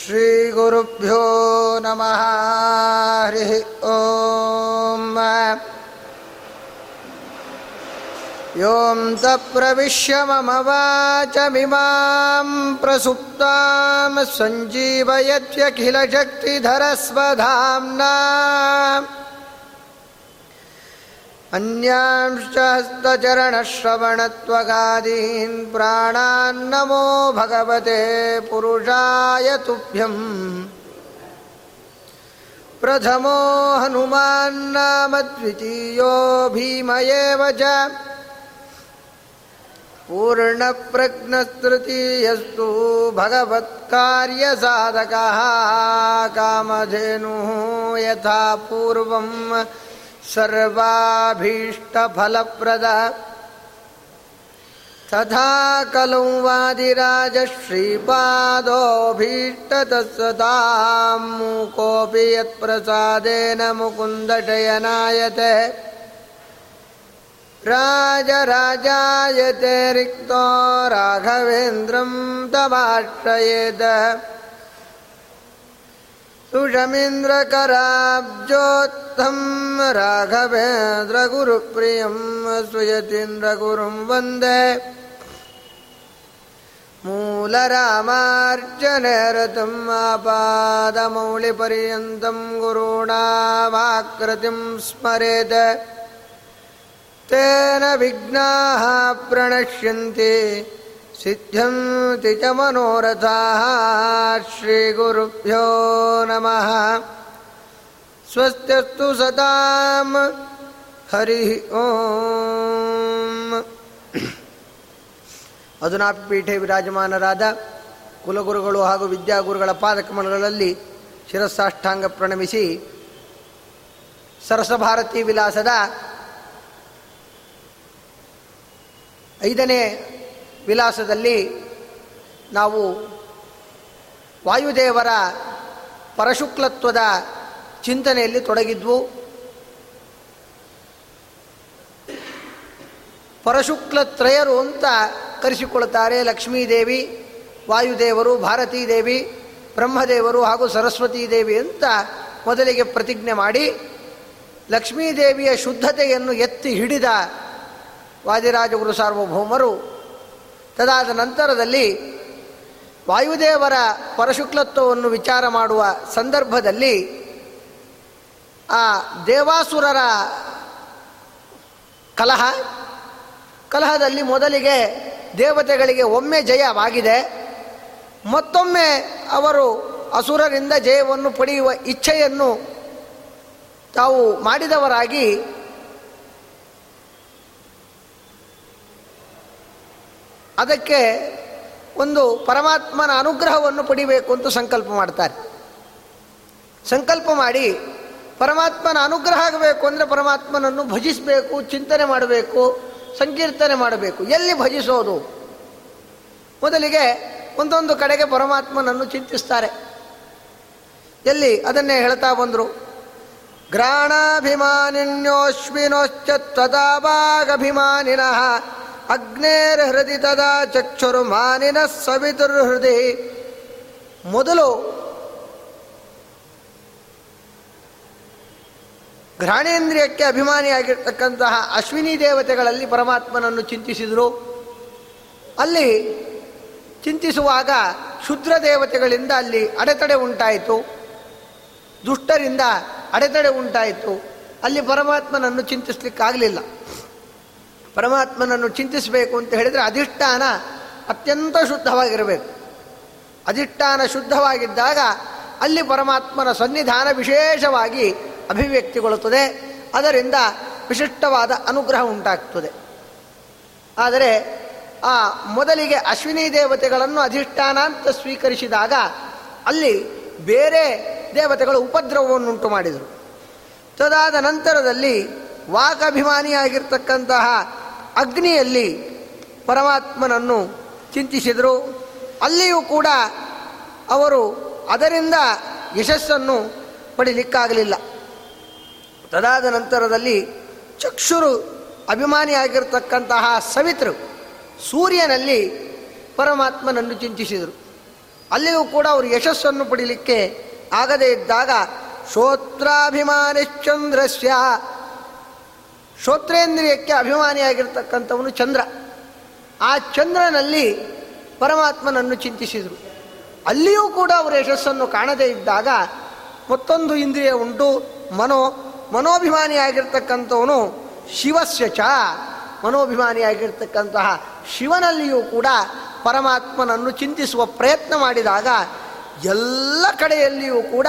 श्रीगुरुभ्यो नमः हरिः ॐ तप्रविश्य मम वाचमिमां प्रसुप्तां सञ्जीवयत्यखिलशक्तिधरस्वधाम्ना अन्यांश्च हस्तचरणश्रवणत्वगादीन् प्राणान्नमो भगवते पुरुषाय तुभ्यम्। प्रथमो हनुमान्नाम द्वितीयो भीम एव च। पूर्णप्रज्ञस्तृतीयस्तु भगवत्कार्यसाधकः कामधेनुः यथा पूर्वम् सर्वाभीष्टफलप्रद। तथा कलौ वादिराजश्रीपादोऽभीष्टतस्सतां मूकोऽपि यत्प्रसादेन मुकुन्दशयनायते। राजराजायते रिक्तो राघवेन्द्रं तवाश्रयेत्। सुषमीन्द्रकराब्जोत्थं राघवेन्द्रगुरुप्रियं सुयतीन्द्रगुरुं वन्दे। मूलरामार्जनरतम् आपादमौलिपर्यन्तं गुरूणामाकृतिं स्मरेत्। तेन विघ्नाः प्रणश्यन्ति सिद्ध्यन्ति च मनोरथाः श्रीगुरुभ्यो नमः ಸ್ವಸ್ತು ಸತಾಂ ಹರಿ ಓಂ ಅಧುನಾಪೀಠೆ ವಿರಾಜಮಾನರಾದ ಕುಲಗುರುಗಳು ಹಾಗೂ ವಿದ್ಯಾಗುರುಗಳ ಪಾದಕಮಲಗಳಲ್ಲಿ ಶಿರಸ್ಸಾಷ್ಟಾಂಗ ಪ್ರಣಮಿಸಿ ಸರಸಭಾರತಿ ವಿಲಾಸದ ಐದನೇ ವಿಲಾಸದಲ್ಲಿ ನಾವು ವಾಯುದೇವರ ಪರಶುಕ್ಲತ್ವದ ಚಿಂತನೆಯಲ್ಲಿ ತೊಡಗಿದ್ವು. ಪರಶುಕ್ಲತ್ರಯರು ಅಂತ ಕರೆಸಿಕೊಳ್ತಾರೆ ಲಕ್ಷ್ಮೀದೇವಿ, ವಾಯುದೇವರು ಭಾರತೀ ದೇವಿ ಬ್ರಹ್ಮದೇವರು ಹಾಗೂ ಸರಸ್ವತೀ ದೇವಿ ಅಂತ ಮೊದಲಿಗೆ ಪ್ರತಿಜ್ಞೆ ಮಾಡಿ ಲಕ್ಷ್ಮೀದೇವಿಯ ಶುದ್ಧತೆಯನ್ನು ಎತ್ತಿ ಹಿಡಿದ ವಾದಿರಾಜಗುರು ಸಾರ್ವಭೌಮರು ತದಾದ ನಂತರದಲ್ಲಿ ವಾಯುದೇವರ ಪರಶುಕ್ಲತ್ವವನ್ನು ವಿಚಾರ ಮಾಡುವ ಸಂದರ್ಭದಲ್ಲಿ ಆ ದೇವಾಸುರರ ಕಲಹ, ಕಲಹದಲ್ಲಿ ಮೊದಲಿಗೆ ದೇವತೆಗಳಿಗೆ ಒಮ್ಮೆ ಜಯವಾಗಿದೆ. ಮತ್ತೊಮ್ಮೆ ಅವರು ಅಸುರರಿಂದ ಜಯವನ್ನು ಪಡೆಯುವ ಇಚ್ಛೆಯನ್ನು ತಾವು ಮಾಡಿದವರಾಗಿ ಅದಕ್ಕೆ ಒಂದು ಪರಮಾತ್ಮನ ಅನುಗ್ರಹವನ್ನು ಪಡಿಬೇಕು ಅಂತ ಸಂಕಲ್ಪ ಮಾಡ್ತಾರೆ. ಸಂಕಲ್ಪ ಮಾಡಿ ಪರಮಾತ್ಮನ ಅನುಗ್ರಹ ಆಗಬೇಕು ಅಂದರೆ ಪರಮಾತ್ಮನನ್ನು ಭಜಿಸಬೇಕು, ಚಿಂತನೆ ಮಾಡಬೇಕು, ಸಂಕೀರ್ತನೆ ಮಾಡಬೇಕು. ಎಲ್ಲಿ ಭಜಿಸೋದು? ಮೊದಲಿಗೆ ಒಂದೊಂದು ಕಡೆಗೆ ಪರಮಾತ್ಮನನ್ನು ಚಿಂತಿಸ್ತಾರೆ. ಎಲ್ಲಿ? ಅದನ್ನೇ ಹೇಳ್ತಾ ಬಂದರು. ಗ್ರಾಣಾಭಿಮಾನಿನ್ಯೋಶ್ವಿನೋಶ್ಚ ತದಾಭಾಗಭಿಮಾನಿನಃ ಅಗ್ನೇರ್ ಹೃದಯ ತದಾ ಚಕ್ಷುರು ಮಾನಿನ ಸವಿತುರ್ಹೃದಯ ಮೊದಲು ಘ್ರಾಣೇಂದ್ರಿಯಕ್ಕೆ ಅಭಿಮಾನಿಯಾಗಿರ್ತಕ್ಕಂತಹ ಅಶ್ವಿನಿ ದೇವತೆಗಳಲ್ಲಿ ಪರಮಾತ್ಮನನ್ನು ಚಿಂತಿಸಿದರು. ಅಲ್ಲಿ ಚಿಂತಿಸುವಾಗ ಶುದ್ರ ದೇವತೆಗಳಿಂದ ಅಲ್ಲಿ ಅಡೆತಡೆ ಉಂಟಾಯಿತು. ದುಷ್ಟರಿಂದ ಅಡೆತಡೆ ಉಂಟಾಯಿತು. ಅಲ್ಲಿ ಪರಮಾತ್ಮನನ್ನು ಚಿಂತಿಸ್ಲಿಕ್ಕಾಗಲಿಲ್ಲ. ಪರಮಾತ್ಮನನ್ನು ಚಿಂತಿಸಬೇಕು ಅಂತ ಹೇಳಿದರೆ ಅಧಿಷ್ಠಾನ ಅತ್ಯಂತ ಶುದ್ಧವಾಗಿರಬೇಕು. ಅಧಿಷ್ಠಾನ ಶುದ್ಧವಾಗಿದ್ದಾಗ ಅಲ್ಲಿ ಪರಮಾತ್ಮನ ಸನ್ನಿಧಾನ ವಿಶೇಷವಾಗಿ ಅಭಿವ್ಯಕ್ತಿಗೊಳ್ಳುತ್ತದೆ. ಅದರಿಂದ ವಿಶಿಷ್ಟವಾದ ಅನುಗ್ರಹ ಉಂಟಾಗ್ತದೆ. ಆದರೆ ಆ ಮೊದಲಿಗೆ ಅಶ್ವಿನಿ ದೇವತೆಗಳನ್ನು ಅಧಿಷ್ಠಾನ ಅಂತ ಸ್ವೀಕರಿಸಿದಾಗ ಅಲ್ಲಿ ಬೇರೆ ದೇವತೆಗಳು ಉಪದ್ರವವನ್ನುಂಟು ಮಾಡಿದರು. ತದಾದ ನಂತರದಲ್ಲಿ ವಾಕಭಿಮಾನಿಯಾಗಿರ್ತಕ್ಕಂತಹ ಅಗ್ನಿಯಲ್ಲಿ ಪರಮಾತ್ಮನನ್ನು ಚಿಂತಿಸಿದರು. ಅಲ್ಲಿಯೂ ಕೂಡ ಅವರು ಅದರಿಂದ ಯಶಸ್ಸನ್ನು ಪಡಿಲಿಕ್ಕಾಗಲಿಲ್ಲ. ತದಾದ ನಂತರದಲ್ಲಿ ಚಕ್ಷುರು ಅಭಿಮಾನಿಯಾಗಿರ್ತಕ್ಕಂತಹ ಸವಿತರು ಸೂರ್ಯನಲ್ಲಿ ಪರಮಾತ್ಮನನ್ನು ಚಿಂತಿಸಿದರು. ಅಲ್ಲಿಯೂ ಕೂಡ ಅವರು ಯಶಸ್ಸನ್ನು ಪಡೀಲಿಕ್ಕೆ ಆಗದೇ ಇದ್ದಾಗ ಶ್ರೋತ್ರಾಭಿಮಾನಿಶ್ಚಂದ್ರಸ್ಯ ಶ್ರೋತ್ರೇಂದ್ರಿಯಕ್ಕೆ ಅಭಿಮಾನಿಯಾಗಿರ್ತಕ್ಕಂಥವನು ಚಂದ್ರ. ಆ ಚಂದ್ರನಲ್ಲಿ ಪರಮಾತ್ಮನನ್ನು ಚಿಂತಿಸಿದರು. ಅಲ್ಲಿಯೂ ಕೂಡ ಅವರು ಯಶಸ್ಸನ್ನು ಕಾಣದೇ ಇದ್ದಾಗ ಮತ್ತೊಂದು ಇಂದ್ರಿಯ ಉಂಟು. ಮನೋ, ಮನೋಭಿಮಾನಿಯಾಗಿರ್ತಕ್ಕಂಥವನು ಶಿವಸ್ಯ ಚ ಮನೋಭಿಮಾನಿಯಾಗಿರ್ತಕ್ಕಂತಹ ಶಿವನಲ್ಲಿಯೂ ಕೂಡ ಪರಮಾತ್ಮನನ್ನು ಚಿಂತಿಸುವ ಪ್ರಯತ್ನ ಮಾಡಿದಾಗ ಎಲ್ಲ ಕಡೆಯಲ್ಲಿಯೂ ಕೂಡ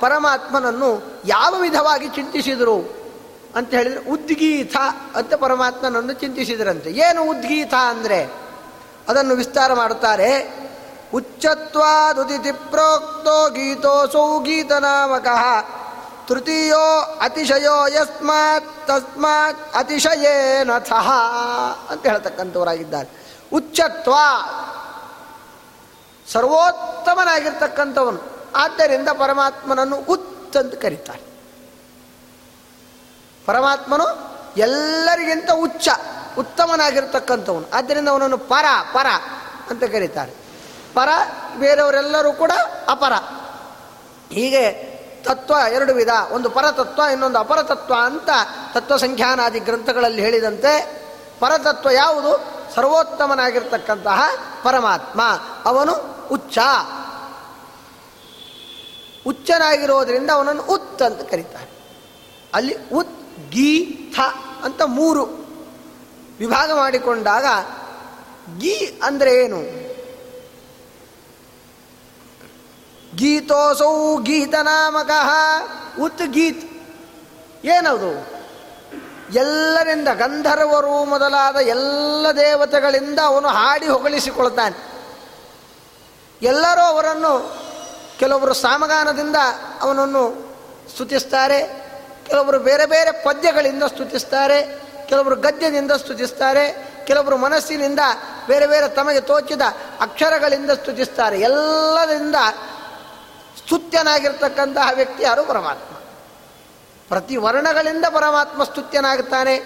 ಪರಮಾತ್ಮನನ್ನು ಯಾವ ವಿಧವಾಗಿ ಚಿಂತಿಸಿದರು? ಅಂತ ಹೇಳಿದರೆ ಉದ್ಗೀತ ಅಂತ ಪರಮಾತ್ಮನನ್ನು ಚಿಂತಿಸಿದರಂತೆ. ಏನು ಉದ್ಗೀತ ಅಂದರೆ? ಅದನ್ನು ವಿಸ್ತಾರ ಮಾಡುತ್ತಾರೆ. ಉಚ್ಚತ್ವಾದುದಿತಿ ಪ್ರೋಕ್ತೋ ಗೀತೋಸೌ ಗೀತನಾಮಕ ತೃತೀಯೋ ಅತಿಶಯೋ ಯಸ್ಮಾತ್ ತಸ್ಮಾತ್ ಅತಿಶಯೇನಥಃ ಅಂತ ಹೇಳ್ತಕ್ಕಂಥವರಾಗಿದ್ದಾರೆ. ಉಚ್ಚತ್ವ ಸರ್ವೋತ್ತಮನಾಗಿರ್ತಕ್ಕಂಥವನು. ಆದ್ದರಿಂದ ಪರಮಾತ್ಮನನ್ನು ಉತ್ ಅಂತ ಕರೀತಾರೆ. ಪರಮಾತ್ಮನು ಎಲ್ಲರಿಗಿಂತ ಉಚ್ಚ, ಉತ್ತಮನಾಗಿರ್ತಕ್ಕಂಥವನು. ಆದ್ದರಿಂದ ಅವನನ್ನು ಪರ ಪರ ಅಂತ ಕರೀತಾರೆ. ಪರ ಬೇರೆಯವರೆಲ್ಲರೂ ಕೂಡ ಅಪರ. ಹೀಗೆ ತತ್ವ ಎರಡು ವಿಧ, ಒಂದು ಪರತತ್ವ, ಇನ್ನೊಂದು ಅಪರತತ್ವ ಅಂತ ತತ್ವ ಸಂಖ್ಯಾನಾದಿ ಗ್ರಂಥಗಳಲ್ಲಿ ಹೇಳಿದಂತೆ ಪರತತ್ವ ಯಾವುದು? ಸರ್ವೋತ್ತಮನಾಗಿರ್ತಕ್ಕಂತಹ ಪರಮಾತ್ಮ. ಅವನು ಉಚ್ಚ. ಉಚ್ಚನಾಗಿರೋದ್ರಿಂದ ಅವನನ್ನು ಉತ್ ಅಂತ ಕರೀತಾರೆ. ಅಲ್ಲಿ ಉತ್ ಗೀ ಥ ಅಂತ ಮೂರು ವಿಭಾಗ ಮಾಡಿಕೊಂಡಾಗ ಗೀ ಅಂದರೆ ಏನು? ಗೀತೋಸೌ ಗೀತನಾಮಕ ಉತ್ ಗೀತ್. ಏನದು? ಎಲ್ಲರಿಂದ ಗಂಧರ್ವರು ಮೊದಲಾದ ಎಲ್ಲ ದೇವತೆಗಳಿಂದ ಅವನು ಹಾಡಿ ಹೊಗಳಿಸಿಕೊಳ್ತಾನೆ. ಎಲ್ಲರೂ ಅವರನ್ನು ಕೆಲವರು ಸಾಮಗಾನದಿಂದ ಅವನನ್ನು ಸ್ತುತಿಸ್ತಾರೆ. ಕೆಲವೊಬ್ಬರು ಬೇರೆ ಬೇರೆ ಪದ್ಯಗಳಿಂದ ಸ್ತುತಿಸ್ತಾರೆ, ಕೆಲವರು ಗದ್ಯದಿಂದ ಸ್ತುತಿಸ್ತಾರೆ, ಕೆಲವರು ಮನಸ್ಸಿನಿಂದ ಬೇರೆ ಬೇರೆ ತಮಗೆ ತೋಚಿದ ಅಕ್ಷರಗಳಿಂದ ಸ್ತುತಿಸ್ತಾರೆ. ಎಲ್ಲದಿಂದ ಸ್ತುತ್ಯನಾಗಿರ್ತಕ್ಕಂತಹ ವ್ಯಕ್ತಿ ಯಾರು? ಪರಮಾತ್ಮ. ಪ್ರತಿ ವರ್ಣಗಳಿಂದ ಪರಮಾತ್ಮ ಸ್ತುತ್ಯನಾಗುತ್ತಾನೆ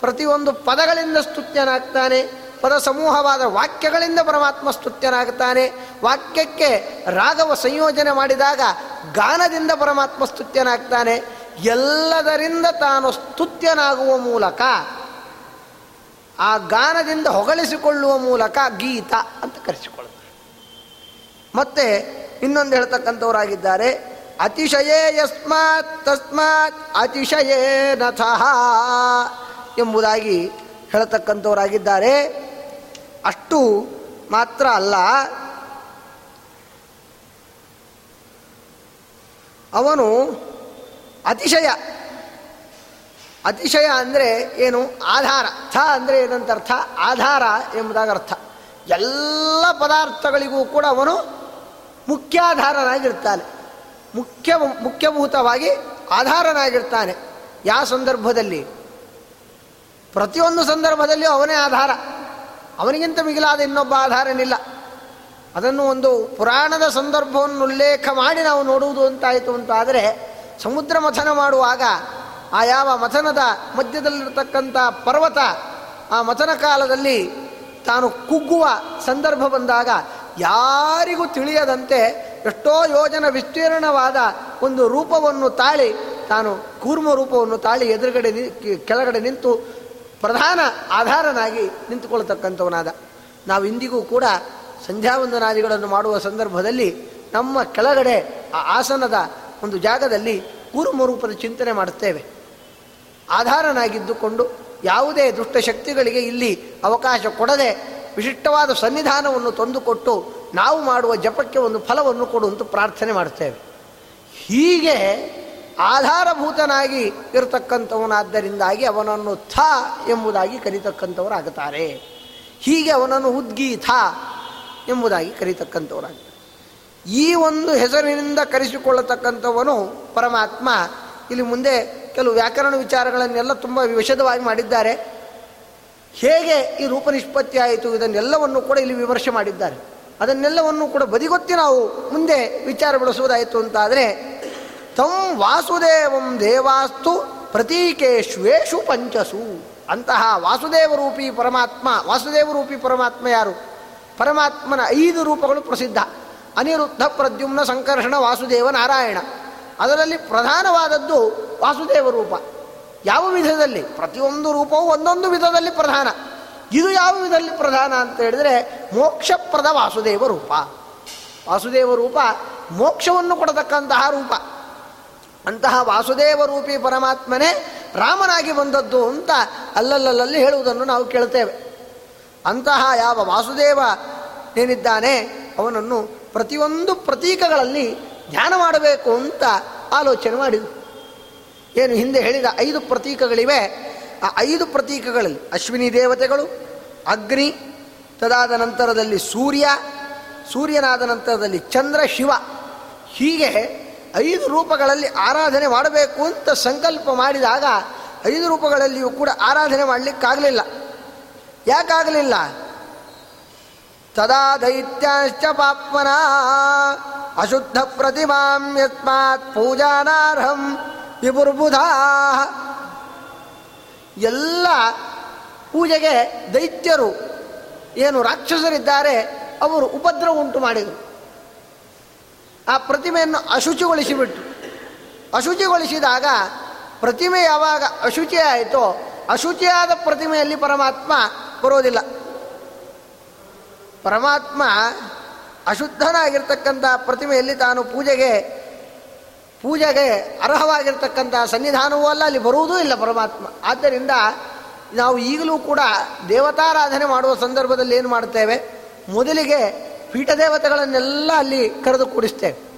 ಪ್ರತಿಯೊಂದು ಪದಗಳಿಂದ ಸ್ತುತ್ಯನಾಗ್ತಾನೆ, ಪದ ಸಮೂಹವಾದ ವಾಕ್ಯಗಳಿಂದ ಪರಮಾತ್ಮ ಸ್ತುತ್ಯನಾಗುತ್ತಾನೆ ವಾಕ್ಯಕ್ಕೆ ರಾಗವ ಸಂಯೋಜನೆ ಮಾಡಿದಾಗ ಗಾನದಿಂದ ಪರಮಾತ್ಮ ಸ್ತುತ್ಯನಾಗ್ತಾನೆ. ಎಲ್ಲದರಿಂದ ತಾನು ಸ್ತುತ್ಯನಾಗುವ ಮೂಲಕ, ಆ ಗಾನದಿಂದ ಹೊಗಳಿಸಿಕೊಳ್ಳುವ ಮೂಲಕ ಗೀತ ಅಂತ ಕರೆಸಿಕೊಳ್ಳುತ್ತಾರೆ ಮತ್ತೆ ಇನ್ನೊಂದು ಹೇಳ್ತಕ್ಕಂಥವರಾಗಿದ್ದಾರೆ, ಅತಿಶಯೇ ಯಸ್ಮಾತ್ ತಸ್ಮಾತ್ ಅತಿಶಯೇ ನಥಃ ಎಂಬುದಾಗಿ ಹೇಳತಕ್ಕಂಥವರಾಗಿದ್ದಾರೆ. ಅಷ್ಟು ಮಾತ್ರ ಅಲ್ಲ, ಅವನು ಅತಿಶಯ. ಅತಿಶಯ ಅಂದರೆ ಏನು? ಆಧಾರ. ಥ ಅಂದರೆ ಏನಂತ ಅರ್ಥ ಆಧಾರ ಎಂಬುದಾಗ ಅರ್ಥ ಎಲ್ಲ ಪದಾರ್ಥಗಳಿಗೂ ಕೂಡ ಅವನು ಮುಖ್ಯಾಧಾರನಾಗಿರ್ತಾನೆ. ಮುಖ್ಯ ಮುಖ್ಯಭೂತವಾಗಿ ಆಧಾರನಾಗಿರ್ತಾನೆ. ಯಾವ ಸಂದರ್ಭದಲ್ಲಿ? ಪ್ರತಿಯೊಂದು ಸಂದರ್ಭದಲ್ಲಿಯೂ ಅವನೇ ಆಧಾರ. ಅವನಿಗಿಂತ ಮಿಗಿಲಾದ ಇನ್ನೊಬ್ಬ ಆಧಾರನಿಲ್ಲ. ಅದನ್ನು ಒಂದು ಪುರಾಣದ ಸಂದರ್ಭವನ್ನು ಉಲ್ಲೇಖ ಮಾಡಿ ನಾವು ನೋಡುವುದು ಅಂತಾಯಿತು ಅಂತಾದರೆ ಸಮುದ್ರ ಮಥನ ಮಾಡುವಾಗ ಆ ಯಾವ ಮಥನದ ಮಧ್ಯದಲ್ಲಿರತಕ್ಕಂಥ ಪರ್ವತ ಆ ಮಥನ ಕಾಲದಲ್ಲಿ ತಾನು ಕುಗ್ಗುವ ಸಂದರ್ಭ ಬಂದಾಗ ಯಾರಿಗೂ ತಿಳಿಯದಂತೆ ಎಷ್ಟೋ ಯೋಜನ ವಿಸ್ತೀರ್ಣವಾದ ಒಂದು ರೂಪವನ್ನು ತಾಳಿ ತಾನು ಕೂರ್ಮ ರೂಪವನ್ನು ತಾಳಿ ಎದುರುಗಡೆ ಕೆಳಗಡೆ ನಿಂತು ಪ್ರಧಾನ ಆಧಾರನಾಗಿ ನಿಂತುಕೊಳ್ತಕ್ಕಂಥವನಾದ ನಾವು ಇಂದಿಗೂ ಕೂಡ ಸಂಧ್ಯಾವಂದನಾದಿಗಳನ್ನು ಮಾಡುವ ಸಂದರ್ಭದಲ್ಲಿ ನಮ್ಮ ಕೆಳಗಡೆ ಆ ಆಸನದ ಒಂದು ಜಾಗದಲ್ಲಿ ಕೂರ್ಮ ರೂಪದ ಚಿಂತನೆ ಮಾಡುತ್ತೇವೆ. ಆಧಾರನಾಗಿದ್ದುಕೊಂಡು ಯಾವುದೇ ದುಷ್ಟಶಕ್ತಿಗಳಿಗೆ ಇಲ್ಲಿ ಅವಕಾಶ ಕೊಡದೆ ವಿಶಿಷ್ಟವಾದ ಸನ್ನಿಧಾನವನ್ನು ತಂದುಕೊಟ್ಟು ನಾವು ಮಾಡುವ ಜಪಕ್ಕೆ ಒಂದು ಫಲವನ್ನು ಕೊಡುವಂತೆ ಪ್ರಾರ್ಥನೆ ಮಾಡುತ್ತೇವೆ. ಹೀಗೆ ಆಧಾರಭೂತನಾಗಿ ಇರತಕ್ಕಂಥವನಾದ್ದರಿಂದಾಗಿ ಅವನನ್ನು ಥ ಎಂಬುದಾಗಿ ಕರೀತಕ್ಕಂಥವರಾಗುತ್ತಾರೆ. ಹೀಗೆ ಅವನನ್ನು ಉದ್ಗೀತ ಎಂಬುದಾಗಿ ಕರೀತಕ್ಕಂಥವರಾಗ್ತಾರೆ ಈ ಒಂದು ಹೆಸರಿನಿಂದ ಕರೆಸಿಕೊಳ್ಳತಕ್ಕಂಥವನು ಪರಮಾತ್ಮ. ಇಲ್ಲಿ ಮುಂದೆ ಕೆಲವು ವ್ಯಾಕರಣ ವಿಚಾರಗಳನ್ನೆಲ್ಲ ತುಂಬ ವಿಷದವಾಗಿ ಮಾಡಿದ್ದಾರೆ. ಹೇಗೆ ಈ ರೂಪ ನಿಷ್ಪತ್ತಿ ಆಯಿತು? ಇದನ್ನೆಲ್ಲವನ್ನು ಕೂಡ ಇಲ್ಲಿ ವಿಮರ್ಶೆ ಮಾಡಿದ್ದಾರೆ. ಅದನ್ನೆಲ್ಲವನ್ನು ಕೂಡ ಬದಿಗೊತ್ತಿ ನಾವು ಮುಂದೆ ವಿಚಾರ ಬೆಳೆಸುವುದಾಯಿತು ಅಂತಾದರೆ, ತಂ ವಾಸುದೇವಂ ದೇವಾಸ್ತು ಪ್ರತೀಕೇಶ್ವೇಶು ಪಂಚಸು ಅಂತಹ ವಾಸುದೇವರೂಪಿ ಪರಮಾತ್ಮ. ವಾಸುದೇವರೂಪಿ ಪರಮಾತ್ಮ ಯಾರು? ಪರಮಾತ್ಮನ ಐದು ರೂಪಗಳು ಪ್ರಸಿದ್ಧ. ಅನಿರುದ್ಧ ಪ್ರದ್ಯುಮ್ನ ಸಂಕರ್ಷಣ ವಾಸುದೇವ ನಾರಾಯಣ. ಅದರಲ್ಲಿ ಪ್ರಧಾನವಾದದ್ದು ವಾಸುದೇವ ರೂಪ. ಯಾವ ವಿಧದಲ್ಲಿ? ಪ್ರತಿಯೊಂದು ರೂಪವೂ ಒಂದೊಂದು ವಿಧದಲ್ಲಿ ಪ್ರಧಾನ. ಇದು ಯಾವ ವಿಧದಲ್ಲಿ ಪ್ರಧಾನ ಅಂತ ಹೇಳಿದ್ರೆ ಮೋಕ್ಷಪ್ರದ ವಾಸುದೇವ ರೂಪ. ವಾಸುದೇವ ರೂಪ ಮೋಕ್ಷವನ್ನು ಕೊಡತಕ್ಕಂತಹ ರೂಪ. ಅಂತಹ ವಾಸುದೇವ ರೂಪಿ ಪರಮಾತ್ಮನೇ ರಾಮನಾಗಿ ಬಂದದ್ದು ಅಂತ ಅಲ್ಲಲ್ಲಲ್ಲಿ ಹೇಳುವುದನ್ನು ನಾವು ಕೇಳ್ತೇವೆ ಅಂತಹ ಯಾವ ವಾಸುದೇವ ಏನಿದ್ದಾನೆ, ಅವನನ್ನು ಪ್ರತಿಯೊಂದು ಪ್ರತೀಕಗಳಲ್ಲಿ ಧ್ಯಾನ ಮಾಡಬೇಕು ಅಂತ ಆಲೋಚನೆ ಮಾಡಿದರು. ಏನು ಹಿಂದೆ ಹೇಳಿದ ಐದು ಪ್ರತೀಕಗಳಿವೆ. ಆ ಐದು ಪ್ರತೀಕಗಳಲ್ಲಿ ಅಶ್ವಿನಿ ದೇವತೆಗಳು, ಅಗ್ನಿ, ತದಾದ ನಂತರದಲ್ಲಿ ಸೂರ್ಯ, ಸೂರ್ಯನಾದ ನಂತರದಲ್ಲಿ ಚಂದ್ರ, ಶಿವ. ಹೀಗೆ ಐದು ರೂಪಗಳಲ್ಲಿ ಆರಾಧನೆ ಮಾಡಬೇಕು ಅಂತ ಸಂಕಲ್ಪ ಮಾಡಿದಾಗ ಐದು ರೂಪಗಳಲ್ಲಿಯೂ ಕೂಡ ಆರಾಧನೆ ಮಾಡಲಿಕ್ಕಾಗಲಿಲ್ಲ. ಯಾಕಾಗಲಿಲ್ಲ? ತದಾ ದೈತ್ಯಾಶ್ಚ ಪಾಪ್ಮನ. ಅಶುದ್ಧ ಪ್ರತಿಮಾಂ ಯಸ್ಮಾತ್ ಪೂಜಾನಾರ್ಹಂ ವಿಪುರ್ಬುಧ ಎಲ್ಲ ಪೂಜೆಗೆ ದೈತ್ಯರು, ಏನು ರಾಕ್ಷಸರಿದ್ದಾರೆ, ಅವರು ಉಪದ್ರವ ಉಂಟು ಮಾಡಿದರು. ಆ ಪ್ರತಿಮೆಯನ್ನು ಅಶುಚಿಗೊಳಿಸಿಬಿಟ್ಟು ಅಶುಚಿಗೊಳಿಸಿದಾಗ ಪ್ರತಿಮೆ ಯಾವಾಗ ಅಶುಚಿ ಆಯಿತೋ ಅಶುಚಿಯಾದ ಪ್ರತಿಮೆಯಲ್ಲಿ ಪರಮಾತ್ಮ ಬರೋದಿಲ್ಲ. ಪರಮಾತ್ಮ ಅಶುದ್ಧನಾಗಿರ್ತಕ್ಕಂಥ ಪ್ರತಿಮೆಯಲ್ಲಿ ತಾನು ಪೂಜೆಗೆ ಪೂಜೆಗೆ ಅರ್ಹವಾಗಿರ್ತಕ್ಕಂಥ ಸನ್ನಿಧಾನವೂ ಅಲ್ಲ, ಅಲ್ಲಿ ಬರುವುದೂ ಇಲ್ಲ ಪರಮಾತ್ಮ. ಆದ್ದರಿಂದ ನಾವು ಈಗಲೂ ಕೂಡ ದೇವತಾರಾಧನೆ ಮಾಡುವ ಸಂದರ್ಭದಲ್ಲಿ ಏನು ಮಾಡ್ತೇವೆ ಮೊದಲಿಗೆ ಪೀಠದೇವತೆಗಳನ್ನೆಲ್ಲ ಅಲ್ಲಿ ಕರೆದು ಕೂಡಿಸ್ತೇವೆ.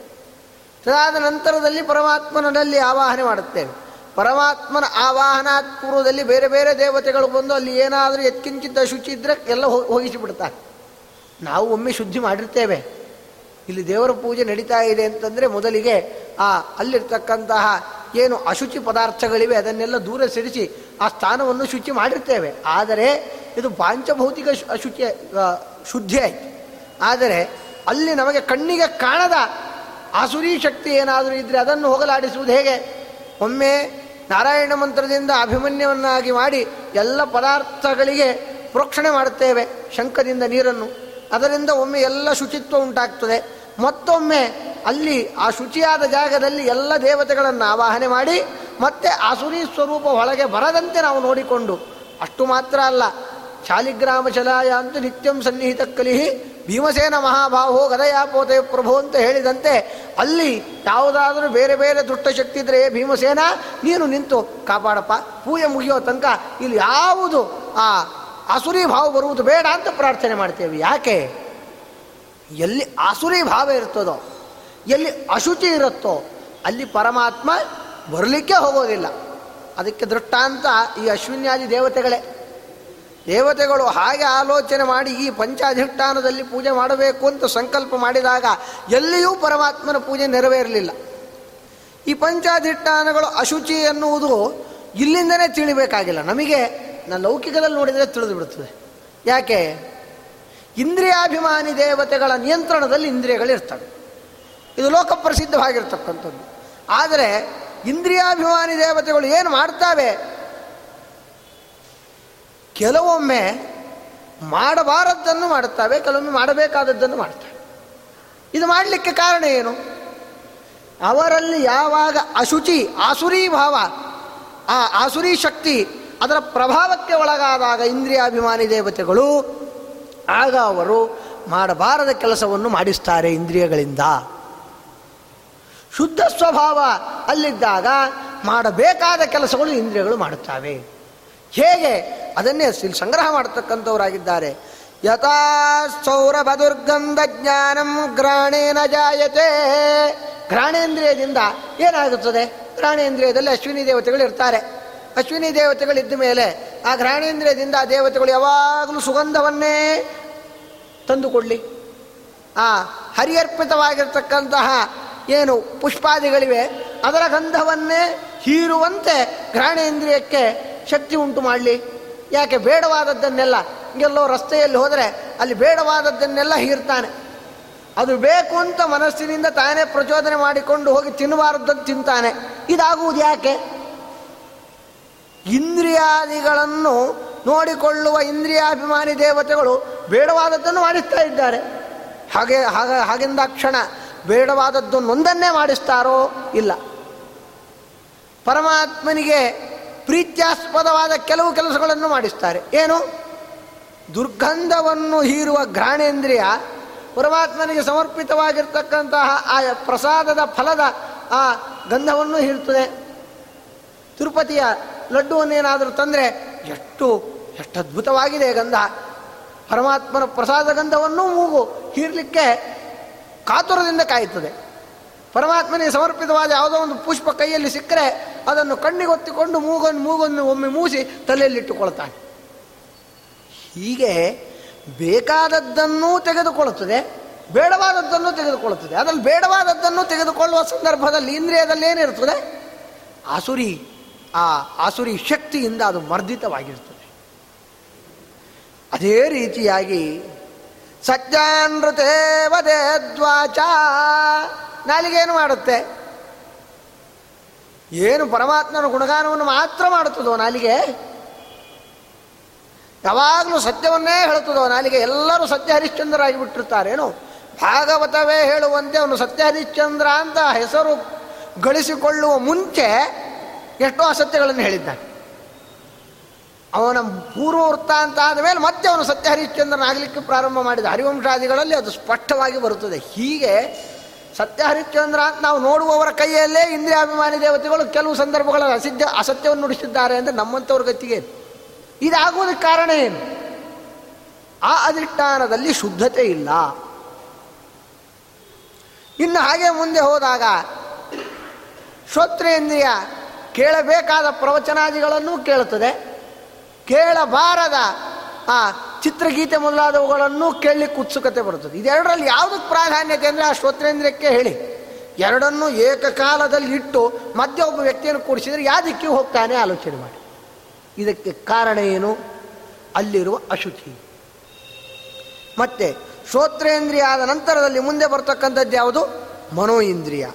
ಅದಾದ ನಂತರದಲ್ಲಿ ಪರಮಾತ್ಮನಲ್ಲಿ ಆವಾಹನೆ ಮಾಡುತ್ತೇವೆ. ಪರಮಾತ್ಮನ ಆವಾಹನಾತ್ ಪೂರ್ವದಲ್ಲಿ ಬೇರೆ ಬೇರೆ ದೇವತೆಗಳು ಬಂದು ಅಲ್ಲಿ ಏನಾದರೂ ಎತ್ಕಿಂಚಿದ್ದ ಶುಚಿ ಇದ್ದರೆ ಎಲ್ಲ ಹೋಗಿಸಿಬಿಡ್ತಾರೆ ನಾವು ಒಮ್ಮೆ ಶುದ್ಧಿ ಮಾಡಿರ್ತೇವೆ. ಇಲ್ಲಿ ದೇವರ ಪೂಜೆ ನಡೀತಾ ಇದೆ ಅಂತಂದರೆ ಮೊದಲಿಗೆ ಆ ಅಲ್ಲಿರ್ತಕ್ಕಂತಹ ಏನು ಅಶುಚಿ ಪದಾರ್ಥಗಳಿವೆ ಅದನ್ನೆಲ್ಲ ದೂರ ಸರಿಸಿ ಆ ಸ್ಥಾನವನ್ನು ಶುಚಿ ಮಾಡಿರ್ತೇವೆ. ಆದರೆ ಇದು ಪಾಂಚಭೌತಿಕ ಅಶುಚಿ ಶುದ್ಧಿ ಆಯಿತು. ಆದರೆ ಅಲ್ಲಿ ನಮಗೆ ಕಣ್ಣಿಗೆ ಕಾಣದ ಆಸುರಿ ಶಕ್ತಿ ಏನಾದರೂ ಇದ್ದರೆ ಅದನ್ನು ಹೋಗಲಾಡಿಸುವುದು ಹೇಗೆ? ಒಮ್ಮೆ ನಾರಾಯಣ ಮಂತ್ರದಿಂದ ಅಭಿಮನ್ಯವನ್ನಾಗಿ ಮಾಡಿ ಎಲ್ಲ ಪದಾರ್ಥಗಳಿಗೆ ಪ್ರೋಕ್ಷಣೆ ಮಾಡುತ್ತೇವೆ ಶಂಖದಿಂದ ನೀರನ್ನು. ಅದರಿಂದ ಒಮ್ಮೆ ಎಲ್ಲ ಶುಚಿತ್ವ ಉಂಟಾಗ್ತದೆ. ಮತ್ತೊಮ್ಮೆ ಅಲ್ಲಿ ಆ ಶುಚಿಯಾದ ಜಾಗದಲ್ಲಿ ಎಲ್ಲ ದೇವತೆಗಳನ್ನು ಆವಾಹನೆ ಮಾಡಿ, ಮತ್ತೆ ಆಸುರಿ ಸ್ವರೂಪ ಒಳಗೆ ಬರದಂತೆ ನಾವು ನೋಡಿಕೊಂಡು, ಅಷ್ಟು ಮಾತ್ರ ಅಲ್ಲ. ಶಾಲಿಗ್ರಾಮ ಶಲಾಯ ಅಂತ ನಿತ್ಯಂ ಸನ್ನಿಹಿತ ಕಲಿಹಿ, ಭೀಮಸೇನ ಮಹಾಭಾವೋ ಗದಯಾಪೋತೆ ಪ್ರಭು ಅಂತ ಹೇಳಿದಂತೆ, ಅಲ್ಲಿ ಯಾವುದಾದರೂ ಬೇರೆ ಬೇರೆ ದುಷ್ಟಶಕ್ತಿ ಇದ್ರೆ ಭೀಮಸೇನ, ನೀನು ನಿಂತು ಕಾಪಾಡಪ್ಪ, ಪೂಜೆ ಮುಗಿಯೋ ತನಕ ಇಲ್ಲಿ ಯಾವುದು ಆ ಆಸುರಿ ಭಾವ ಬರುವುದು ಬೇಡ ಅಂತ ಪ್ರಾರ್ಥನೆ ಮಾಡ್ತೇವೆ. ಯಾಕೆ? ಎಲ್ಲಿ ಆಸುರಿ ಭಾವ ಇರ್ತದೋ, ಎಲ್ಲಿ ಅಶುಚಿ ಇರುತ್ತೋ, ಅಲ್ಲಿ ಪರಮಾತ್ಮ ಬರಲಿಕ್ಕೆ ಹೋಗೋದಿಲ್ಲ. ಅದಕ್ಕೆ ದೃಷ್ಟಾಂತ ಈ ಅಶ್ವಿನ್ಯಾದಿ ದೇವತೆಗಳೇ. ದೇವತೆಗಳು ಹಾಗೆ ಆಲೋಚನೆ ಮಾಡಿ ಈ ಪಂಚಾಧಿಷ್ಠಾನದಲ್ಲಿ ಪೂಜೆ ಮಾಡಬೇಕು ಅಂತ ಸಂಕಲ್ಪ ಮಾಡಿದಾಗ ಎಲ್ಲಿಯೂ ಪರಮಾತ್ಮನ ಪೂಜೆ ನೆರವೇರಲಿಲ್ಲ. ಈ ಪಂಚಾಧಿಷ್ಠಾನಗಳು ಅಶುಚಿ ಎನ್ನುವುದು ಇಲ್ಲಿಂದನೇ ತಿಳಿಬೇಕಾಗಿಲ್ಲ. ನಮಗೆ ನಾನು ಲೌಕಿಕದಲ್ಲಿ ನೋಡಿದರೆ ತಿಳಿದು ಬಿಡುತ್ತದೆ. ಯಾಕೆ? ಇಂದ್ರಿಯಾಭಿಮಾನಿ ದೇವತೆಗಳ ನಿಯಂತ್ರಣದಲ್ಲಿ ಇಂದ್ರಿಯಗಳಿರ್ತವೆ. ಇದು ಲೋಕಪ್ರಸಿದ್ಧವಾಗಿರ್ತಕ್ಕಂಥದ್ದು ಆದರೆ ಇಂದ್ರಿಯಾಭಿಮಾನಿ ದೇವತೆಗಳು ಏನು ಮಾಡ್ತಾವೆ? ಕೆಲವೊಮ್ಮೆ ಮಾಡಬಾರದ್ದನ್ನು ಮಾಡುತ್ತವೆ, ಕೆಲವೊಮ್ಮೆ ಮಾಡಬೇಕಾದದ್ದನ್ನು ಮಾಡ್ತವೆ ಇದು ಮಾಡಲಿಕ್ಕೆ ಕಾರಣ ಏನು? ಅವರಲ್ಲಿ ಯಾವಾಗ ಅಶುಚಿ, ಆಸುರಿ ಭಾವ, ಆ ಆಸುರಿ ಶಕ್ತಿ ಅದರ ಪ್ರಭಾವಕ್ಕೆ ಒಳಗಾದಾಗ ಇಂದ್ರಿಯಾಭಿಮಾನಿ ದೇವತೆಗಳು, ಆಗ ಅವರು ಮಾಡಬಾರದ ಕೆಲಸವನ್ನು ಮಾಡಿಸ್ತಾರೆ ಇಂದ್ರಿಯಗಳಿಂದ. ಶುದ್ಧ ಸ್ವಭಾವ ಅಲ್ಲಿದ್ದಾಗ ಮಾಡಬೇಕಾದ ಕೆಲಸಗಳು ಇಂದ್ರಿಯಗಳು ಮಾಡುತ್ತವೆ. ಹೇಗೆ? ಅದನ್ನೇ ಇಲ್ಲಿ ಸಂಗ್ರಹ ಮಾಡತಕ್ಕಂಥವರಾಗಿದ್ದಾರೆ. ಯಥಾ ಸೌರಭ ದುರ್ಗಂಧ ಜ್ಞಾನಂ ಗ್ರಾಣೇನ ಜಾಯತೆ. ಗ್ರಾಣೇಂದ್ರಿಯದಿಂದ ಏನಾಗುತ್ತದೆ? ಗ್ರಾಣೇಂದ್ರಿಯದಲ್ಲಿ ಅಶ್ವಿನಿ ದೇವತೆಗಳು ಇರ್ತಾರೆ. ಅಶ್ವಿನಿ ದೇವತೆಗಳಿದ್ದ ಮೇಲೆ ಆ ಘ್ರಾಣೇಂದ್ರಿಯದಿಂದ ಆ ದೇವತೆಗಳು ಯಾವಾಗಲೂ ಸುಗಂಧವನ್ನೇ ತಂದುಕೊಡಲಿ. ಆ ಹರಿಯರ್ಪಿತವಾಗಿರ್ತಕ್ಕಂತಹ ಏನು ಪುಷ್ಪಾದಿಗಳಿವೆ, ಅದರ ಗಂಧವನ್ನೇ ಹೀರುವಂತೆ ಘ್ರಾಣೇಂದ್ರಿಯಕ್ಕೆ ಶಕ್ತಿ ಉಂಟು ಮಾಡಲಿ. ಯಾಕೆ ಬೇಡವಾದದ್ದನ್ನೆಲ್ಲ ಎಲ್ಲೋ ರಸ್ತೆಯಲ್ಲಿ ಹೋದರೆ ಅಲ್ಲಿ ಬೇಡವಾದದ್ದನ್ನೆಲ್ಲ ಹೀರ್ತಾನೆ. ಅದು ಬೇಕು ಅಂತ ಮನಸ್ಸಿನಿಂದ ತಾನೇ ಪ್ರಚೋದನೆ ಮಾಡಿಕೊಂಡು ಹೋಗಿ ತಿನ್ನಬಾರದನ್ನು ತಿಂತಾನೆ. ಇದಾಗುವುದು ಯಾಕೆ? ಇಂದ್ರಿಯಾದಿಗಳನ್ನು ನೋಡಿಕೊಳ್ಳುವ ಇಂದ್ರಿಯಾಭಿಮಾನಿ ದೇವತೆಗಳು ಬೇಡವಾದದ್ದನ್ನು ಮಾಡಿಸ್ತಾ ಇದ್ದಾರೆ. ಹಾಗೆ, ಹಾಗ ಹಾಗೆಂದಾಕ್ಷಣ ಬೇಡವಾದದ್ದನ್ನೊಂದನ್ನೇ ಮಾಡಿಸ್ತಾರೋ ಇಲ್ಲ. ಪರಮಾತ್ಮನಿಗೆ ಪ್ರೀತ್ಯಾಸ್ಪದವಾದ ಕೆಲವು ಕೆಲಸಗಳನ್ನು ಮಾಡಿಸ್ತಾರೆ. ಏನು? ದುರ್ಗಂಧವನ್ನು ಹೀರುವ ಘ್ರಾಣೇಂದ್ರಿಯ ಪರಮಾತ್ಮನಿಗೆ ಸಮರ್ಪಿತವಾಗಿರ್ತಕ್ಕಂತಹ ಆ ಪ್ರಸಾದದ ಫಲದ ಆ ಗಂಧವನ್ನು ಹೀರ್ತದೆ ತಿರುಪತಿಯ ಲಡ್ಡುವನ್ನೇನಾದರೂ ತಂದರೆ ಎಷ್ಟು ಎಷ್ಟು ಅದ್ಭುತವಾಗಿದೆ ಗಂಧ. ಪರಮಾತ್ಮನ ಪ್ರಸಾದ ಗಂಧವನ್ನು ಮೂಗು ಹೀರಲಿಕ್ಕೆ ಕಾತುರದಿಂದ ಕಾಯುತ್ತದೆ. ಪರಮಾತ್ಮನಿಗೆ ಸಮರ್ಪಿತವಾದ ಯಾವುದೋ ಒಂದು ಪುಷ್ಪ ಕೈಯಲ್ಲಿ ಸಿಕ್ಕರೆ ಅದನ್ನು ಕಣ್ಣಿಗೊತ್ತಿಕೊಂಡು ಮೂಗನ್ನು ಮೂಗನ್ನು ಒಮ್ಮೆ ಮೂಸಿ ತಲೆಯಲ್ಲಿಟ್ಟುಕೊಳ್ತಾನೆ. ಹೀಗೆ ಬೇಕಾದದ್ದನ್ನೂ ತೆಗೆದುಕೊಳ್ಳುತ್ತದೆ, ಬೇಡವಾದದ್ದನ್ನು ತೆಗೆದುಕೊಳ್ಳುತ್ತದೆ. ಅದರಲ್ಲಿ ಬೇಡವಾದದ್ದನ್ನು ತೆಗೆದುಕೊಳ್ಳುವ ಸಂದರ್ಭದಲ್ಲಿ ಇಂದ್ರಿಯದಲ್ಲಿ ಏನಿರ್ತದೆ ಆಸುರಿ. ಆ ಆಸುರಿ ಶಕ್ತಿಯಿಂದ ಅದು ಮರ್ದಿತವಾಗಿರ್ತದೆ. ಅದೇ ರೀತಿಯಾಗಿ ಸಜ್ಜಾನೃತೇವದೇ ದ್ವಾಚ ನಾಲಿಗೇನು ಮಾಡುತ್ತೆ. ಏನು ಪರಮಾತ್ಮನ ಗುಣಗಾನವನ್ನು ಮಾತ್ರ ಮಾಡುತ್ತದೋ ನಾಲಿಗೆ? ಯಾವಾಗಲೂ ಸತ್ಯವನ್ನೇ ಹೇಳುತ್ತದೋ ನಾಲಿಗೆ? ಎಲ್ಲರೂ ಸತ್ಯ ಹರಿಶ್ಚಂದ್ರಾಗಿ ಬಿಟ್ಟಿರ್ತಾರೇನು ಭಾಗವತವೇ ಹೇಳುವಂತೆ ಅವನು ಸತ್ಯ ಹರಿಶ್ಚಂದ್ರ ಅಂತ ಹೆಸರು ಗಳಿಸಿಕೊಳ್ಳುವ ಮುಂಚೆ ಎಷ್ಟೋ ಅಸತ್ಯಗಳನ್ನು ಹೇಳಿದ್ದಾನೆ. ಅವನ ಪೂರ್ವ ವೃತ್ತಾಂತ ಆದ ಮೇಲೆ ಮತ್ತೆ ಅವನು ಸತ್ಯ ಹರಿಶ್ಚಂದ್ರನಾಗಲಿಕ್ಕೆ ಪ್ರಾರಂಭ ಮಾಡಿದ ಹರಿವಂಶಾದಿಗಳಲ್ಲಿ ಅದು ಸ್ಪಷ್ಟವಾಗಿ ಬರುತ್ತದೆ. ಹೀಗೆ ಸತ್ಯ ಹರಿಶ್ಚಂದ್ರ ಅಂತ ನಾವು ನೋಡುವವರ ಕೈಯಲ್ಲೇ ಇಂದ್ರಿಯಾಭಿಮಾನಿ ದೇವತೆಗಳು ಕೆಲವು ಸಂದರ್ಭಗಳಲ್ಲಿ ಅಸಿದ್ಧ ಅಸತ್ಯವನ್ನು ನುಡಿಸಿದ್ದಾರೆ ಅಂದರೆ ನಮ್ಮಂಥವ್ರ ಗತಿಗೆ ಇದಾಗುವುದಕ್ಕೆ ಕಾರಣ ಏನು? ಆ ಅಧಿಷ್ಠಾನದಲ್ಲಿ ಶುದ್ಧತೆ ಇಲ್ಲ. ಇನ್ನು ಹಾಗೆ ಮುಂದೆ ಹೋದಾಗ ಶ್ರೋತ್ರೇಂದ್ರಿಯ ಕೇಳಬೇಕಾದ ಪ್ರವಚನಾದಿಗಳನ್ನು ಕೇಳುತ್ತದೆ. ಕೇಳಬಾರದ, ಆ, ಚಿತ್ರಗೀತೆ ಮೊದಲಾದವುಗಳನ್ನು ಕೇಳಲಿಕ್ಕೆ ಉತ್ಸುಕತೆ ಬರುತ್ತದೆ. ಇದೆರಡರಲ್ಲಿ ಯಾವುದಕ್ಕೆ ಪ್ರಾಧಾನ್ಯತೆ ಅಂದರೆ ಆ ಶ್ರೋತ್ರೇಂದ್ರಕ್ಕೆ ಹೇಳಿ. ಎರಡನ್ನೂ ಏಕಕಾಲದಲ್ಲಿ ಇಟ್ಟು ಮಧ್ಯ ಒಬ್ಬ ವ್ಯಕ್ತಿಯನ್ನು ಕೂಡಿಸಿದರೆ ಯಾವುದಕ್ಕೆ ಹೋಗ್ತಾನೆ ಆಲೋಚನೆ ಮಾಡಿ. ಇದಕ್ಕೆ ಕಾರಣ ಏನು? ಅಲ್ಲಿರುವ ಅಶುಚಿ. ಮತ್ತೆ ಶ್ರೋತ್ರೇಂದ್ರಿಯ ಆದ ನಂತರದಲ್ಲಿ ಮುಂದೆ ಬರ್ತಕ್ಕಂಥದ್ದು ಯಾವುದು? ಮನೋ ಇಂದ್ರಿಯ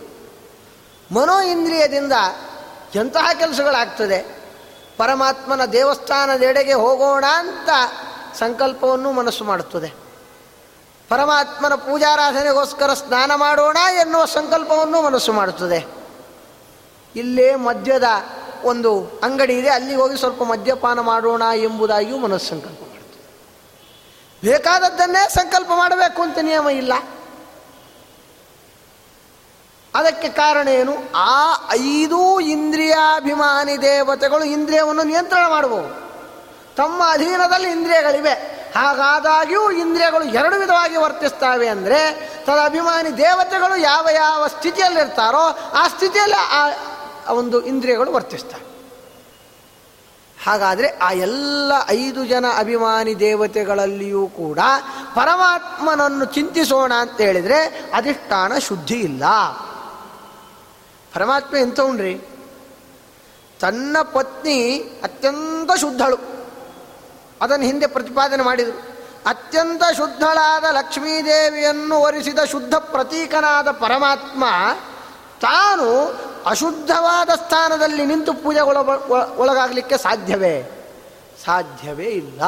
ಮನೋ ಇಂದ್ರಿಯದಿಂದ ಎಂತಹ ಕೆಲಸಗಳಾಗ್ತದೆ? ಪರಮಾತ್ಮನ ದೇವಸ್ಥಾನದೆಡೆಗೆ ಹೋಗೋಣ ಅಂತ ಸಂಕಲ್ಪವನ್ನು ಮನಸ್ಸು ಮಾಡುತ್ತದೆ. ಪರಮಾತ್ಮನ ಪೂಜಾರಾಧನೆಗೋಸ್ಕರ ಸ್ನಾನ ಮಾಡೋಣ ಎನ್ನುವ ಸಂಕಲ್ಪವನ್ನು ಮನಸ್ಸು ಮಾಡುತ್ತದೆ. ಇಲ್ಲೇ ಮದ್ಯದ ಒಂದು ಅಂಗಡಿ ಇದೆ, ಅಲ್ಲಿ ಹೋಗಿ ಸ್ವಲ್ಪ ಮದ್ಯಪಾನ ಮಾಡೋಣ ಎಂಬುದಾಗಿಯೂ ಮನಸ್ಸು ಸಂಕಲ್ಪ ಮಾಡುತ್ತದೆ. ಬೇಕಾದದ್ದನ್ನೇ ಸಂಕಲ್ಪ ಮಾಡಬೇಕು ಅಂತ ನಿಯಮ ಇಲ್ಲ. ಅದಕ್ಕೆ ಕಾರಣ ಏನು? ಆ ಐದು ಇಂದ್ರಿಯಾಭಿಮಾನಿ ದೇವತೆಗಳು ಇಂದ್ರಿಯವನ್ನು ನಿಯಂತ್ರಣ ಮಾಡಬಹುದು ತಮ್ಮ ಅಧೀನದಲ್ಲಿ ಇಂದ್ರಿಯಗಳಿವೆ. ಹಾಗಾದಾಗ್ಯೂ ಇಂದ್ರಿಯಗಳು ಎರಡು ವಿಧವಾಗಿ ವರ್ತಿಸ್ತವೆ ಅಂದರೆ ತದ ಅಭಿಮಾನಿ ದೇವತೆಗಳು ಯಾವ ಯಾವ ಸ್ಥಿತಿಯಲ್ಲಿರ್ತಾರೋ ಆ ಸ್ಥಿತಿಯಲ್ಲಿ ಆ ಒಂದು ಇಂದ್ರಿಯಗಳು ವರ್ತಿಸ್ತವೆ. ಹಾಗಾದರೆ ಆ ಎಲ್ಲ ಐದು ಜನ ಅಭಿಮಾನಿ ದೇವತೆಗಳಲ್ಲಿಯೂ ಕೂಡ ಪರಮಾತ್ಮನನ್ನು ಚಿಂತಿಸೋಣ ಅಂತ ಹೇಳಿದರೆ, ಅಧಿಷ್ಠಾನ ಶುದ್ಧಿ ಇಲ್ಲ. ಪರಮಾತ್ಮ ಎಂಥವ್ರಿ ತನ್ನ ಪತ್ನಿ ಅತ್ಯಂತ ಶುದ್ಧಳು. ಅದನ್ನು ಹಿಂದೆ ಪ್ರತಿಪಾದನೆ ಮಾಡಿದರು. ಅತ್ಯಂತ ಶುದ್ಧಳಾದ ಲಕ್ಷ್ಮೀದೇವಿಯನ್ನು ಒರಿಸಿದ ಶುದ್ಧ ಪ್ರತೀಕನಾದ ಪರಮಾತ್ಮ ತಾನು ಅಶುದ್ಧವಾದ ಸ್ಥಾನದಲ್ಲಿ ನಿಂತು ಪೂಜೆ ಒಳ ಒಳಗಾಗಲಿಕ್ಕೆ ಸಾಧ್ಯವೇ? ಸಾಧ್ಯವೇ ಇಲ್ಲ.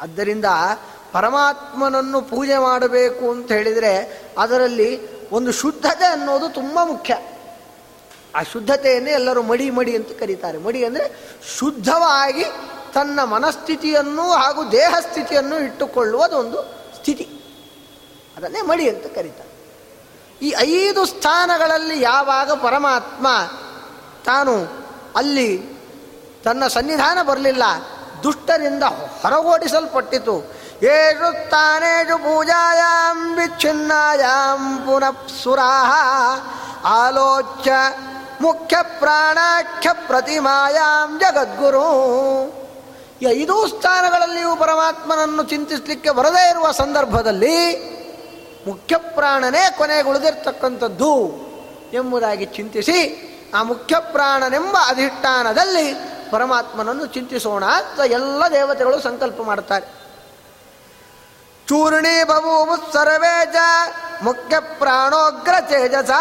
ಆದ್ದರಿಂದ ಪರಮಾತ್ಮನನ್ನು ಪೂಜೆ ಮಾಡಬೇಕು ಅಂತ ಹೇಳಿದರೆ ಅದರಲ್ಲಿ ಒಂದು ಶುದ್ಧತೆ ಅನ್ನೋದು ತುಂಬ ಮುಖ್ಯ. ಆ ಶುದ್ಧತೆಯನ್ನೇ ಎಲ್ಲರೂ ಮಡಿ ಮಡಿ ಅಂತ ಕರೀತಾರೆ. ಮಡಿ ಅಂದರೆ ಶುದ್ಧವಾಗಿ ತನ್ನ ಮನಸ್ಥಿತಿಯನ್ನು ಹಾಗೂ ದೇಹ ಸ್ಥಿತಿಯನ್ನು ಇಟ್ಟುಕೊಳ್ಳುವುದೊಂದು ಸ್ಥಿತಿ. ಅದನ್ನೇ ಮಡಿ ಅಂತ ಕರೀತಾರೆ. ಈ ಐದು ಸ್ಥಾನಗಳಲ್ಲಿ ಯಾವಾಗ ಪರಮಾತ್ಮ ತಾನು ಅಲ್ಲಿ ತನ್ನ ಸನ್ನಿಧಾನ ಬರಲಿಲ್ಲ, ದುಷ್ಟರಿಂದ ಹೊರಗೋಡಿಸಲ್ಪಟ್ಟಿತು ಏಷು ತಾನೇಷು ಪೂಜಾಯಾಂ ವಿಚ್ಛಿನ್ನಾಯಾಂ ಪುನಃ ಸುರಾಹ. ಆಲೋಚ್ಯ ಮುಖ್ಯ ಪ್ರಾಣಾಖ್ಯ ಪ್ರತಿಮಾಯಾಂ ಜಗದ್ಗುರು. ಈ ಐದೂ ಸ್ಥಾನಗಳಲ್ಲಿಯೂ ಪರಮಾತ್ಮನನ್ನು ಚಿಂತಿಸಲಿಕ್ಕೆ ಬರದೇ ಇರುವ ಸಂದರ್ಭದಲ್ಲಿ ಮುಖ್ಯ ಪ್ರಾಣನೇ ಕೊನೆಗುಳಿದಿರ್ತಕ್ಕಂಥದ್ದು ಎಂಬುದಾಗಿ ಚಿಂತಿಸಿ ಆ ಮುಖ್ಯ ಪ್ರಾಣನೆಂಬ ಅಧಿಷ್ಠಾನದಲ್ಲಿ ಪರಮಾತ್ಮನನ್ನು ಚಿಂತಿಸೋಣ ಅಂತ ಎಲ್ಲ ದೇವತೆಗಳು ಸಂಕಲ್ಪ ಮಾಡ್ತಾರೆ. ಚೂರ್ಣಿ ಸರ್ವೇ ಚ ಮುಖ್ಯ ಪ್ರಾಣೋಗ್ರ ತೇಜಸ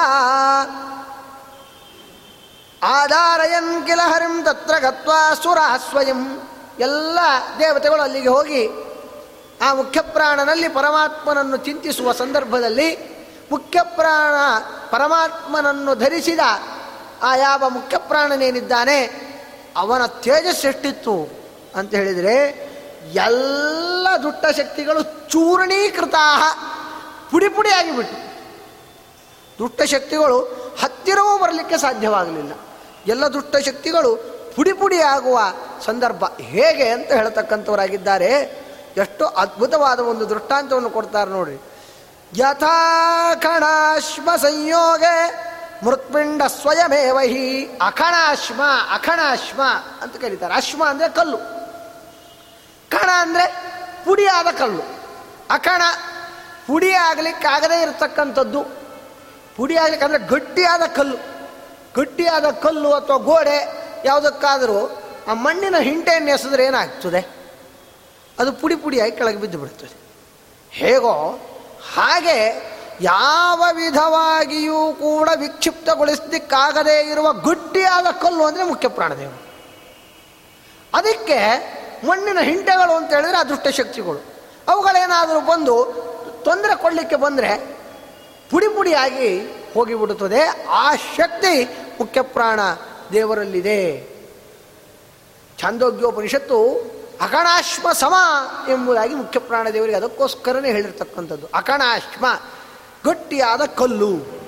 ಆಧಾರಯನ್ ಕಿಲ ಹರಿಂ ತತ್ರ ಗತ್ವಾ ಸುರ ಸ್ವಯಂ ಎಲ್ಲ ದೇವತೆಗಳು ಅಲ್ಲಿಗೆ ಹೋಗಿ ಆ ಮುಖ್ಯಪ್ರಾಣನಲ್ಲಿ ಪರಮಾತ್ಮನನ್ನು ಚಿಂತಿಸುವ ಸಂದರ್ಭದಲ್ಲಿ ಮುಖ್ಯಪ್ರಾಣ ಪರಮಾತ್ಮನನ್ನು ಧರಿಸಿದ ಆ ಯಾವ ಮುಖ್ಯಪ್ರಾಣನೇನಿದ್ದಾನೆ ಅವನ ತೇಜಸ್ ಎಷ್ಟಿತ್ತು ಅಂತ ಹೇಳಿದರೆ ಎಲ್ಲ ದುಷ್ಟ ಶಕ್ತಿಗಳು ಚೂರ್ಣೀಕೃತ ಪುಡಿ ದುಷ್ಟ ಶಕ್ತಿಗಳು ಹತ್ತಿರವೂ ಬರಲಿಕ್ಕೆ ಸಾಧ್ಯವಾಗಲಿಲ್ಲ. ಎಲ್ಲ ದುಷ್ಟಶಕ್ತಿಗಳು ಪುಡಿ ಪುಡಿಯಾಗುವ ಸಂದರ್ಭ ಹೇಗೆ ಅಂತ ಹೇಳ್ತಕ್ಕಂಥವರಾಗಿದ್ದಾರೆ. ಎಷ್ಟು ಅದ್ಭುತವಾದ ಒಂದು ದೃಷ್ಟಾಂತವನ್ನು ಕೊಡ್ತಾರೆ ನೋಡಿ. ಯಥಾ ಕಣಾಶ್ಮ ಸಂಯೋಗೆ ಮೃತ್ಪಿಂಡ ಸ್ವಯಮೇವಹಿ ಅಖಣಾಶ್ಮ ಅಖಣಾಶ್ಮ ಅಂತ ಕರೀತಾರೆ. ಅಶ್ಮ ಅಂದರೆ ಕಲ್ಲು. ಕಣ ಅಂದರೆ ಪುಡಿಯಾದ ಕಲ್ಲು. ಅಕಣ ಪುಡಿ ಆಗಲಿಕ್ಕಾಗದೇ ಇರತಕ್ಕಂಥದ್ದು. ಪುಡಿ ಆಗಲಿಕ್ಕಂದರೆ ಗಟ್ಟಿಯಾದ ಕಲ್ಲು. ಗಟ್ಟಿಯಾದ ಕಲ್ಲು ಅಥವಾ ಗೋಡೆ ಯಾವುದಕ್ಕಾದರೂ ಆ ಮಣ್ಣಿನ ಹಿಂಟೆಯನ್ನು ಎಸೆದ್ರೆ ಏನಾಗ್ತದೆ? ಅದು ಪುಡಿ ಪುಡಿಯಾಗಿ ಕೆಳಗೆ ಬಿದ್ದು ಬಿಡ್ತದೆ. ಹೇಗೋ ಹಾಗೆ ಯಾವ ವಿಧವಾಗಿಯೂ ಕೂಡ ವಿಕ್ಷಿಪ್ತಗೊಳಿಸಲಿಕ್ಕಾಗದೇ ಇರುವ ಗಟ್ಟಿಯಾದ ಕಲ್ಲು ಅಂದರೆ ಮುಖ್ಯ ಪ್ರಾಣದೇವ ಅದಕ್ಕೆ ಮಣ್ಣಿನ ಹಿಂಟೆಗಳು ಅಂತ ಹೇಳಿದ್ರೆ ಅದೃಷ್ಟ ಶಕ್ತಿಗಳು. ಅವುಗಳೇನಾದರೂ ಬಂದು ತೊಂದರೆ ಕೊಡಲಿಕ್ಕೆ ಬಂದರೆ ಪುಡಿ ಪುಡಿಯಾಗಿ ಹೋಗಿಬಿಡುತ್ತದೆ. ಆ ಶಕ್ತಿ ಮುಖ್ಯ ಪ್ರಾಣ ದೇವರಲ್ಲಿದೆ. ಛಾಂದೋಗ್ಯೋಪನಿಷತ್ತು ಅಕಣಾಶ್ಮ ಸಮ ಎಂಬುದಾಗಿ ಮುಖ್ಯ ಪ್ರಾಣ ದೇವರಿಗೆ ಅದಕ್ಕೋಸ್ಕರನೇ ಹೇಳಿರ್ತಕ್ಕಂಥದ್ದು. ಅಕಣಾಶ್ಮ, ಗಟ್ಟಿಯಾದ ಕಲ್ಲು.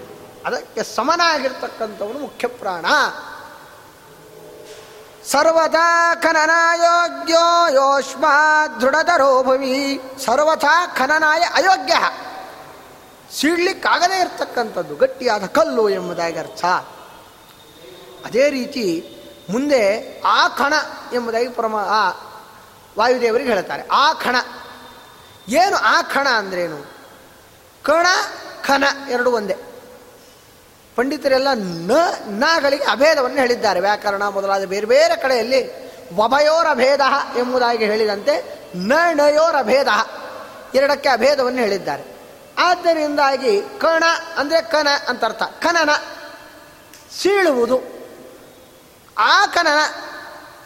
ಅದಕ್ಕೆ ಸಮನಾಗಿರ್ತಕ್ಕಂಥವನು ಮುಖ್ಯ ಪ್ರಾಣ ಸರ್ವಥಾ ಖನನಾಯೋಗ್ಯೋ ಯೋಷ್ಮಾ ದೃಢತರೋ ಭವಿ. ಸರ್ವಥಾ ಖನನಾಯ ಅಯೋಗ್ಯ. ಸೀಡ್ಲಿಕ್ಕಾಗದೇ ಇರತಕ್ಕಂಥದ್ದು, ಗಟ್ಟಿಯಾದ ಕಲ್ಲು ಎಂಬುದಾಗಿ ಅರ್ಥ. ಅದೇ ರೀತಿ ಮುಂದೆ ಆ ಕಣ ಎಂಬುದಾಗಿ ಪರಮ, ಆ ವಾಯುದೇವರಿಗೆ ಹೇಳ್ತಾರೆ. ಆ ಕಣ ಏನು ಆ ಕಣ ಅಂದ್ರೇನು? ಕಣ, ಖನ ಎರಡು ಒಂದೇ. ಪಂಡಿತರೆಲ್ಲ ನ, ನಗಳಿಗೆ ಅಭೇದವನ್ನು ಹೇಳಿದ್ದಾರೆ. ವ್ಯಾಕರಣ ಮೊದಲಾದ ಬೇರೆ ಬೇರೆ ಕಡೆಯಲ್ಲಿ ವಭಯೋರ ಭೇದ ಎಂಬುದಾಗಿ ಹೇಳಿದಂತೆ ನ ನಯೋರ ಅಭೇದ ಎರಡಕ್ಕೆ ಅಭೇದವನ್ನು ಹೇಳಿದ್ದಾರೆ. ಆದ್ದರಿಂದಾಗಿ ಕಣ ಅಂದರೆ ಕನ ಅಂತ ಅರ್ಥ ಕನನ ಸೀಳುವುದು. ಆ ಕನನ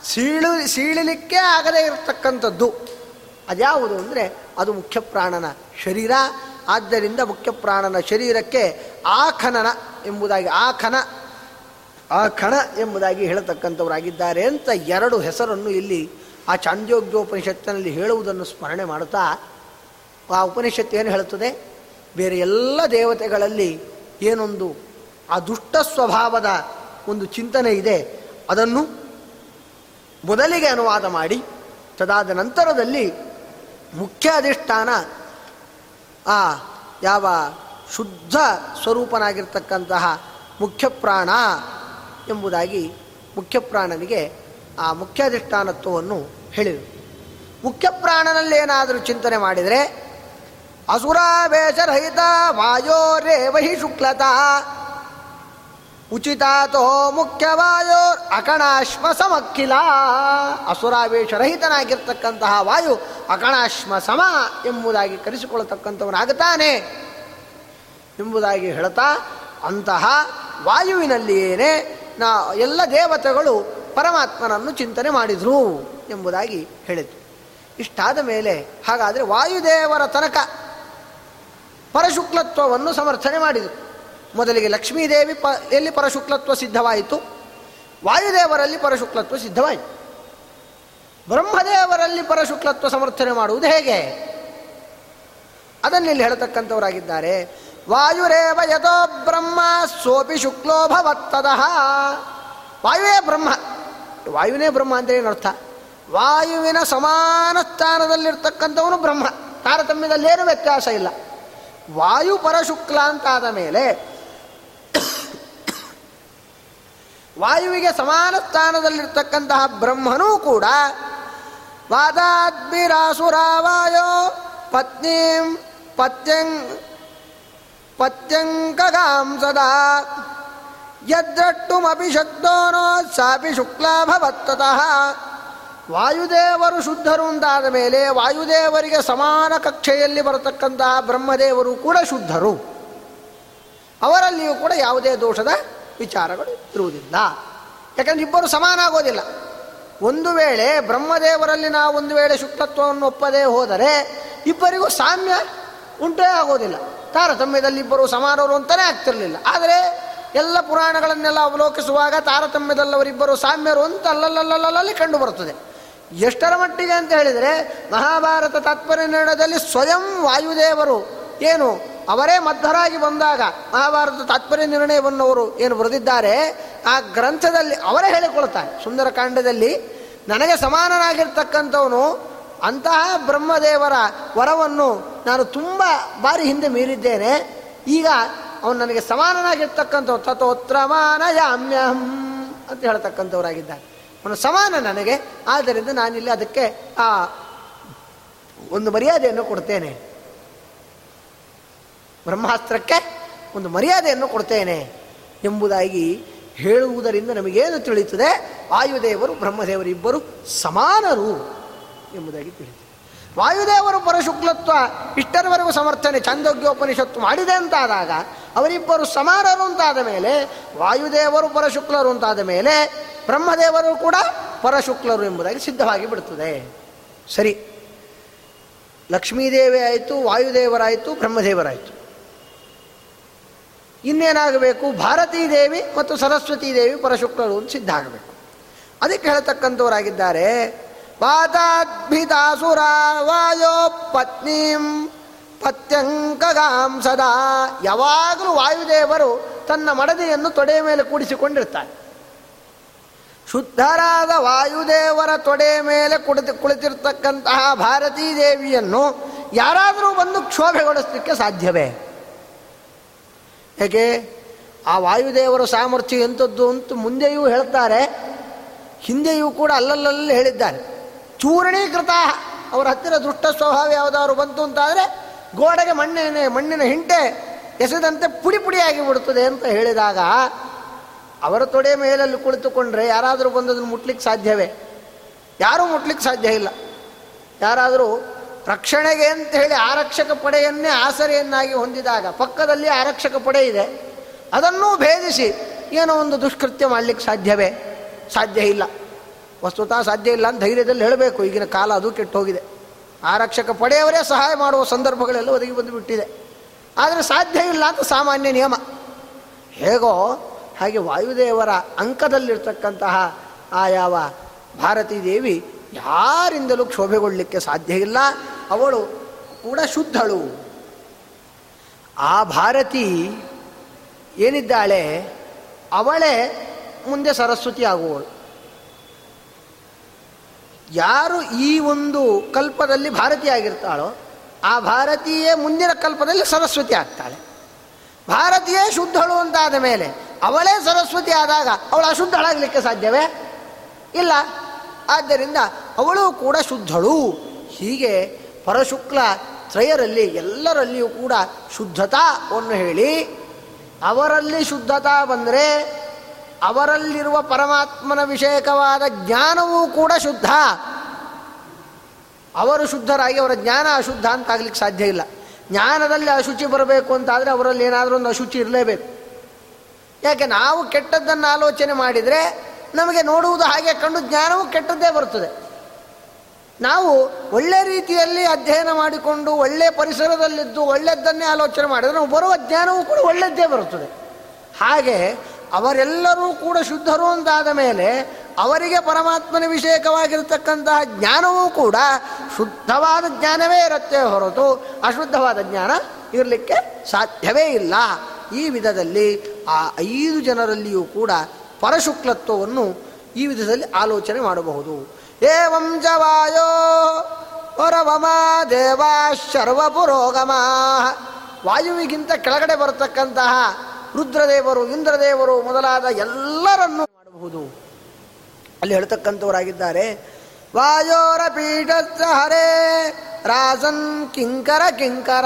ಸೀಳು, ಸೀಳಲಿಕ್ಕೆ ಆಗದೇ ಇರತಕ್ಕಂಥದ್ದು. ಅದ್ಯಾವುದು ಅಂದರೆ ಅದು ಮುಖ್ಯ ಪ್ರಾಣನ ಶರೀರ ಆದ್ದರಿಂದ ಮುಖ್ಯ ಪ್ರಾಣನ ಶರೀರಕ್ಕೆ ಆ ಖನನ ಎಂಬುದಾಗಿ, ಆ ಖನ, ಆ ಖಣ ಎಂಬುದಾಗಿ ಹೇಳತಕ್ಕಂಥವರಾಗಿದ್ದಾರೆ ಅಂತ ಎರಡು ಹೆಸರನ್ನು ಇಲ್ಲಿ ಆ ಚಾಂದ್ಯೋಗ್ಯೋಪನಿಷತ್ತಿನಲ್ಲಿ ಹೇಳುವುದನ್ನು ಸ್ಮರಣೆ ಮಾಡುತ್ತಾ ಆ ಉಪನಿಷತ್ತು ಏನು ಹೇಳುತ್ತದೆ? ಬೇರೆ ಎಲ್ಲ ದೇವತೆಗಳಲ್ಲಿ ಏನೊಂದು ಆ ದುಷ್ಟ ಸ್ವಭಾವದ ಒಂದು ಚಿಂತನೆ ಇದೆ, ಅದನ್ನು ಮೊದಲಿಗೆ ಅನುವಾದ ಮಾಡಿ, ತದಾದ ನಂತರದಲ್ಲಿ ಮುಖ್ಯ ಅಧಿಷ್ಠಾನ ಆ ಯಾವ ಶುದ್ಧ ಸ್ವರೂಪನಾಗಿರ್ತಕ್ಕಂತಹ ಮುಖ್ಯಪ್ರಾಣ ಎಂಬುದಾಗಿ ಮುಖ್ಯಪ್ರಾಣನಿಗೆ ಆ ಮುಖ್ಯಾಧಿಷ್ಠಾನತ್ವವನ್ನು ಹೇಳಿದರು. ಮುಖ್ಯ ಪ್ರಾಣನಲ್ಲೇನಾದರೂ ಚಿಂತನೆ ಮಾಡಿದರೆ ಅಸುರಾವೇಶರಹಿತ ವಾಯೋರೇವಹಿ ಶುಕ್ಲತಾ ಉಚಿತಾತೋ ಮುಖ್ಯವಾಯೋ ಅಕಣಾಶ್ಮ ಸಮಕ್ಕಿಲ ಅಸುರಾವೇಶರಹಿತನಾಗಿರ್ತಕ್ಕಂತಹ ವಾಯು ಅಕಣಾಶ್ಮ ಸಮ ಎಂಬುದಾಗಿ ಕರೆಸಿಕೊಳ್ಳತಕ್ಕಂಥವನಾಗುತ್ತಾನೆ. ಎಂಬುದಾಗಿ ಹೇಳ್ತಾ, ಅಂತಹ ವಾಯುವಿನಲ್ಲಿಯೇನೆ ನಾ ಎಲ್ಲ ದೇವತೆಗಳು ಪರಮಾತ್ಮನನ್ನು ಚಿಂತನೆ ಮಾಡಿದರು ಎಂಬುದಾಗಿ ಹೇಳಿತು. ಇಷ್ಟಾದ ಮೇಲೆ ಹಾಗಾದರೆ ವಾಯುದೇವರ ತನಕ ಪರಶುಕ್ಲತ್ವವನ್ನು ಸಮರ್ಥನೆ ಮಾಡಿದರು. ಮೊದಲಿಗೆ ಲಕ್ಷ್ಮೀದೇವಿ ಪ, ಎಲ್ಲಿ ಪರಶುಕ್ಲತ್ವ ಸಿದ್ಧವಾಯಿತು? ವಾಯುದೇವರಲ್ಲಿ ಪರಶುಕ್ಲತ್ವ ಸಿದ್ಧವಾಯಿತು. ಬ್ರಹ್ಮದೇವರಲ್ಲಿ ಪರಶುಕ್ಲತ್ವ ಸಮರ್ಥನೆ ಮಾಡುವುದು ಹೇಗೆ? ಅದನ್ನಿಲ್ಲಿ ಹೇಳತಕ್ಕಂಥವರಾಗಿದ್ದಾರೆ. ವಾಯುರೇವ ಯಥೋ ಬ್ರಹ್ಮ ಸೋಪಿ ಶುಕ್ಲೋ ಭವತ್ತದಃ. ವಾಯುವೇ ಬ್ರಹ್ಮ. ವಾಯುವಿನೇ ಬ್ರಹ್ಮ ಅಂತ ಏನು ಅರ್ಥ? ವಾಯುವಿನ ಸಮಾನ ಸ್ಥಾನದಲ್ಲಿರ್ತಕ್ಕಂಥವನು ಬ್ರಹ್ಮ. ತಾರತಮ್ಯದಲ್ಲೇನು ವ್ಯತ್ಯಾಸ ಇಲ್ಲ. ವಾಯು ಪರಶುಕ್ಲ ಅಂತಾದ ಮೇಲೆ ವಾಯುವಿಗೆ ಸಮಾನ ಸ್ಥಾನದಲ್ಲಿರ್ತಕ್ಕಂತಹ ಬ್ರಹ್ಮನೂ ಕೂಡ ವಾದಾದ್ಮಿರಾಸುರಾವಾಯೋ ಪತ್ನೀಂ ಪತ್ಯಂ ಪತ್ಯಂಕಗಾಂ ಸದಾ. ಯದ್ರಟ್ಟುಮಿ ಶಕ್ತೋನೋ ಸಾಪಿ ಶುಕ್ಲಾಭವತ್ತತಃ ವಾಯುದೇವರು ಶುದ್ಧರು ಅಂತಾದ ಮೇಲೆ ವಾಯುದೇವರಿಗೆ ಸಮಾನ ಕಕ್ಷೆಯಲ್ಲಿ ಬರತಕ್ಕಂತಹ ಬ್ರಹ್ಮದೇವರು ಕೂಡ ಶುದ್ಧರು. ಅವರಲ್ಲಿಯೂ ಕೂಡ ಯಾವುದೇ ದೋಷದ ವಿಚಾರಗಳು ಇರುವುದಿಲ್ಲ. ಯಾಕಂದ್ರೆ ಇಬ್ಬರು ಸಮಾನ ಆಗೋದಿಲ್ಲ ಒಂದು ವೇಳೆ ಬ್ರಹ್ಮದೇವರಲ್ಲಿ ನಾವು ಒಂದು ವೇಳೆ ಶುಕ್ತತ್ವವನ್ನು ಒಪ್ಪದೇ ಹೋದರೆ ಇಬ್ಬರಿಗೂ ಸಾಮ್ಯ ಉಂಟೇ ಆಗೋದಿಲ್ಲ. ತಾರತಮ್ಯದಲ್ಲಿ ಇಬ್ಬರು ಸಮಾನರು ಅಂತಲೇ ಆಗ್ತಿರಲಿಲ್ಲ. ಆದರೆ ಎಲ್ಲ ಪುರಾಣಗಳನ್ನೆಲ್ಲ ಅವಲೋಕಿಸುವಾಗ ತಾರತಮ್ಯದಲ್ಲವರಿಬ್ಬರು ಸಾಮ್ಯರು ಅಂತ ಅಲ್ಲಲ್ಲಲ್ಲಲ್ಲಿ ಕಂಡು ಬರುತ್ತದೆ ಎಷ್ಟರ ಮಟ್ಟಿಗೆ ಅಂತ ಹೇಳಿದರೆ ಮಹಾಭಾರತ ತಾತ್ಪರ್ಯ ನಿರ್ಣಯದಲ್ಲಿ ಸ್ವಯಂ ವಾಯುದೇವರು ಏನು ಅವರೇ ಮಧ್ಯರಾಗಿ ಬಂದಾಗ ಮಹಾಭಾರತದ ತಾತ್ಪರ್ಯ ನಿರ್ಣಯವನ್ನು ಅವರು ಏನು ಬರೆದಿದ್ದಾರೆ, ಆ ಗ್ರಂಥದಲ್ಲಿ ಅವರೇ ಹೇಳಿಕೊಳ್ತಾರೆ ಸುಂದರಕಾಂಡದಲ್ಲಿ ನನಗೆ ಸಮಾನನಾಗಿರ್ತಕ್ಕಂಥವನು, ಅಂತಹ ಬ್ರಹ್ಮದೇವರ ವರವನ್ನು ನಾನು ತುಂಬ ಬಾರಿ ಹಿಂದೆ ಮೀರಿದ್ದೇನೆ, ಈಗ ಅವನು ನನಗೆ ಸಮಾನನಾಗಿರ್ತಕ್ಕಂಥವ್ರು ತಥೋತ್ರಮಾನಯಾಮ್ಯಹಂ ಅಂತ ಹೇಳ್ತಕ್ಕಂಥವರಾಗಿದ್ದಾರೆ. ಅವನು ಸಮಾನ ನನಗೆ, ಆದ್ದರಿಂದ ನಾನಿಲ್ಲಿ ಅದಕ್ಕೆ ಆ ಒಂದು ಮರ್ಯಾದೆಯನ್ನು ಕೊಡ್ತೇನೆ. ಬ್ರಹ್ಮಾಸ್ತ್ರಕ್ಕೆ ಒಂದು ಮರ್ಯಾದೆಯನ್ನು ಕೊಡ್ತೇನೆ ಎಂಬುದಾಗಿ ಹೇಳುವುದರಿಂದ ನಮಗೇನು ತಿಳಿಯುತ್ತದೆ? ವಾಯುದೇವರು, ಬ್ರಹ್ಮದೇವರು ಇಬ್ಬರು ಸಮಾನರು ಎಂಬುದಾಗಿ ತಿಳಿಯುತ್ತದೆ. ವಾಯುದೇವರು ಪರಶುಕ್ಲತ್ವ ಇಷ್ಟರವರೆಗೂ ಸಮರ್ಥನೆ ಛಂದೋಗ್ಯೋಪನಿಷತ್ತು ಮಾಡಿದೆ ಅಂತಾದಾಗ ಅವರಿಬ್ಬರು ಸಮಾನರು ಅಂತಾದ ಮೇಲೆ, ವಾಯುದೇವರು ಪರಶುಕ್ಲರು ಅಂತಾದ ಮೇಲೆ, ಬ್ರಹ್ಮದೇವರು ಕೂಡ ಪರಶುಕ್ಲರು ಎಂಬುದಾಗಿ ಸಿದ್ಧವಾಗಿ ಬಿಡುತ್ತದೆ. ಸರಿ. ಲಕ್ಷ್ಮೀದೇವಿ ಆಯಿತು, ವಾಯುದೇವರಾಯಿತು, ಬ್ರಹ್ಮದೇವರಾಯಿತು. ಇನ್ನೇನಾಗಬೇಕು? ಭಾರತೀ ದೇವಿ ಮತ್ತು ಸರಸ್ವತೀ ದೇವಿ ಪರಶುಕ್ಲರು ಅಂತ ಸಿದ್ಧ ಆಗಬೇಕು. ಅದಕ್ಕೆ ಹೇಳ್ತಕ್ಕಂಥವರಾಗಿದ್ದಾರೆ. ಪಾತಾದ್ಭಿತಾಸುರ ವಾಯೋ ಪತ್ನೀಂ ಪತ್ಯಂಕಗಾಂ ಸದಾ. ಯಾವಾಗಲೂ ವಾಯುದೇವರು ತನ್ನ ಮಡದಿಯನ್ನು ತೊಡೆಯ ಮೇಲೆ ಕೂಡಿಸಿಕೊಂಡಿರ್ತಾರೆ. ಶುದ್ಧರಾದ ವಾಯುದೇವರ ತೊಡೆ ಮೇಲೆ ಕುಳಿತು ಕುಳಿತಿರ್ತಕ್ಕಂತಹ ಭಾರತೀ ದೇವಿಯನ್ನು ಯಾರಾದರೂ ಬಂದು ಕ್ಷೋಭೆಗೊಳಿಸಲಿಕ್ಕೆ ಸಾಧ್ಯವೇ? ಹೇಗೆ? ಆ ವಾಯುದೇವರ ಸಾಮರ್ಥ್ಯ ಎಂಥದ್ದು ಅಂತ ಮುಂದೆಯೂ ಹೇಳ್ತಾರೆ, ಹಿಂದೆಯೂ ಕೂಡ ಅಲ್ಲಲ್ಲಲ್ಲಿ ಹೇಳಿದ್ದಾರೆ. ಚೂರಣೀಕೃತ, ಅವರ ಹತ್ತಿರ ದುಷ್ಟ ಸ್ವಭಾವ ಯಾವುದಾದ್ರು ಬಂತು ಅಂತಾದರೆ, ಗೋಡೆಗೆ ಮಣ್ಣಿನ ಮಣ್ಣಿನ ಹಿಂಟೆ ಎಸೆದಂತೆ ಪುಡಿ ಪುಡಿಯಾಗಿ ಬಿಡುತ್ತದೆ ಅಂತ ಹೇಳಿದಾಗ, ಅವರ ತೊಡೆ ಮೇಲಲ್ಲಿ ಕುಳಿತುಕೊಂಡ್ರೆ ಯಾರಾದರೂ ಬಂದದನ್ನು ಮುಟ್ಲಿಕ್ಕೆ ಸಾಧ್ಯವೇ? ಯಾರೂ ಮುಟ್ಲಿಕ್ಕೆ ಸಾಧ್ಯ ಇಲ್ಲ. ಯಾರಾದರೂ ರಕ್ಷಣೆಗೆ ಅಂತ ಹೇಳಿ ಆರಕ್ಷಕ ಪಡೆಯನ್ನೇ ಆಸರೆಯನ್ನಾಗಿ ಹೊಂದಿದಾಗ ಪಕ್ಕದಲ್ಲಿ ಆರಕ್ಷಕ ಪಡೆ ಇದೆ. ಅದನ್ನೂ ಭೇದಿಸಿ ಏನೋ ಒಂದು ದುಷ್ಕೃತ್ಯ ಮಾಡಲಿಕ್ಕೆ ಸಾಧ್ಯವೇ? ಸಾಧ್ಯ ಇಲ್ಲ. ವಸ್ತುತಃ ಸಾಧ್ಯ ಇಲ್ಲ ಅಂತ ಧೈರ್ಯದಲ್ಲಿ ಹೇಳಬೇಕು. ಈಗಿನ ಕಾಲ ಅದು ಕೆಟ್ಟು ಹೋಗಿದೆ ಆರಕ್ಷಕ ಪಡೆಯವರೇ ಸಹಾಯ ಮಾಡುವ ಸಂದರ್ಭಗಳೆಲ್ಲ ಒದಗಿ ಬಂದುಬಿಟ್ಟಿದೆ. ಆದರೆ ಸಾಧ್ಯ ಇಲ್ಲ ಅಂತ ಸಾಮಾನ್ಯ ನಿಯಮ. ಹೇಗೋ ಹಾಗೆ ವಾಯುದೇವರ ಅಂಕದಲ್ಲಿರ್ತಕ್ಕಂತಹ ಆ ಯಾವ ಭಾರತೀ ದೇವಿ ಯಾರಿಂದಲೂ ಕ್ಷೋಭೆಗೊಳ್ಳಲಿಕ್ಕೆ ಸಾಧ್ಯ ಇಲ್ಲ. ಅವಳು ಕೂಡ ಶುದ್ಧಳು. ಆ ಭಾರತಿ ಏನಿದ್ದಾಳೆ? ಅವಳೇ ಮುಂದೆ ಸರಸ್ವತಿ ಆಗುವಳು ಯಾರು ಈ ಒಂದು ಕಲ್ಪದಲ್ಲಿ ಭಾರತೀಯಾಗಿರ್ತಾಳೋ, ಆ ಭಾರತೀಯೇ ಮುಂದಿನ ಕಲ್ಪದಲ್ಲಿ ಸರಸ್ವತಿ ಆಗ್ತಾಳೆ. ಭಾರತೀಯೇ ಶುದ್ಧಳು ಅಂತಾದ ಮೇಲೆ ಅವಳೇ ಸರಸ್ವತಿ ಆದಾಗ ಅವಳು ಅಶುದ್ಧಳಾಗಲಿಕ್ಕೆ ಸಾಧ್ಯವೇ? ಇಲ್ಲ. ಆದ್ದರಿಂದ ಅವಳು ಕೂಡ ಶುದ್ಧಳು. ಹೀಗೆ ಪರಶುಕ್ಲ ತ್ರಯರಲ್ಲಿ ಎಲ್ಲರಲ್ಲಿಯೂ ಕೂಡ ಶುದ್ಧತಾವನ್ನು ಹೇಳಿ, ಅವರಲ್ಲಿ ಶುದ್ಧತಾ ಬಂದರೆ ಅವರಲ್ಲಿರುವ ಪರಮಾತ್ಮನ ವಿಷಯಕವಾದ ಜ್ಞಾನವೂ ಕೂಡ ಶುದ್ಧ. ಅವರು ಶುದ್ಧರಾಗಿ, ಅವರ ಜ್ಞಾನ ಅಶುದ್ಧ ಅಂತ ಆಗ್ಲಿಕ್ಕೆ ಸಾಧ್ಯ ಇಲ್ಲ. ಜ್ಞಾನದಲ್ಲಿ ಅಶುಚಿ ಬರಬೇಕು ಅಂತಾದರೆ ಅವರಲ್ಲಿ ಏನಾದರೂ ಒಂದು ಅಶುಚಿ ಇರಲೇಬೇಕು. ಯಾಕೆ, ನಾವು ಕೆಟ್ಟದ್ದನ್ನು ಆಲೋಚನೆ ಮಾಡಿದರೆ ನಮಗೆ ನೋಡುವುದು ಹಾಗೆ ಕಂಡು ಜ್ಞಾನವೂ ಕೆಟ್ಟದ್ದೇ ಬರುತ್ತದೆ. ನಾವು ಒಳ್ಳೆ ರೀತಿಯಲ್ಲಿ ಅಧ್ಯಯನ ಮಾಡಿಕೊಂಡು ಒಳ್ಳೆ ಪರಿಸರದಲ್ಲಿದ್ದು ಒಳ್ಳೆಯದನ್ನೇ ಆಲೋಚನೆ ಮಾಡಿದರೆ ನಾವು ಬರುವ ಜ್ಞಾನವೂ ಕೂಡ ಒಳ್ಳೆಯದ್ದೇ ಬರುತ್ತದೆ. ಹಾಗೆ ಅವರೆಲ್ಲರೂ ಕೂಡ ಶುದ್ಧರು ಅಂತಾದ ಮೇಲೆ ಅವರಿಗೆ ಪರಮಾತ್ಮನ ವಿಷಯಕವಾಗಿರತಕ್ಕಂತಹ ಜ್ಞಾನವೂ ಕೂಡ ಶುದ್ಧವಾದ ಜ್ಞಾನವೇ ಇರುತ್ತೆ ಹೊರತು ಅಶುದ್ಧವಾದ ಜ್ಞಾನ ಇರಲಿಕ್ಕೆ ಸಾಧ್ಯವೇ ಇಲ್ಲ. ಈ ವಿಧದಲ್ಲಿ ಆ ಐದು ಜನರಲ್ಲಿಯೂ ಕೂಡ ಪರಶುಕ್ಲತ್ವವನ್ನು ಈ ವಿಧದಲ್ಲಿ ಆಲೋಚನೆ ಮಾಡಬಹುದು. ಏವಂ ವಾಯೋ ಹೊರವಮ ದೇವಾ ವಾಯುವಿಗಿಂತ ಕೆಳಗಡೆ ಬರತಕ್ಕಂತಹ ರುದ್ರದೇವರು, ಇಂದ್ರದೇವರು ಮೊದಲಾದ ಎಲ್ಲರನ್ನು ಮಾಡಬಹುದು. ಅಲ್ಲಿ ಹೇಳ್ತಕ್ಕಂಥವರಾಗಿದ್ದಾರೆ. ವಾಯೋರ ಪೀಠ ಹರೇ, ರಾಜನ್ ಕಿಂಕರ ಕಿಂಕರ.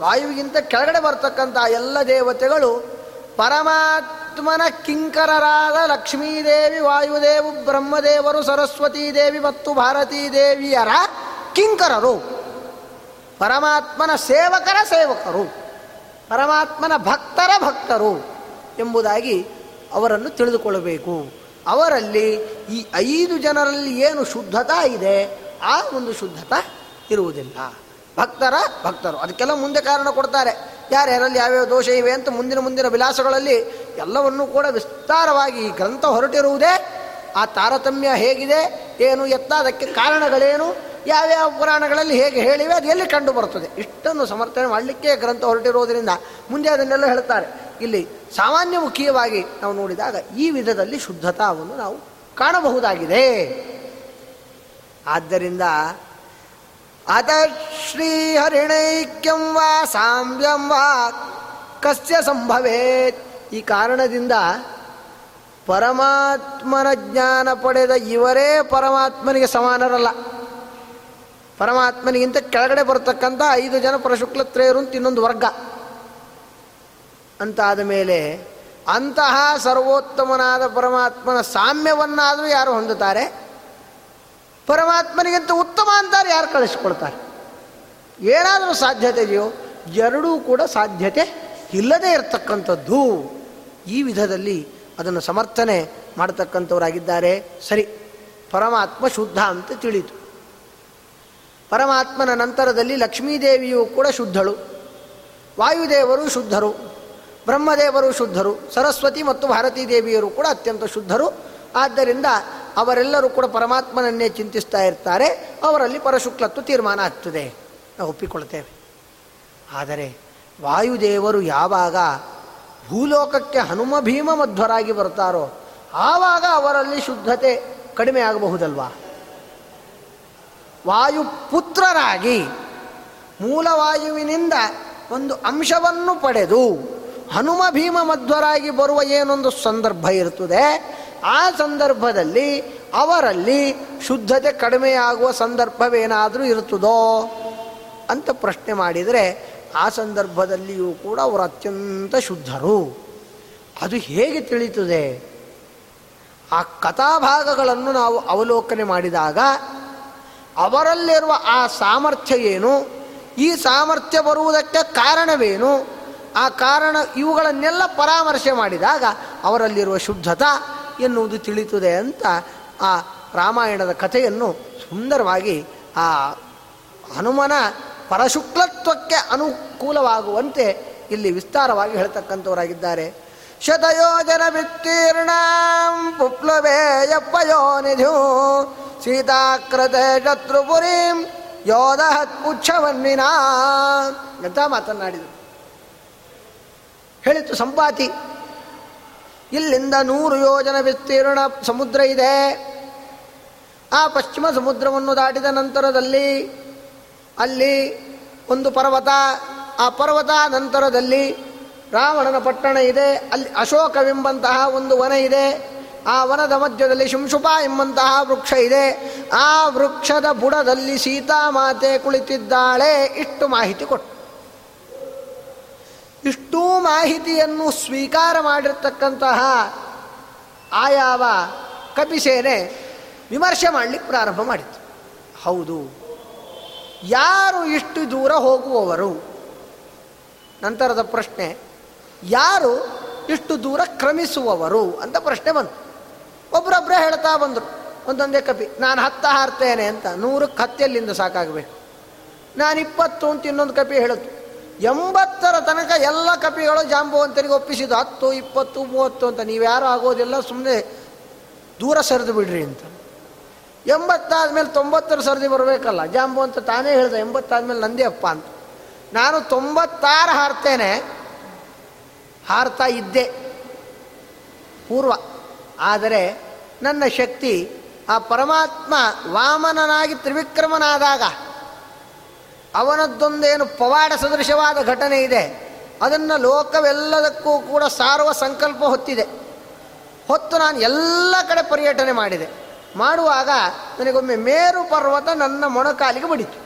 ವಾಯುವಿಗಿಂತ ಕೆಳಗಡೆ ಬರ್ತಕ್ಕಂಥ ಎಲ್ಲ ದೇವತೆಗಳು ಪರಮಾತ್ಮನ ಕಿಂಕರರಾದ ಲಕ್ಷ್ಮೀದೇವಿ, ವಾಯುದೇವು, ಬ್ರಹ್ಮದೇವರು, ಸರಸ್ವತೀ ದೇವಿ ಮತ್ತು ಭಾರತೀ ದೇವಿಯರ ಕಿಂಕರರು. ಪರಮಾತ್ಮನ ಸೇವಕರ ಸೇವಕರು, ಪರಮಾತ್ಮನ ಭಕ್ತರ ಭಕ್ತರು ಎಂಬುದಾಗಿ ಅವರನ್ನು ತಿಳಿದುಕೊಳ್ಳಬೇಕು. ಅವರಲ್ಲಿ ಈ ಐದು ಜನರಲ್ಲಿ ಏನು ಶುದ್ಧತಾ ಇದೆ, ಆ ಒಂದು ಶುದ್ಧತಾ ಇರುವುದಿಲ್ಲ. ಭಕ್ತರ ಭಕ್ತರು. ಅದಕ್ಕೆಲ್ಲ ಮುಂದೆ ಕಾರಣ ಕೊಡ್ತಾರೆ. ಯಾರ್ಯಾರಲ್ಲಿ ಯಾವ್ಯಾವ ದೋಷ ಇವೆ ಅಂತ ಮುಂದಿನ ಮುಂದಿನ ವಿಲಾಸಗಳಲ್ಲಿ ಎಲ್ಲವನ್ನೂ ಕೂಡ ವಿಸ್ತಾರವಾಗಿ ಈ ಗ್ರಂಥ ಹೊರಟಿರುವುದೇ ಆ ತಾರತಮ್ಯ ಹೇಗಿದೆ, ಏನು ಎತ್ತ, ಅದಕ್ಕೆ ಕಾರಣಗಳೇನು, ಯಾವ್ಯಾವ ಪುರಾಣಗಳಲ್ಲಿ ಹೇಗೆ ಹೇಳಿವೆ, ಅದು ಎಲ್ಲಿ ಕಂಡು ಬರ್ತದೆ ಇಷ್ಟನ್ನು ಸಮರ್ಥನೆ ಮಾಡಲಿಕ್ಕೆ ಗ್ರಂಥ ಹೊರಟಿರುವುದರಿಂದ ಮುಂದೆ ಅದನ್ನೆಲ್ಲ ಹೇಳ್ತಾರೆ. ಇಲ್ಲಿ ಸಾಮಾನ್ಯ ಮುಖ್ಯವಾಗಿ ನಾವು ನೋಡಿದಾಗ ಈ ವಿಧದಲ್ಲಿ ಶುದ್ಧತಾವನ್ನು ನಾವು ಕಾಣಬಹುದಾಗಿದೆ. ಆದ್ದರಿಂದ ಅತ ಶ್ರೀಹರಿಣೈಕ್ಯಂ ವಾ ಸಾಮ್ಯಂ ವಾ ಕಸ್ಯ ಸಂಭವೇತ್ ಈ ಕಾರಣದಿಂದ ಪರಮಾತ್ಮನ ಜ್ಞಾನ ಪಡೆದ ಇವರೇ ಪರಮಾತ್ಮನಿಗೆ ಸಮಾನರಲ್ಲ. ಪರಮಾತ್ಮನಿಗಿಂತ ಕೆಳಗಡೆ ಬರತಕ್ಕಂಥ ಐದು ಜನ ಪರಶುಕ್ಲತ್ರೇಯರು ಅಂತ ಇನ್ನೊಂದು ವರ್ಗ. ಅಂತಾದ ಮೇಲೆ ಅಂತಹ ಸರ್ವೋತ್ತಮನಾದ ಪರಮಾತ್ಮನ ಸಾಮ್ಯವನ್ನಾದರೂ ಯಾರು ಹೊಂದುತ್ತಾರೆ? ಪರಮಾತ್ಮನಿಗಿಂತ ಉತ್ತಮ ಅಂತಾರೆ, ಯಾರು ಕಳಿಸ್ಕೊಳ್ತಾರೆ? ಏನಾದರೂ ಸಾಧ್ಯತೆ ಇದೆಯೋ, ಎರಡೂ ಕೂಡ ಸಾಧ್ಯತೆ ಇಲ್ಲದೇ ಇರತಕ್ಕಂಥದ್ದು. ಈ ವಿಧದಲ್ಲಿ ಅದನ್ನು ಸಮರ್ಥನೆ ಮಾಡತಕ್ಕಂಥವರಾಗಿದ್ದಾರೆ. ಸರಿ, ಪರಮಾತ್ಮ ಶುದ್ಧ ಅಂತ ತಿಳಿಯಿತು ಪರಮಾತ್ಮನ ನಂತರದಲ್ಲಿ ಲಕ್ಷ್ಮೀದೇವಿಯು ಕೂಡ ಶುದ್ಧಳು. ವಾಯುದೇವರು ಶುದ್ಧರು. ಬ್ರಹ್ಮದೇವರು ಶುದ್ಧರು. ಸರಸ್ವತಿ ಮತ್ತು ಭಾರತೀ ದೇವಿಯರು ಕೂಡ ಅತ್ಯಂತ ಶುದ್ಧರು. ಆದ್ದರಿಂದ ಅವರೆಲ್ಲರೂ ಕೂಡ ಪರಮಾತ್ಮನನ್ನೇ ಚಿಂತಿಸ್ತಾ ಇರ್ತಾರೆ. ಅವರಲ್ಲಿ ಪರಶುಕ್ಲತ್ವ ತೀರ್ಮಾನ ಆಗ್ತದೆ. ನಾವು ಒಪ್ಪಿಕೊಳ್ತೇವೆ. ಆದರೆ ವಾಯುದೇವರು ಯಾವಾಗ ಭೂಲೋಕಕ್ಕೆ ಹನುಮ ಭೀಮ ಮಧ್ವರಾಗಿ ಬರ್ತಾರೋ ಆವಾಗ ಅವರಲ್ಲಿ ಶುದ್ಧತೆ ಕಡಿಮೆ ಆಗಬಹುದಲ್ವಾ? ವಾಯುಪುತ್ರರಾಗಿ ಮೂಲವಾಯುವಿನಿಂದ ಒಂದು ಅಂಶವನ್ನು ಪಡೆದು ಹನುಮ ಭೀಮ ಮಧ್ವರಾಗಿ ಬರುವ ಏನೊಂದು ಸಂದರ್ಭ ಇರ್ತದೆ. ಆ ಸಂದರ್ಭದಲ್ಲಿ ಅವರಲ್ಲಿ ಶುದ್ಧತೆ ಕಡಿಮೆಯಾಗುವ ಸಂದರ್ಭವೇನಾದರೂ ಇರುತ್ತದೋ ಅಂತ ಪ್ರಶ್ನೆ ಮಾಡಿದರೆ ಆ ಸಂದರ್ಭದಲ್ಲಿಯೂ ಕೂಡ ಅವರು ಅತ್ಯಂತ ಶುದ್ಧರು. ಅದು ಹೇಗೆ ತಿಳಿಯುತ್ತದೆ? ಆ ಕಥಾಭಾಗಗಳನ್ನು ನಾವು ಅವಲೋಕನೆ ಮಾಡಿದಾಗ ಅವರಲ್ಲಿರುವ ಆ ಸಾಮರ್ಥ್ಯ ಏನು? ಈ ಸಾಮರ್ಥ್ಯ ಬರುವುದಕ್ಕೆ ಕಾರಣವೇನು? ಆ ಕಾರಣ ಇವುಗಳನ್ನೆಲ್ಲ ಪರಾಮರ್ಶೆ ಮಾಡಿದಾಗ ಅವರಲ್ಲಿರುವ ಶುದ್ಧತಾ ಎನ್ನುವುದು ತಿಳಿಯುತ್ತದೆ ಅಂತ ಆ ರಾಮಾಯಣದ ಕಥೆಯನ್ನು ಸುಂದರವಾಗಿ ಆ ಹನುಮನ ಪರಶುಕ್ಲತ್ವಕ್ಕೆ ಅನುಕೂಲವಾಗುವಂತೆ ಇಲ್ಲಿ ವಿಸ್ತಾರವಾಗಿ ಹೇಳ್ತಕ್ಕಂಥವರಾಗಿದ್ದಾರೆ. ಶತಯೋಜನ ವಿತ್ತೀರ್ಣ ನಿಧು ಸೀತಾಕೃತ ಶತ್ರುಪುರೀಂ ಯೋಧ ಪುಚ್ಛವನ್ನಿನ ಅಂತ ಮಾತನಾಡಿದರು ಹೇಳಿತು ಸಂಪಾತಿ ಇಲ್ಲಿಂದ ನೂರು ಯೋಜನ ವಿಸ್ತೀರ್ಣ ಸಮುದ್ರ ಇದೆ. ಆ ಪಶ್ಚಿಮ ಸಮುದ್ರವನ್ನು ದಾಟಿದ ನಂತರದಲ್ಲಿ ಅಲ್ಲಿ ಒಂದು ಪರ್ವತ, ಆ ಪರ್ವತ ನಂತರದಲ್ಲಿ ರಾವಣನ ಪಟ್ಟಣ ಇದೆ, ಅಲ್ಲಿ ಅಶೋಕವೆಂಬಂತಹ ಒಂದು ವನ ಇದೆ, ಆ ವನದ ಮಧ್ಯದಲ್ಲಿ ಶುಂಶುಪ ಎಂಬಂತಹ ವೃಕ್ಷ ಇದೆ. ಆ ವೃಕ್ಷದ ಬುಡದಲ್ಲಿ ಸೀತಾಮಾತೆ ಕುಳಿತಿದ್ದಾಳೆ. ಇಷ್ಟು ಮಾಹಿತಿ ಕೊಟ್ಟು. ಇಷ್ಟೂ ಮಾಹಿತಿಯನ್ನು ಸ್ವೀಕಾರ ಮಾಡಿರ್ತಕ್ಕಂತಹ ಆಯಾವ ಕಪಿಸೇನೆ ವಿಮರ್ಶೆ ಮಾಡಲಿಕ್ಕೆ ಪ್ರಾರಂಭ ಮಾಡಿತು ಹೌದು, ಯಾರು ಇಷ್ಟು ದೂರ ಹೋಗುವವರು? ನಂತರದ ಪ್ರಶ್ನೆ, ಯಾರು ಇಷ್ಟು ದೂರ ಕ್ರಮಿಸುವವರು ಅಂತ ಪ್ರಶ್ನೆ ಬಂತು. ಒಬ್ಬರೊಬ್ಬರೇ ಹೇಳ್ತಾ ಬಂದರು, ಒಂದೊಂದೇ ಕಪಿ, ನಾನು ಹತ್ತ ಹಾರ್ತೇನೆ ಅಂತ, ನೂರಕ್ಕೆ ಹತ್ತೆಲ್ಲಿಂದ ಸಾಕಾಗಬೇಕು. ನಾನು ಇಪ್ಪತ್ತು ಅಂತ ಇನ್ನೊಂದು ಕಪಿ ಹೇಳುತ್ತು ಎಂಬತ್ತರ ತನಕ ಎಲ್ಲ ಕಪಿಗಳು ಜಾಂಬುವಂತರಿಗೆ ಒಪ್ಪಿಸಿದ್ದು ಹತ್ತು, ಇಪ್ಪತ್ತು, ಮೂವತ್ತು ಅಂತ. ನೀವ್ಯಾರು ಆಗೋದಿಲ್ಲ ಸುಮ್ಮನೆ ದೂರ ಸರಿದು ಬಿಡ್ರಿ ಅಂತ. ಎಂಬತ್ತಾದ್ಮೇಲೆ ತೊಂಬತ್ತರ ಸರದಿ ಬರಬೇಕಲ್ಲ. ಜಾಂಬು ಅಂತ ತಾನೇ ಹೇಳ್ದೆ, ಎಂಬತ್ತಾದ್ಮೇಲೆ ನಂದೇ ಅಪ್ಪ ಅಂತ. ನಾನು ತೊಂಬತ್ತಾರು ಹಾರ್ತೇನೆ. ಹಾರ್ತಾ ಇದ್ದೆ. ಪೂರ್ವ. ಆದರೆ ನನ್ನ ಶಕ್ತಿ ಆ ಪರಮಾತ್ಮ ವಾಮನನಾಗಿ ತ್ರಿವಿಕ್ರಮನಾದಾಗ ಅವನದ್ದೊಂದೇನು ಪವಾಡ ಸದೃಶವಾದ ಘಟನೆ ಇದೆ. ಅದನ್ನು ಲೋಕವೆಲ್ಲದಕ್ಕೂ ಕೂಡ ಸಾರುವ ಸಂಕಲ್ಪ ಹೊತ್ತಿದೆ. ಹೊತ್ತು ನಾನು ಎಲ್ಲ ಕಡೆ ಪರ್ಯಟನೆ ಮಾಡಿದೆ. ಮಾಡುವಾಗ ನನಗೊಮ್ಮೆ ಮೇರು ಪರ್ವತ ನನ್ನ ಮೊಣಕಾಲಿಗೆ ಬಡಿತು.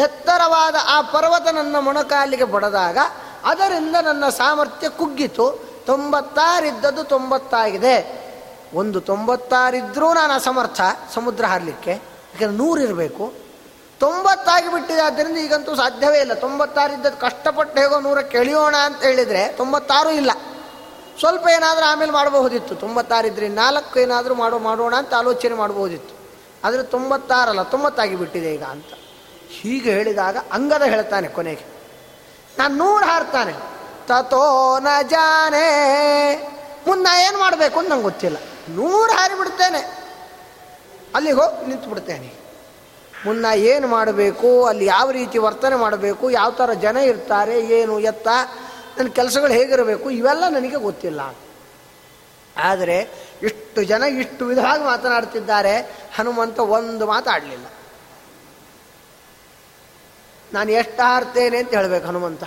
ಎತ್ತರವಾದ ಆ ಪರ್ವತ ನನ್ನ ಮೊಣಕಾಲಿಗೆ ಬಡದಾಗ ಅದರಿಂದ ನನ್ನ ಸಾಮರ್ಥ್ಯ ಕುಗ್ಗಿತು. ತೊಂಬತ್ತಾರಿದ್ದದ್ದು ತೊಂಬತ್ತಾಗಿದೆ. ಒಂದು ತೊಂಬತ್ತಾರಿದ್ದರೂ ನಾನು ಅಸಮರ್ಥ ಸಮುದ್ರ ಹಾರಲಿಕ್ಕೆ. ಯಾಕಂದ್ರೆ ನೂರಿರಬೇಕು ತೊಂಬತ್ತಾಗಿ ಬಿಟ್ಟಿದೆ ಆದ್ದರಿಂದ ಈಗಂತೂ ಸಾಧ್ಯವೇ ಇಲ್ಲ. ತೊಂಬತ್ತಾರಿದ್ದದ್ದು ಕಷ್ಟಪಟ್ಟು ಹೇಗೋ ನೂರಕ್ಕೆ ಎಳೆಯೋಣ ಅಂತ ಹೇಳಿದರೆ ತೊಂಬತ್ತಾರು ಇಲ್ಲ. ಸ್ವಲ್ಪ ಏನಾದರೂ ಆಮೇಲೆ ಮಾಡಬಹುದಿತ್ತು. ತೊಂಬತ್ತಾರಿದ್ರೆ ನಾಲ್ಕು ಏನಾದರೂ ಮಾಡೋ, ಮಾಡೋಣ ಅಂತ ಆಲೋಚನೆ ಮಾಡಬಹುದಿತ್ತು. ಆದರೆ ತೊಂಬತ್ತಾರಲ್ಲ ತೊಂಬತ್ತಾಗಿ ಬಿಟ್ಟಿದೆ ಈಗ ಅಂತ. ಹೀಗೆ ಹೇಳಿದಾಗ ಅಂಗದ ಹೇಳ್ತಾನೆ ಕೊನೆಗೆ. ನಾನು ನೂರು ಹಾರ್ತಾನೆ ತಥೋ ನ ಜಾನೆ ಮುಂದೆ ಏನು ಮಾಡಬೇಕು ಅಂತ ನಂಗೆ ಗೊತ್ತಿಲ್ಲ. ನೂರು ಹಾರಿಬಿಡ್ತೇನೆ. ಅಲ್ಲಿಗೆ ಹೋಗಿ ನಿಂತು ಬಿಡ್ತೇನೆ ಮುನ್ನ ಏನು ಮಾಡಬೇಕು, ಅಲ್ಲಿ ಯಾವ ರೀತಿ ವರ್ತನೆ ಮಾಡಬೇಕು, ಯಾವ ಥರ ಜನ ಇರ್ತಾರೆ, ಏನು ಎತ್ತ, ನನ್ನ ಕೆಲಸಗಳು ಹೇಗಿರಬೇಕು, ಇವೆಲ್ಲ ನನಗೆ ಗೊತ್ತಿಲ್ಲ. ಆದರೆ ಇಷ್ಟು ಜನ ಇಷ್ಟು ವಿಧವಾಗಿ ಮಾತನಾಡ್ತಿದ್ದಾರೆ, ಹನುಮಂತ ಒಂದು ಮಾತಾಡಲಿಲ್ಲ ನಾನು ಎಷ್ಟು ಹಾರ್ತೇನೆ ಅಂತ ಹೇಳಬೇಕು ಹನುಮಂತ.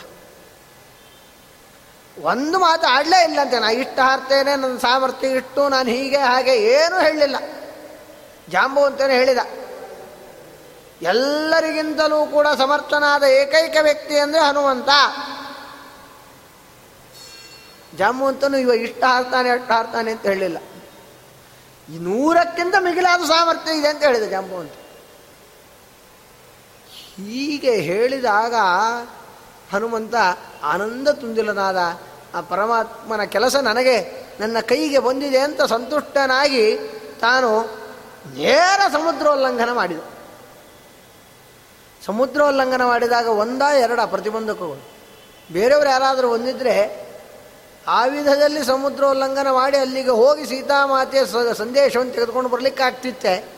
ಒಂದು ಮಾತು ಆಡಲೇ ಇಲ್ಲ ಅಂತ ನಾನು ಇಷ್ಟು ಹಾರ್ತೇನೆ ನನ್ನ ಸಾಮರ್ಥ್ಯ ಇಷ್ಟು, ನಾನು ಹೀಗೆ ಹಾಗೆ ಏನೂ ಹೇಳಲಿಲ್ಲ ಜಾಂಬು ಅಂತಲೇ ಹೇಳಿದ. ಎಲ್ಲರಿಗಿಂತಲೂ ಕೂಡ ಸಮರ್ಥನಾದ ಏಕೈಕ ವ್ಯಕ್ತಿ ಅಂದರೆ ಹನುಮಂತ. ಜಾಮುವಂತನು ಇವ ಇಷ್ಟ ಹಾರ್ತಾನೆ ಅಷ್ಟು ಹಾರ್ತಾನೆ ಅಂತ ಹೇಳಲಿಲ್ಲ. ಈ ನೂರಕ್ಕಿಂತ ಮಿಗಿಲಾದ ಸಾಮರ್ಥ್ಯ ಇದೆ ಅಂತ ಹೇಳಿದೆ ಜಾಂಬು ಅಂತ. ಹೀಗೆ ಹೇಳಿದಾಗ ಹನುಮಂತ ಆನಂದ ತುಂದಿಲನಾದ ಆ ಪರಮಾತ್ಮನ ಕೆಲಸ ನನಗೆ ನನ್ನ ಕೈಗೆ ಬಂದಿದೆ ಅಂತ ಸಂತುಷ್ಟನಾಗಿ ತಾನು ನೇರ ಸಮುದ್ರೋಲ್ಲಂಘನ ಮಾಡಿದ. ಸಮುದ್ರೋಲ್ಲಂಘನ ಮಾಡಿದಾಗ ಒಂದ ಎರಡ ಪ್ರತಿಬಂಧಕಗಳು. ಬೇರೆಯವರು ಯಾರಾದರೂ ಒಂದಿದ್ರೆ ಆ ವಿಧದಲ್ಲಿ ಸಮುದ್ರೋಲ್ಲಂಘನ ಮಾಡಿ ಅಲ್ಲಿಗೆ ಹೋಗಿ ಸೀತಾಮಾತೆಯ ಸಂದೇಶವನ್ನು ತೆಗೆದುಕೊಂಡು ಬರಲಿಕ್ಕೆ ಆಗ್ತಿತ್ತೆ.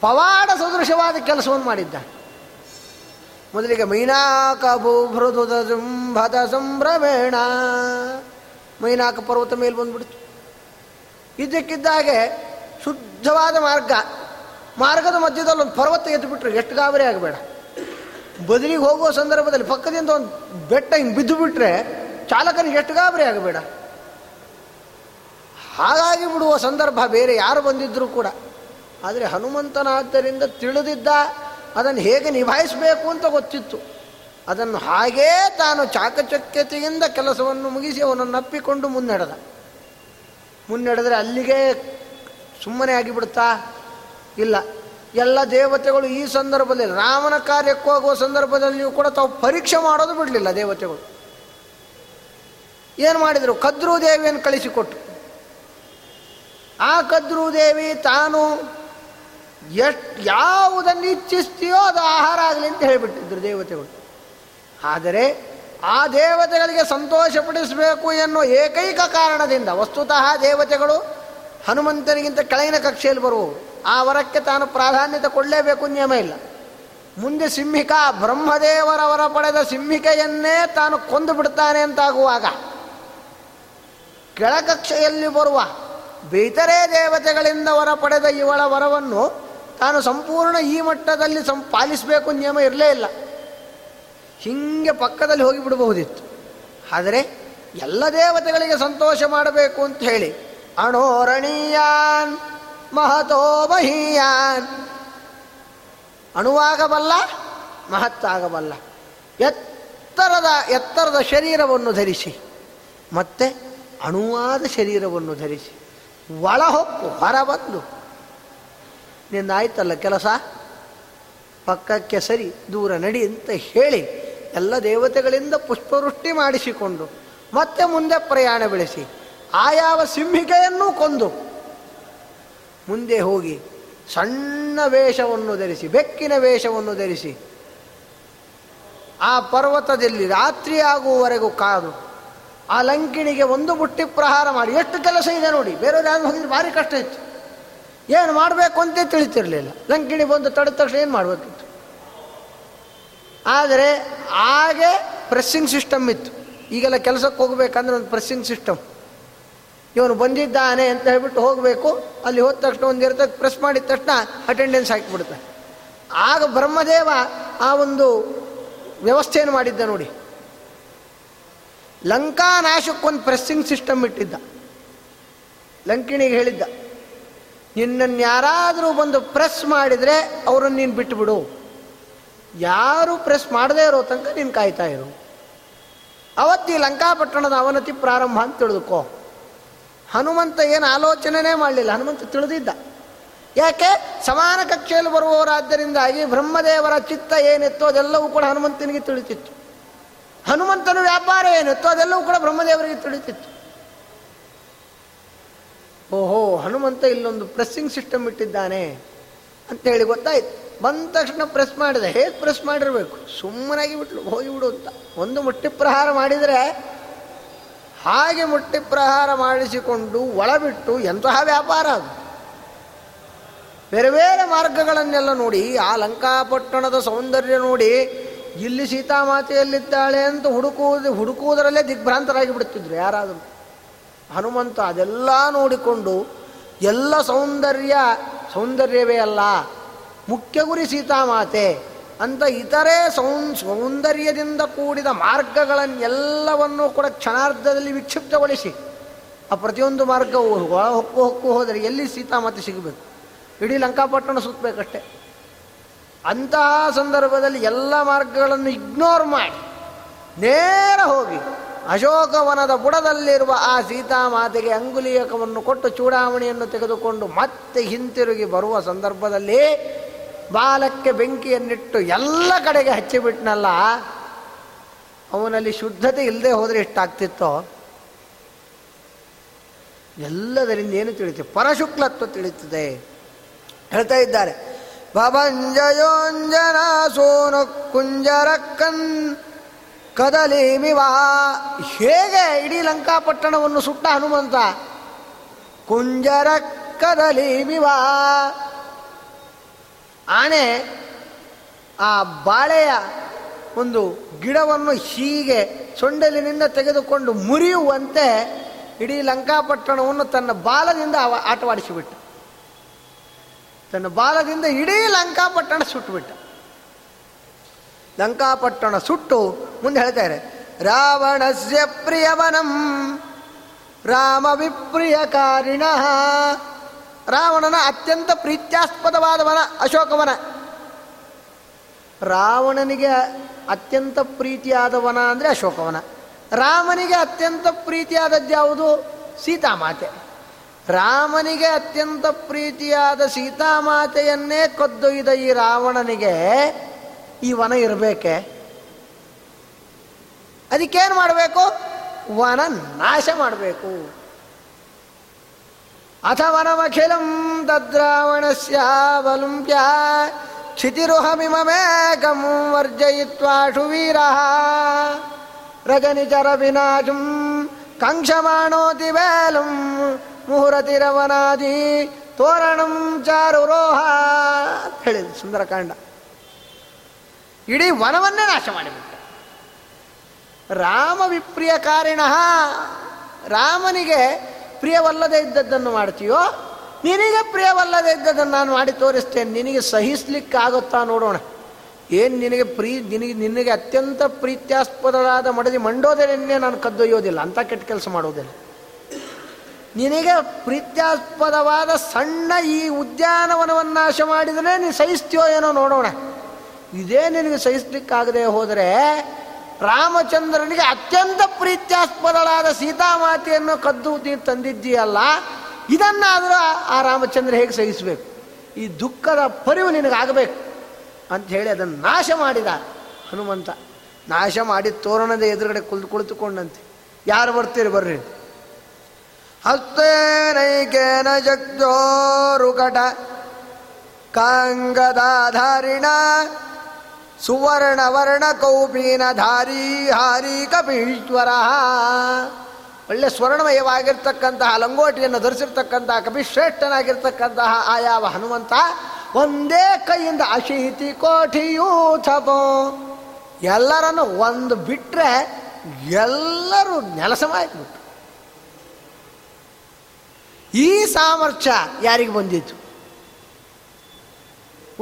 ಪವಾಡ ಸದೃಶವಾದ ಕೆಲಸವನ್ನು ಮಾಡಿದ್ದ ಮೊದಲಿಗೆ ಮೈನಾಕ ಭೂಭೃದುದ ಜುಂಭದ ಸಂಭ್ರಮೇಣ. ಮೈನಾಕ ಪರ್ವತ ಮೇಲೆ ಬಂದ್ಬಿಡ್ತು. ಇದಕ್ಕಿದ್ದಾಗೆ ಶುದ್ಧವಾದ ಮಾರ್ಗ. ಮಾರ್ಗದ ಮಧ್ಯದಲ್ಲಿ ಒಂದು ಪರ್ವತ ಎದ್ದು ಬಿಟ್ರು ಎಷ್ಟು ಗಾಬರಿ ಆಗಬೇಡ. ಬದಲಿಗೆ ಹೋಗುವ ಸಂದರ್ಭದಲ್ಲಿ ಪಕ್ಕದಿಂದ ಒಂದು ಬೆಟ್ಟ ಹಿಂಗೆ ಬಿದ್ದು ಬಿಟ್ಟರೆ ಚಾಲಕನಿಗೆ ಎಷ್ಟು ಗಾಬರಿ ಆಗಬೇಡ. ಹಾಗಾಗಿ ಬಿಡುವ ಸಂದರ್ಭ ಬೇರೆ ಯಾರು ಬಂದಿದ್ದರೂ ಕೂಡ. ಆದರೆ ಹನುಮಂತನಾದ್ದರಿಂದ ತಿಳಿದಿದ್ದ ಅದನ್ನು ಹೇಗೆ ನಿಭಾಯಿಸಬೇಕು ಅಂತ ಗೊತ್ತಿತ್ತು. ಅದನ್ನು ಹಾಗೇ ತಾನು ಚಾಕಚಕ್ಯತೆಯಿಂದ ಕೆಲಸವನ್ನು ಮುಗಿಸಿ ಅವನನ್ನು ಅಪ್ಪಿಕೊಂಡು ಮುನ್ನಡೆದ. ಮುನ್ನಡೆದರೆ ಅಲ್ಲಿಗೆ ಸುಮ್ಮನೆ ಆಗಿಬಿಡುತ್ತಾ ಇಲ್ಲ. ಎಲ್ಲ ದೇವತೆಗಳು ಈ ಸಂದರ್ಭದಲ್ಲಿ ರಾಮನ ಕಾರ್ಯಕ್ಕೆ ಹೋಗುವ ಸಂದರ್ಭದಲ್ಲಿಯೂ ಕೂಡ ತಾವು ಪರೀಕ್ಷೆ ಮಾಡೋದು ಬಿಡಲಿಲ್ಲ ದೇವತೆಗಳು. ಏನು ಮಾಡಿದರು? ಕದ್ರೂ ದೇವಿಯನ್ನು ಕಳಿಸಿಕೊಟ್ಟು ಆ ಕದ್ರೂ ದೇವಿ ತಾನು ಎಷ್ಟು ಯಾವುದನ್ನು ಇಚ್ಛಿಸ್ತೀಯೋ ಅದು ಆಹಾರ ಆಗಲಿ ಅಂತ ಹೇಳಿಬಿಟ್ಟಿದ್ರು ದೇವತೆಗಳು. ಆದರೆ ಆ ದೇವತೆಗಳಿಗೆ ಸಂತೋಷಪಡಿಸಬೇಕು ಎನ್ನುವ ಏಕೈಕ ಕಾರಣದಿಂದ ವಸ್ತುತಃ ದೇವತೆಗಳು ಹನುಮಂತನಿಗಿಂತ ಕೆಳಗಿನ ಕಕ್ಷೆಯಲ್ಲಿ ಬರುವವು. ಆ ವರಕ್ಕೆ ತಾನು ಪ್ರಾಧಾನ್ಯತೆ ಕೊಡಲೇಬೇಕು ನಿಯಮ ಇಲ್ಲ. ಮುಂದೆ ಸಿಂಹಿಕಾ ಬ್ರಹ್ಮದೇವರವರ ಪಡೆದ ಸಿಂಹಿಕೆಯನ್ನೇ ತಾನು ಕೊಂದು ಬಿಡ್ತಾನೆ ಅಂತಾಗುವಾಗ, ಕೆಳಕಕ್ಷೆಯಲ್ಲಿ ಬರುವ ಬೇತರೆ ದೇವತೆಗಳಿಂದ ವರ ಪಡೆದ ಇವಳ ವರವನ್ನು ತಾನು ಸಂಪೂರ್ಣ ಈ ಮಟ್ಟದಲ್ಲಿ ಸಂ, ಪಾಲಿಸಬೇಕು ನಿಯಮ ಇರಲೇ ಇಲ್ಲ. ಹಿಂಗೆ ಪಕ್ಕದಲ್ಲಿ ಹೋಗಿಬಿಡಬಹುದಿತ್ತು ಆದರೆ ಎಲ್ಲ ದೇವತೆಗಳಿಗೆ ಸಂತೋಷ ಮಾಡಬೇಕು ಅಂತ ಹೇಳಿ, ಅಣೋರಣೀಯಾನ್ ಮಹತೋ ಮಹೀಯಾನ್. ಅಣುವಾಗಬಲ್ಲ, ಮಹತ್ತಾಗಬಲ್ಲ. ಎತ್ತರದ ಎತ್ತರದ ಶರೀರವನ್ನು ಧರಿಸಿ, ಮತ್ತೆ ಅಣುವಾದ ಶರೀರವನ್ನು ಧರಿಸಿ, ಒಳಹೊಕ್ಕು, ಹೊರಬಂದು. ನಿಂದಾಯ್ತಲ್ಲ ಕೆಲಸ? ಪಕ್ಕಕ್ಕೆ ಸರಿ, ದೂರ ನಡಿ ಅಂತ ಹೇಳಿ, ಎಲ್ಲ ದೇವತೆಗಳಿಂದ ಪುಷ್ಪವೃಷ್ಟಿ ಮಾಡಿಸಿಕೊಂಡು, ಮತ್ತೆ ಮುಂದೆ ಪ್ರಯಾಣ ಬೆಳೆಸಿ, ಆಯಾವ ಸಿಂಹಿಕೆಯನ್ನೂ ಕೊಂದು ಮುಂದೆ ಹೋಗಿ ಸಣ್ಣ ವೇಷವನ್ನು ಧರಿಸಿ, ಬೆಕ್ಕಿನ ವೇಷವನ್ನು ಧರಿಸಿ, ಆ ಪರ್ವತದಲ್ಲಿ ರಾತ್ರಿ ಆಗುವವರೆಗೂ ಕಾದು, ಆ ಲಂಕಿಣಿಗೆ ಒಂದು ಬುಟ್ಟಿ ಪ್ರಹಾರ ಮಾಡಿ, ಎಷ್ಟು ಕೆಲಸ ಇದೆ ನೋಡಿ, ಬೇರೆಯವ್ರು ಯಾರು ಹೋಗಿದ್ರೆ ಭಾರಿ ಕಷ್ಟ ಇತ್ತು. ಏನು ಮಾಡಬೇಕು ಅಂತ ತಿಳಿತಿರಲಿಲ್ಲ. ಲಂಕಿಣಿ ಬಂದು ತಡೆದ ತಕ್ಷಣ ಏನು ಮಾಡಬೇಕಿತ್ತು? ಆದರೆ, ಹಾಗೆ ಪ್ರೆಸ್ಸಿಂಗ್ ಸಿಸ್ಟಮ್ ಇತ್ತು. ಈಗೆಲ್ಲ ಕೆಲಸಕ್ಕೆ ಹೋಗ್ಬೇಕಂದ್ರೆ ಒಂದು ಪ್ರೆಸ್ಸಿಂಗ್ ಸಿಸ್ಟಮ್ ಇವನು ಬಂದಿದ್ದಾನೆ ಅಂತ ಹೇಳ್ಬಿಟ್ಟು ಹೋಗಬೇಕು. ಅಲ್ಲಿ ಹೋದ ತಕ್ಷಣ ಒಂದು ಇರ್ತದೆ ಪ್ರೆಸ್ ಮಾಡಿದ ತಕ್ಷಣ ಅಟೆಂಡೆನ್ಸ್ ಹಾಕಿಬಿಡುತ್ತೆ. ಆಗ ಬ್ರಹ್ಮದೇವ ಆ ಒಂದು ವ್ಯವಸ್ಥೆಯನ್ನು ಮಾಡಿದ್ದ ನೋಡಿ. ಲಂಕಾ ನಾಶಕ್ಕೊಂದು ಪ್ರೆಸ್ಸಿಂಗ್ ಸಿಸ್ಟಮ್ ಇಟ್ಟಿದ್ದ. ಲಂಕಿಣಿಗೆ ಹೇಳಿದ್ದ, ನಿನ್ನನ್ನು ಯಾರಾದರೂ ಬಂದು ಪ್ರೆಸ್ ಮಾಡಿದರೆ ಅವರನ್ನು ನೀನು ಬಿಟ್ಟುಬಿಡು ಯಾರು ಪ್ರೆಸ್ ಮಾಡದೇ ಇರೋ ತನಕ ನೀನು ಕಾಯ್ತಾ ಇರು. ಅವತ್ತಿ ಲಂಕಾಪಟ್ಟಣದ ಅವನತಿ ಪ್ರಾರಂಭ ಅಂತ ತಿಳಿದುಕೋ. ಹನುಮಂತ ಏನು ಆಲೋಚನೆನೇ ಮಾಡಲಿಲ್ಲ. ಹನುಮಂತ ತಿಳಿದಿದ್ದ. ಯಾಕೆ? ಸಮಾನ ಕಕ್ಷೆಯಲ್ಲಿ ಬರುವವರಾದ್ದರಿಂದಾಗಿ ಬ್ರಹ್ಮದೇವರ ಚಿತ್ತ ಏನಿತ್ತು ಅದೆಲ್ಲವೂ ಕೂಡ ಹನುಮಂತನಿಗೆ ತಿಳಿತಿತ್ತು. ಹನುಮಂತನ ವ್ಯಾಪಾರ ಏನಿತ್ತು ಅದೆಲ್ಲವೂ ಕೂಡ ಬ್ರಹ್ಮದೇವರಿಗೆ ತಿಳಿತಿತ್ತು. ಓಹೋ, ಹನುಮಂತ ಇಲ್ಲೊಂದು ಪ್ರೆಸ್ಸಿಂಗ್ ಸಿಸ್ಟಮ್ ಇಟ್ಟಿದ್ದಾನೆ ಅಂತೇಳಿ ಗೊತ್ತಾಯ್ತು. ಬಂದ ತಕ್ಷಣ ಪ್ರೆಸ್ ಮಾಡಿದೆ. ಹೇಗೆ ಪ್ರೆಸ್ ಮಾಡಿರಬೇಕು? ಸುಮ್ಮನಾಗಿ ಬಿಟ್ಲು, ಹೋಗಿಬಿಡು ಅಂತ. ಒಂದು ಮುಟ್ಟಿ ಪ್ರಹಾರ ಮಾಡಿದರೆ ಹಾಗೆ ಮುಟ್ಟಿ ಪ್ರಹಾರ ಮಾಡಿಸಿಕೊಂಡು ಒಳಬಿಟ್ಟು ಎಂತಹ ವ್ಯಾಪಾರ ಅದು? ಬೇರೆ ಬೇರೆ ಮಾರ್ಗಗಳನ್ನೆಲ್ಲ ನೋಡಿ, ಆ ಲಂಕಾಪಟ್ಟಣದ ಸೌಂದರ್ಯ ನೋಡಿ, ಇಲ್ಲಿ ಸೀತಾಮಾತೆಯಲ್ಲಿದ್ದಾಳೆ ಅಂತ ಹುಡುಕುವುದು, ಹುಡುಕುವುದರಲ್ಲೇ ದಿಗ್ಭ್ರಾಂತರಾಗಿ ಬಿಡುತ್ತಿದ್ರು ಯಾರಾದರೂ. ಹನುಮಂತ ಅದೆಲ್ಲ ನೋಡಿಕೊಂಡು, ಎಲ್ಲ ಸೌಂದರ್ಯ, ಸೌಂದರ್ಯವೇ ಅಲ್ಲ ಮುಖ್ಯ ಗುರಿ ಸೀತಾಮಾತೆ ಅಂತ ಇತರೆ ಸೌನ್, ಸೌಂದರ್ಯದಿಂದ ಕೂಡಿದ ಮಾರ್ಗಗಳನ್ನೆಲ್ಲವನ್ನೂ ಕೂಡ ಕ್ಷಣಾರ್ಧದಲ್ಲಿ ವಿಕ್ಷಿಪ್ತಗೊಳಿಸಿ ಆ ಪ್ರತಿಯೊಂದು ಮಾರ್ಗವು ಹೊಕ್ಕು ಹೊಕ್ಕು ಹೋದರೆ ಎಲ್ಲಿ ಸೀತಾಮಾತೆ ಸಿಗಬೇಕು? ಇಡೀ ಲಂಕಾಪಟ್ಟಣ ಸುತ್ತಬೇಕಷ್ಟೆ ಅಂತಹ ಸಂದರ್ಭದಲ್ಲಿ ಎಲ್ಲ ಮಾರ್ಗಗಳನ್ನು ಇಗ್ನೋರ್ ಮಾಡಿ, ನೇರ ಹೋಗಿ ಅಶೋಕವನದ ಬುಡದಲ್ಲಿರುವ ಆ ಸೀತಾಮಾತೆಗೆ ಅಂಗುಲಿಯಕವನ್ನು ಕೊಟ್ಟು ಚೂಡಾವಣೆಯನ್ನು ತೆಗೆದುಕೊಂಡು ಮತ್ತೆ ಹಿಂತಿರುಗಿ ಬರುವ ಸಂದರ್ಭದಲ್ಲಿ ಬಾಲಕ್ಕೆ ಬೆಂಕಿಯನ್ನಿಟ್ಟು ಎಲ್ಲ ಕಡೆಗೆ ಹಚ್ಚಿಬಿಟ್ನಲ್ಲ, ಅವನಲ್ಲಿ ಶುದ್ಧತೆ ಇಲ್ಲದೆ ಹೋದರೆ ಎಷ್ಟಾಗ್ತಿತ್ತೋ? ಎಲ್ಲದರಿಂದ ಏನು ತಿಳಿಯುತ್ತೆ? ಪರಶುಕ್ಲತ್ವ ತಿಳಿಯುತ್ತದೆ. ಹೇಳ್ತಾ ಇದ್ದಾರೆ. ಭವಂಜಯೋಂಜನ ಸೋನು ಕುಂಜರಕ್ಕನ್ ಕದಲಿಮಿವಾ. ಹೇಗೆ ಇಡೀ ಲಂಕಾಪಟ್ಟಣವನ್ನು ಸುಟ್ಟ ಹನುಮಂತ? ಕುಂಜರ ಕದಲಿಮಿವಾ ಆನೆ ಆ ಬಾಳೆಯ ಒಂದು ಗಿಡವನ್ನು ಹೀಗೆ ಸೊಂಡಲಿನಿಂದ ತೆಗೆದುಕೊಂಡು ಮುರಿಯುವಂತೆ ಇಡೀ ಲಂಕಾಪಟ್ಟಣವನ್ನು ತನ್ನ ಬಾಲದಿಂದ ಆಟವಾಡಿಸಿಬಿಟ್ಟ. ತನ್ನ ಬಾಲದಿಂದ ಇಡೀ ಲಂಕಾಪಟ್ಟಣ ಸುಟ್ಟುಬಿಟ್ಟ. ಲಂಕಾಪಟ್ಟಣ ಸುಟ್ಟು ಮುಂದೆ ಹೇಳ್ತಾರೆ, ರಾವಣಸ್ಯ ಪ್ರಿಯವನಂ ರಾಮ ವಿಪ್ರಿಯಕಾರಿಣ ರಾವಣನ ಅತ್ಯಂತ ಪ್ರೀತ್ಯಾಸ್ಪದವಾದ ವನ ಅಶೋಕವನ. ರಾವಣನಿಗೆ ಅತ್ಯಂತ ಪ್ರೀತಿಯಾದ ವನ ಅಂದರೆ ಅಶೋಕವನ. ರಾಮನಿಗೆ ಅತ್ಯಂತ ಪ್ರೀತಿಯಾದದ್ದು ಯಾವುದು? ಸೀತಾಮಾತೆ. ರಾಮನಿಗೆ ಅತ್ಯಂತ ಪ್ರೀತಿಯಾದ ಸೀತಾಮಾತೆಯನ್ನೇ ಕದ್ದೊಯ್ದ ಈ ರಾವಣನಿಗೆ ಈ ವನ ಇರಬೇಕೆ? ಅದಕ್ಕೇನು ಮಾಡಬೇಕು? ವನ ನಾಶ ಮಾಡಬೇಕು. ಕ್ಷಿತಿರುಹಮಿಮೇಕಂ ವರ್ಜಯಿತ್ವಾಶು ವೀರ ರಜನಿಚರ ವಿನಾಜುಂ ಕಂಕ್ಷಮಾಣೋತಿ ವೇಲಂ ಮುಹುರತಿರವನಾದಿ ತೋರಣಂ ಚಾರುರೋಹ ಹೇಳಿದ ಸುಂದರಕಾಂಡ। ಇಡೀ ವನವನ್ನೇ ನಾಶ ಮಾಡಿಬಿಟ್ಟ। ರಾಮ ವಿಪ್ರಿಯ ಕಾರಿಣ ರಾಮನಿಗೆ ಪ್ರಿಯವಲ್ಲದೆ ಇದ್ದದ್ದನ್ನು ಮಾಡ್ತೀಯೋ? ನಿನಗೆ ಪ್ರಿಯವಲ್ಲದೆ ಇದ್ದದ್ದನ್ನು ನಾನು ಮಾಡಿ ತೋರಿಸ್ತೇನೆ. ನಿನಗೆ ಸಹಿಸ್ಲಿಕ್ಕಾಗುತ್ತಾ ನೋಡೋಣ. ಏನು ನಿನಗೆ ಪ್ರೀ, ನಿನಗೆ ನಿನಗೆ ಅತ್ಯಂತ ಪ್ರೀತ್ಯಾಸ್ಪದವಾದ ಮಡದಿ ಮಂಡೋದರನ್ನೇ ನಾನು ಕದ್ದೊಯ್ಯೋದಿಲ್ಲ ಅಂತ ಕೆಟ್ಟ ಕೆಲಸ ಮಾಡೋದಿಲ್ಲ. ನಿನಗೆ ಪ್ರೀತ್ಯಾಸ್ಪದವಾದ ಸಣ್ಣ ಈ ಉದ್ಯಾನವನವನ್ನು ನಾಶ ಮಾಡಿದರೆ ನೀನು ಸಹಿಸ್ತೀಯೋ ಏನೋ ನೋಡೋಣ. ಇದೇ ನಿನಗೆ ಸಹಿಸ್ಲಿಕ್ಕಾಗದೆ ಹೋದರೆ ರಾಮಚಂದ್ರನಿಗೆ ಅತ್ಯಂತ ಪ್ರೀತ್ಯಾಸ್ಪದಳಾದ ಸೀತಾಮಾತೆಯನ್ನು ಕದ್ದು ನೀನು ತಂದಿದ್ದೀಯಲ್ಲ, ಇದನ್ನಾದರೂ ಆ ರಾಮಚಂದ್ರ ಹೇಗೆ ಸಹಿಸಬೇಕು? ಈ ದುಃಖದ ಪರಿವು ನಿನಗಾಗಬೇಕು ಅಂತ ಹೇಳಿ ಅದನ್ನು ನಾಶ ಮಾಡಿದ ಹನುಮಂತ. ನಾಶ ಮಾಡಿ ತೋರಣದ ಎದುರುಗಡೆ ಕುಳಿತು ಕುಳಿತುಕೊಂಡಂತೆ. ಯಾರು ಬರ್ತೀರಿ ಬರ್ರಿ. ಹಸ್ತೇನೈಕೇನ ಜಗ್ಜೋರುಕಟ ಕಾಂಗದಾಧಾರಿಣ ಸುವರ್ಣ ವರ್ಣ ಕೌಪೀನ ಧಾರಿ ಹಾರಿ ಕಪೀಶ್ವರ. ಒಳ್ಳೆ ಸ್ವರ್ಣಮಯವಾಗಿರ್ತಕ್ಕಂತಹ ಲಂಗೋಟಿಯನ್ನು ಧರಿಸಿರ್ತಕ್ಕಂತಹ ಕಪಿಶ್ರೇಷ್ಠನಾಗಿರ್ತಕ್ಕಂತಹ ಆಯಾವ ಹನುಮಂತ ಒಂದೇ ಕೈಯಿಂದ ಅಶೀತಿ ಕೋಟಿಯೂಥಬೋ ಎಲ್ಲರನ್ನು ಒಂದು ಬಿಟ್ಟರೆ ಎಲ್ಲರೂ ನೆಲಸಮಾಯ್ಬಿಟ್ಟು ಈ ಸಾಮರ್ಥ್ಯ ಯಾರಿಗೆ ಬಂದಿತ್ತು?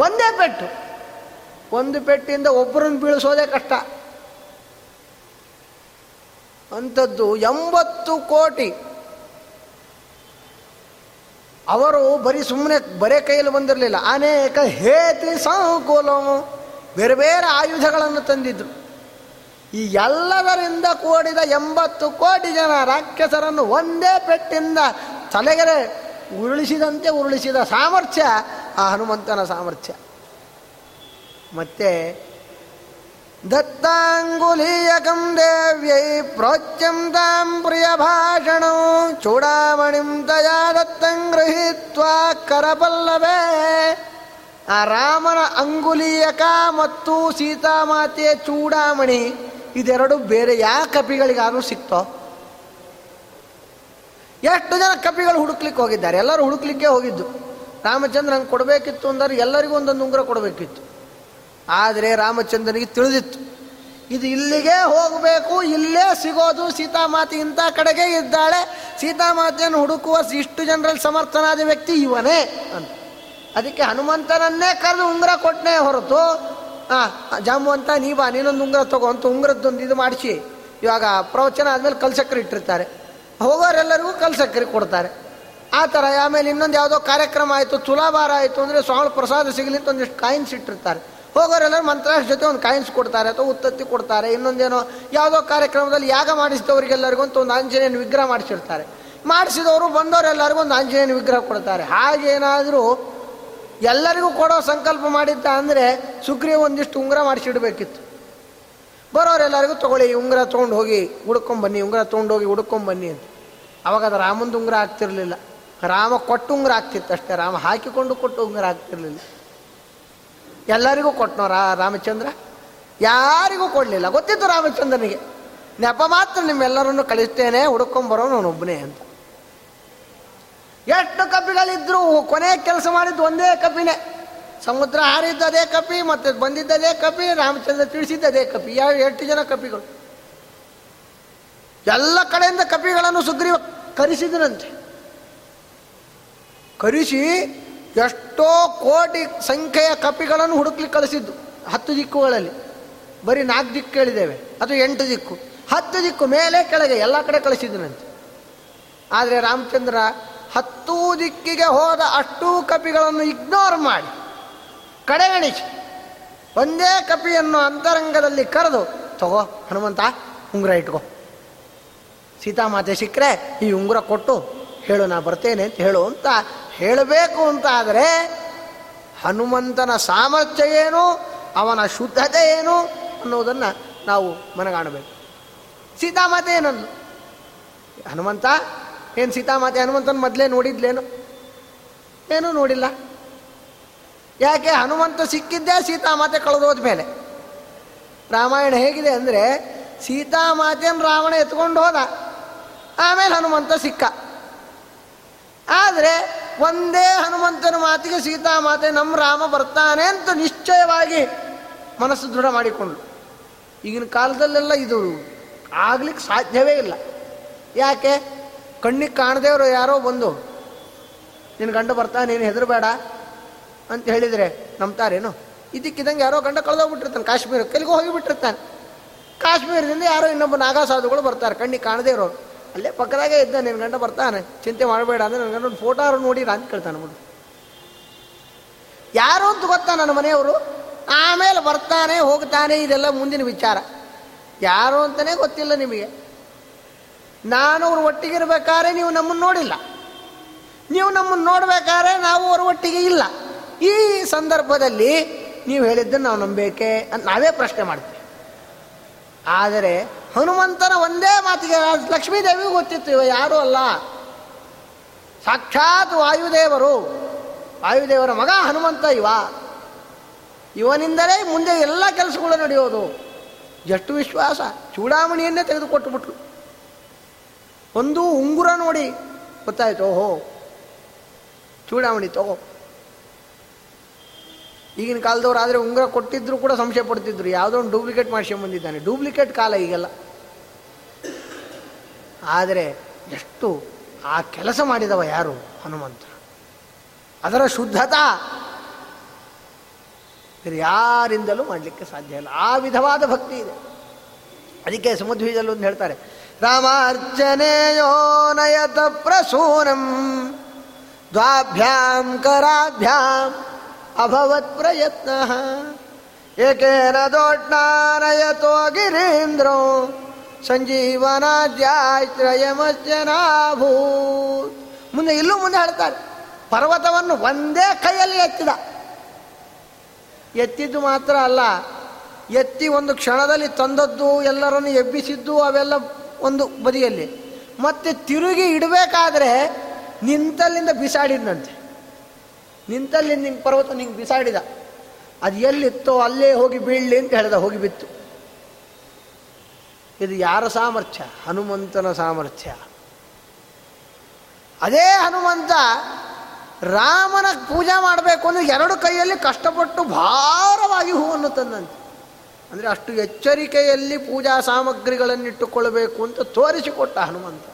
ಒಂದೇ ಪೆಟ್ಟು. ಒಂದು ಪೆಟ್ಟಿಂದ ಒಬ್ಬರನ್ನು ಬೀಳಿಸೋದೇ ಕಷ್ಟ. ಅಂಥದ್ದು ಎಂಬತ್ತು ಕೋಟಿ. ಅವರು ಬರೀ ಸುಮ್ಮನೆ ಬರೇ ಕೈಯಲ್ಲಿ ಬಂದಿರಲಿಲ್ಲ. ಅನೇಕ ಹೇತಿ ಸಂಕುಲ ಬೇರೆ ಬೇರೆ ಆಯುಧಗಳನ್ನು ತಂದಿದ್ರು. ಈ ಎಲ್ಲದರಿಂದ ಕೂಡಿದ ಎಂಬತ್ತು ಕೋಟಿ ಜನ ರಾಕ್ಷಸರನ್ನು ಒಂದೇ ಪೆಟ್ಟಿಂದ ತಲೆಗೆರೆ ಉರುಳಿಸಿದಂತೆ ಉರುಳಿಸಿದ ಸಾಮರ್ಥ್ಯ ಆ ಹನುಮಂತನ ಸಾಮರ್ಥ್ಯ. ಮತ್ತೆ ದತ್ತಾಂಗುಲೀಯಕಂ ದೇವ್ಯೈ ಪ್ರೋಚ್ಯಂ ತಾಂ ಪ್ರಿಯ ಭಾಷಣ ಚೂಡಾಮಣಿಂ ತಯಾ ದತ್ತಂ ಗೃಹೀತ್ವಾ ಕರಪಲ್ಲವೇ. ಆ ರಾಮನ ಅಂಗುಲಿಯಕ ಮತ್ತು ಸೀತಾಮಾತೆಯ ಚೂಡಾಮಣಿ ಇದೆರಡು ಬೇರೆ ಯಾವ ಕಪಿಗಳಿಗಾದರೂ ಸಿಕ್ತೋ? ಎಷ್ಟು ಜನ ಕಪಿಗಳು ಹುಡುಕ್ಲಿಕ್ಕೆ ಹೋಗಿದ್ದಾರೆ? ಎಲ್ಲರೂ ಹುಡುಕ್ಲಿಕ್ಕೆ ಹೋಗಿದ್ದು. ರಾಮಚಂದ್ರ ಹಂಗೆ ಕೊಡಬೇಕಿತ್ತು ಅಂದ್ರೆ ಎಲ್ಲರಿಗೂ ಒಂದೊಂದು ಉಂಗುರ ಕೊಡಬೇಕಿತ್ತು. ಆದರೆ ರಾಮಚಂದ್ರನಿಗೆ ತಿಳಿದಿತ್ತು. ಇದು ಇಲ್ಲಿಗೆ ಹೋಗಬೇಕು, ಇಲ್ಲೇ ಸಿಗೋದು ಸೀತಾಮಾತೆ ಇಂಥ ಕಡೆಗೆ ಇದ್ದಾಳೆ ಸೀತಾಮಾತೆಯನ್ನು ಹುಡುಕುವ ಇಷ್ಟು ಜನರಲ್ಲಿ ಸಮರ್ಥನಾದ ವ್ಯಕ್ತಿ ಇವನೇ ಅಂತ. ಅದಕ್ಕೆ ಹನುಮಂತನನ್ನೇ ಕರೆದು ಉಂಗುರ ಕೊಟ್ಟನೆ ಹೊರತು ಹಾಂ ಜಾಮು ಅಂತ ನೀ ಬಾ, ನೀನೊಂದು ಉಂಗುರ ತಗೋ ಅಂತ ಉಂಗುರದ್ದೊಂದು ಇದು ಮಾಡಿಸಿ. ಇವಾಗ ಪ್ರವಚನ ಆದಮೇಲೆ ಕಲ್ಸಕ್ಕರೆ ಇಟ್ಟಿರ್ತಾರೆ. ಹೋಗೋರೆಲ್ಲರಿಗೂ ಕಲ್ಸಕ್ಕರೆ ಕೊಡ್ತಾರೆ. ಆ ಥರ ಆಮೇಲೆ ಇನ್ನೊಂದು ಯಾವುದೋ ಕಾರ್ಯಕ್ರಮ ಆಯಿತು, ತುಲಾಭಾರ ಆಯಿತು ಅಂದರೆ ಸ್ವಾಮಿ ಪ್ರಸಾದ ಸಿಗಲಿ ಅಂತ ಒಂದಿಷ್ಟು ಕಾಯಿನ್ಸ್ ಇಟ್ಟಿರ್ತಾರೆ. ಹೋಗೋರೆಲ್ಲರೂ ಮಂತ್ರ ಜೊತೆ ಒಂದು ಕಾಯಿನ್ಸ್ ಕೊಡ್ತಾರೆ ಅಥವಾ ಉತ್ತತ್ತಿ ಕೊಡ್ತಾರೆ, ಇನ್ನೊಂದೇನೋ ಯಾವುದೋ ಕಾರ್ಯಕ್ರಮದಲ್ಲಿ ಯಾಗ ಮಾಡಿಸಿದವರಿಗೆಲ್ಲರಿಗೂ ಅಂತ ಒಂದು ಆಂಜನೇಯನ ವಿಗ್ರಹ ಮಾಡಿಸಿರ್ತಾರೆ. ಮಾಡಿಸಿದವರು ಬಂದವರೆಲ್ಲರಿಗೂ ಒಂದು ಆಂಜನೇಯನ ವಿಗ್ರಹ ಕೊಡ್ತಾರೆ. ಹಾಗೇನಾದರೂ ಎಲ್ಲರಿಗೂ ಕೊಡೋ ಸಂಕಲ್ಪ ಮಾಡಿದ್ದ ಅಂದರೆ ಸುಗ್ರೀವ ಒಂದಿಷ್ಟು ಉಂಗುರ ಮಾಡಿಸಿಡ್ಬೇಕಿತ್ತು. ಬರೋರೆಲ್ಲರಿಗೂ ತೊಗೊಳ್ಳಿ ಉಂಗುರ ತೊಗೊಂಡು ಹೋಗಿ ಹುಡ್ಕೊಂಬನ್ನಿ ಉಂಗುರ ತೊಗೊಂಡು ಹೋಗಿ ಹುಡ್ಕೊಂಬನ್ನಿ ಅಂತ. ಅವಾಗ ಅದು ರಾಮಂದು ಉಂಗುರ ಆಗ್ತಿರಲಿಲ್ಲ. ರಾಮ ಕೊಟ್ಟು ಉಂಗುರ ಆಗ್ತಿತ್ತು ಅಷ್ಟೇ. ರಾಮ ಹಾಕಿಕೊಂಡು ಕೊಟ್ಟು ಉಂಗುರ ಆಗ್ತಿರ್ಲಿಲ್ಲ. ಎಲ್ಲರಿಗೂ ಕೊಟ್ಟನೋ ರಾ, ರಾಮಚಂದ್ರ? ಯಾರಿಗೂ ಕೊಡಲಿಲ್ಲ. ಗೊತ್ತಿತ್ತು ರಾಮಚಂದ್ರನಿಗೆ. ನೆಪ ಮಾತ್ರ ನಿಮ್ಮೆಲ್ಲರನ್ನು ಕಳಿಸ್ತೇನೆ ಹುಡುಕೊಂಬರೋ ಒಬ್ಬನೇ ಅಂತ. ಎಷ್ಟು ಕಪಿಗಳಿದ್ರು ಕೊನೆ ಕೆಲಸ ಮಾಡಿದ್ದು ಒಂದೇ ಕಪಿನೇ ಸಮುದ್ರ ಹಾರಿದ್ದು ಅದೇ ಕಪಿ ಮತ್ತೆ ಬಂದಿದ್ದದೇ ಕಪಿ ರಾಮಚಂದ್ರ ತಿಳಿಸಿದ್ದದೇ ಕಪಿ ಯಾವ ಎಷ್ಟು ಜನ ಕಪಿಗಳು ಎಲ್ಲ ಕಡೆಯಿಂದ ಕಪಿಗಳನ್ನು ಸುಗ್ರೀವ ಕರೆಸಿದನಂತೆ. ಕರೆಸಿ ಎಷ್ಟೋ ಕೋಟಿ ಸಂಖ್ಯೆಯ ಕಪಿಗಳನ್ನು ಹುಡುಕ್ಲಿಕ್ಕೆ ಕಳಿಸಿದ್ದು. ಹತ್ತು ದಿಕ್ಕುಗಳಲ್ಲಿ. ಬರೀ ನಾಲ್ಕು ದಿಕ್ಕು ಕೇಳಿದ್ದೇವೆ ಅದು ಎಂಟು ದಿಕ್ಕು. ಹತ್ತು ದಿಕ್ಕು ಮೇಲೆ ಕೆಳಗೆ ಎಲ್ಲ ಕಡೆ ಕಳಿಸಿದನಂತೆ ಆದರೆ ರಾಮಚಂದ್ರ ಹತ್ತು ದಿಕ್ಕಿಗೆ ಹೋದ ಅಷ್ಟೂ ಕಪಿಗಳನ್ನು ಇಗ್ನೋರ್ ಮಾಡಿ, ಕಡೆಗಣಿಸಿ. ಒಂದೇ ಕಪಿಯನ್ನು ಅಂತರಂಗದಲ್ಲಿ ಕರೆದು, ತಗೋ ಹನುಮಂತ, ಉಂಗುರ ಇಟ್ಕೋ. ಸೀತಾಮಾತೆ ಸಿಕ್ಕರೆ ಈ ಉಂಗುರ ಕೊಟ್ಟು ಹೇಳು, ನಾ ಬರ್ತೇನೆ ಅಂತ ಹೇಳು ಅಂತ ಹೇಳಬೇಕು ಅಂತ ಆದರೆ ಹನುಮಂತನ ಸಾಮರ್ಥ್ಯ ಏನು, ಅವನ ಶುದ್ಧತೆ ಏನು ಅನ್ನೋದನ್ನು ನಾವು ಮನಗಾಣಬೇಕು. ಸೀತಾಮಾತೆ ಏನನ್ನು? ಹನುಮಂತ? ಏನು ಸೀತಾಮಾತೆ ಹನುಮಂತನ ಮೊದಲೇ ನೋಡಿದ್ಲೇನು? ಏನೂ ನೋಡಿಲ್ಲ. ಯಾಕೆ ಹನುಮಂತ ಸಿಕ್ಕಿದ್ದೇ ಸೀತಾಮಾತೆ ಕಳೆದೋದ ಮೇಲೆ? ರಾಮಾಯಣ ಹೇಗಿದೆ ಅಂದರೆ ಸೀತಾಮಾತೆಯನ್ನು ರಾವಣ ಎತ್ಕೊಂಡು ಹೋದ, ಆಮೇಲೆ ಹನುಮಂತ ಸಿಕ್ಕ. ಆದರೆ ಒಂದೇ ಹನುಮಂತನ ಮಾತಿಗೆ ಸೀತಾ ಮಾತೆ ನಮ್ಮ ರಾಮ ಬರ್ತಾನೆ ಅಂತ ನಿಶ್ಚಯವಾಗಿ ಮನಸ್ಸು ದೃಢ ಮಾಡಿಕೊಂಡು ಈಗಿನ ಕಾಲದಲ್ಲೆಲ್ಲ ಇದು ಆಗ್ಲಿಕ್ಕೆ ಸಾಧ್ಯವೇ ಇಲ್ಲ. ಯಾಕೆ? ಕಣ್ಣಿಗೆ ಕಾಣದೇವರು ಯಾರೋ ಬಂದು ನಿನ್ನ ಗಂಡ ಬರ್ತಾನೆ, ನೀನು ಹೆದರಬೇಡ ಅಂತ ಹೇಳಿದರೆ ನಂಬ್ತಾರೇನು? ಇದಕ್ಕಿದಂಗೆ ಯಾರೋ ಗಂಡ ಕಳೆದೋಗ್ಬಿಟ್ಟಿರ್ತಾನೆ ಕಾಶ್ಮೀರ ಕೆಲಿಗೂ ಹೋಗಿಬಿಟ್ಟಿರ್ತಾನೆ. ಕಾಶ್ಮೀರದಿಂದ ಯಾರೋ ಇನ್ನೊಬ್ಬ ನಾಗಾ ಸಾಧುಗಳು ಬರ್ತಾರೆ, ಕಣ್ಣಿಗೆ ಕಾಣದೇ ಇರೋರು. ಅಲ್ಲೇ ಪಕ್ಕದಾಗೆ ಇದ್ದ ನಿನ್ನ ಗಂಡ ಬರ್ತಾನೆ, ಚಿಂತೆ ಮಾಡಬೇಡ ಅಂದ್ರೆ ನನ್ನ ಗಂಡ ಒಂದು ಫೋಟೋ ನೋಡಿ ಅಂತ ಕೇಳ್ತಾನೆ ಬಿಡು ಯಾರು ಅಂತ ಗೊತ್ತಾ ನನ್ನ ಮನೆಯವರು? ಆಮೇಲೆ ಬರ್ತಾನೆ, ಹೋಗ್ತಾನೆ, ಇದೆಲ್ಲ ಮುಂದಿನ ವಿಚಾರ. ಯಾರು ಅಂತಲೇ ಗೊತ್ತಿಲ್ಲ ನಿಮಗೆ. ನಾನು ಅವ್ರ ಒಟ್ಟಿಗಿರ್ಬೇಕಾದ್ರೆ ನೀವು ನಮ್ಮನ್ನು ನೋಡಿಲ್ಲ. ನೀವು ನಮ್ಮನ್ನು ನೋಡ್ಬೇಕಾದ್ರೆ ನಾವು ಅವ್ರ ಒಟ್ಟಿಗೆ ಇಲ್ಲ. ಈ ಸಂದರ್ಭದಲ್ಲಿ ನೀವು ಹೇಳಿದ್ದನ್ನು ನಾವು ನಂಬೇಕೆ ಅಂತ ನಾವೇ ಪ್ರಶ್ನೆ ಮಾಡ್ತೀವಿ. ಆದರೆ ಹನುಮಂತನ ಒಂದೇ ಮಾತಿಗೆ ಲಕ್ಷ್ಮೀದೇವಿಗೂ ಗೊತ್ತಿತ್ತು, ಇವ ಯಾರೂ ಅಲ್ಲ. ಸಾಕ್ಷಾತ್ ವಾಯುದೇವರು. ವಾಯುದೇವರ ಮಗ ಹನುಮಂತ ಇವ. ಇವನಿಂದಲೇ ಮುಂದೆ ಎಲ್ಲ ಕೆಲಸಗಳು ನಡೆಯೋದು. ಎಷ್ಟು ವಿಶ್ವಾಸ, ಚೂಡಾಮಣಿಯನ್ನೇ ತೆಗೆದುಕೊಟ್ಟು ಬಿಟ್ರು ಒಂದು ಉಂಗುರ ನೋಡಿ ಗೊತ್ತಾಯ್ತು, ಓಹೋ. ಚೂಡಾಮಣಿ ತಗೋ. ಈಗಿನ ಕಾಲದವ್ರು ಆದರೆ ಉಂಗುರ ಕೊಟ್ಟಿದ್ರು ಕೂಡ ಸಂಶಯ ಪಡ್ತಿದ್ರು. ಯಾವುದೋ ಒಂದು ಡೂಪ್ಲಿಕೇಟ್ ಬಂದಿದ್ದಾನೆ ಡೂಪ್ಲಿಕೇಟ್ ಕಾಲ ಈಗೆಲ್ಲ. ಆದರೆ ಎಷ್ಟು ಆ ಕೆಲಸ ಮಾಡಿದವ ಯಾರು? ಹನುಮಂತ. ಅದರ ಶುದ್ಧತಾ ಯಾರಿಂದಲೂ ಮಾಡಲಿಕ್ಕೆ ಸಾಧ್ಯ ಇಲ್ಲ. ಆ ವಿಧವಾದ ಭಕ್ತಿ ಇದೆ. ಅದಕ್ಕೆ ಸಮುದ್ವಿಜಲ್ಲಿ ಒಂದು ಹೇಳ್ತಾರೆ ರಾಮಾರ್ಚನೆಯೋ ನಯತ ಪ್ರಸೂನಂ ದ್ವಾಭ್ಯಾಂ ಕರಾಭ್ಯಾಂ ಅಭವತ್ ಪ್ರಯತ್ನ. ಏಕೇನ ದೊಡ್ಡಾನಯತೋ ಗಿರೀಂದ್ರೋ ಸಂಜೀವನಾದ್ಯಾಶ್ರಯಮಸ್ಯನಾಭೂತ್ ಮುಂದೆ ಇಲ್ಲೂ ಮುಂದೆ ಹೇಳ್ತಾರೆ ಪರ್ವತವನ್ನು ಒಂದೇ ಕೈಯಲ್ಲಿ ಎತ್ತಿದ. ಎತ್ತಿದ್ದು ಮಾತ್ರ ಅಲ್ಲ, ಎತ್ತಿ ಒಂದು ಕ್ಷಣದಲ್ಲಿ ತಂದದ್ದು, ಎಲ್ಲರನ್ನು ಎಬ್ಬಿಸಿದ್ದು, ಅವೆಲ್ಲ ಒಂದು ಬದಿಯಲ್ಲಿ. ಮತ್ತೆ ತಿರುಗಿ ಇಡಬೇಕಾದ್ರೆ ನಿಂತಲ್ಲಿಂದ ಬಿಸಾಡಿದಂತೆ ನಿಂತಲ್ಲಿ ನಿಂಗೆ ಪರ್ವತ ನಿಂಗೆ ಬಿಸಾಡಿದ. ಅದು ಎಲ್ಲಿತ್ತೋ ಅಲ್ಲೇ ಹೋಗಿ ಬೀಳಲಿ ಅಂತ ಹೇಳ್ದ, ಹೋಗಿ ಬಿತ್ತು. ಇದು ಯಾರ ಸಾಮರ್ಥ್ಯ? ಹನುಮಂತನ ಸಾಮರ್ಥ್ಯ. ಅದೇ ಹನುಮಂತ ರಾಮನ ಪೂಜೆ ಮಾಡಬೇಕು ಅಂದರೆ ಎರಡು ಕೈಯಲ್ಲಿ ಕಷ್ಟಪಟ್ಟು ಭಾರವಾಗಿ ಹೂವನ್ನು ತಂದಂತೆ. ಅಂದರೆ ಅಷ್ಟು ಎಚ್ಚರಿಕೆಯಲ್ಲಿ ಪೂಜಾ ಸಾಮಗ್ರಿಗಳನ್ನಿಟ್ಟುಕೊಳ್ಳಬೇಕು ಅಂತ ತೋರಿಸಿಕೊಟ್ಟ ಹನುಮಂತ.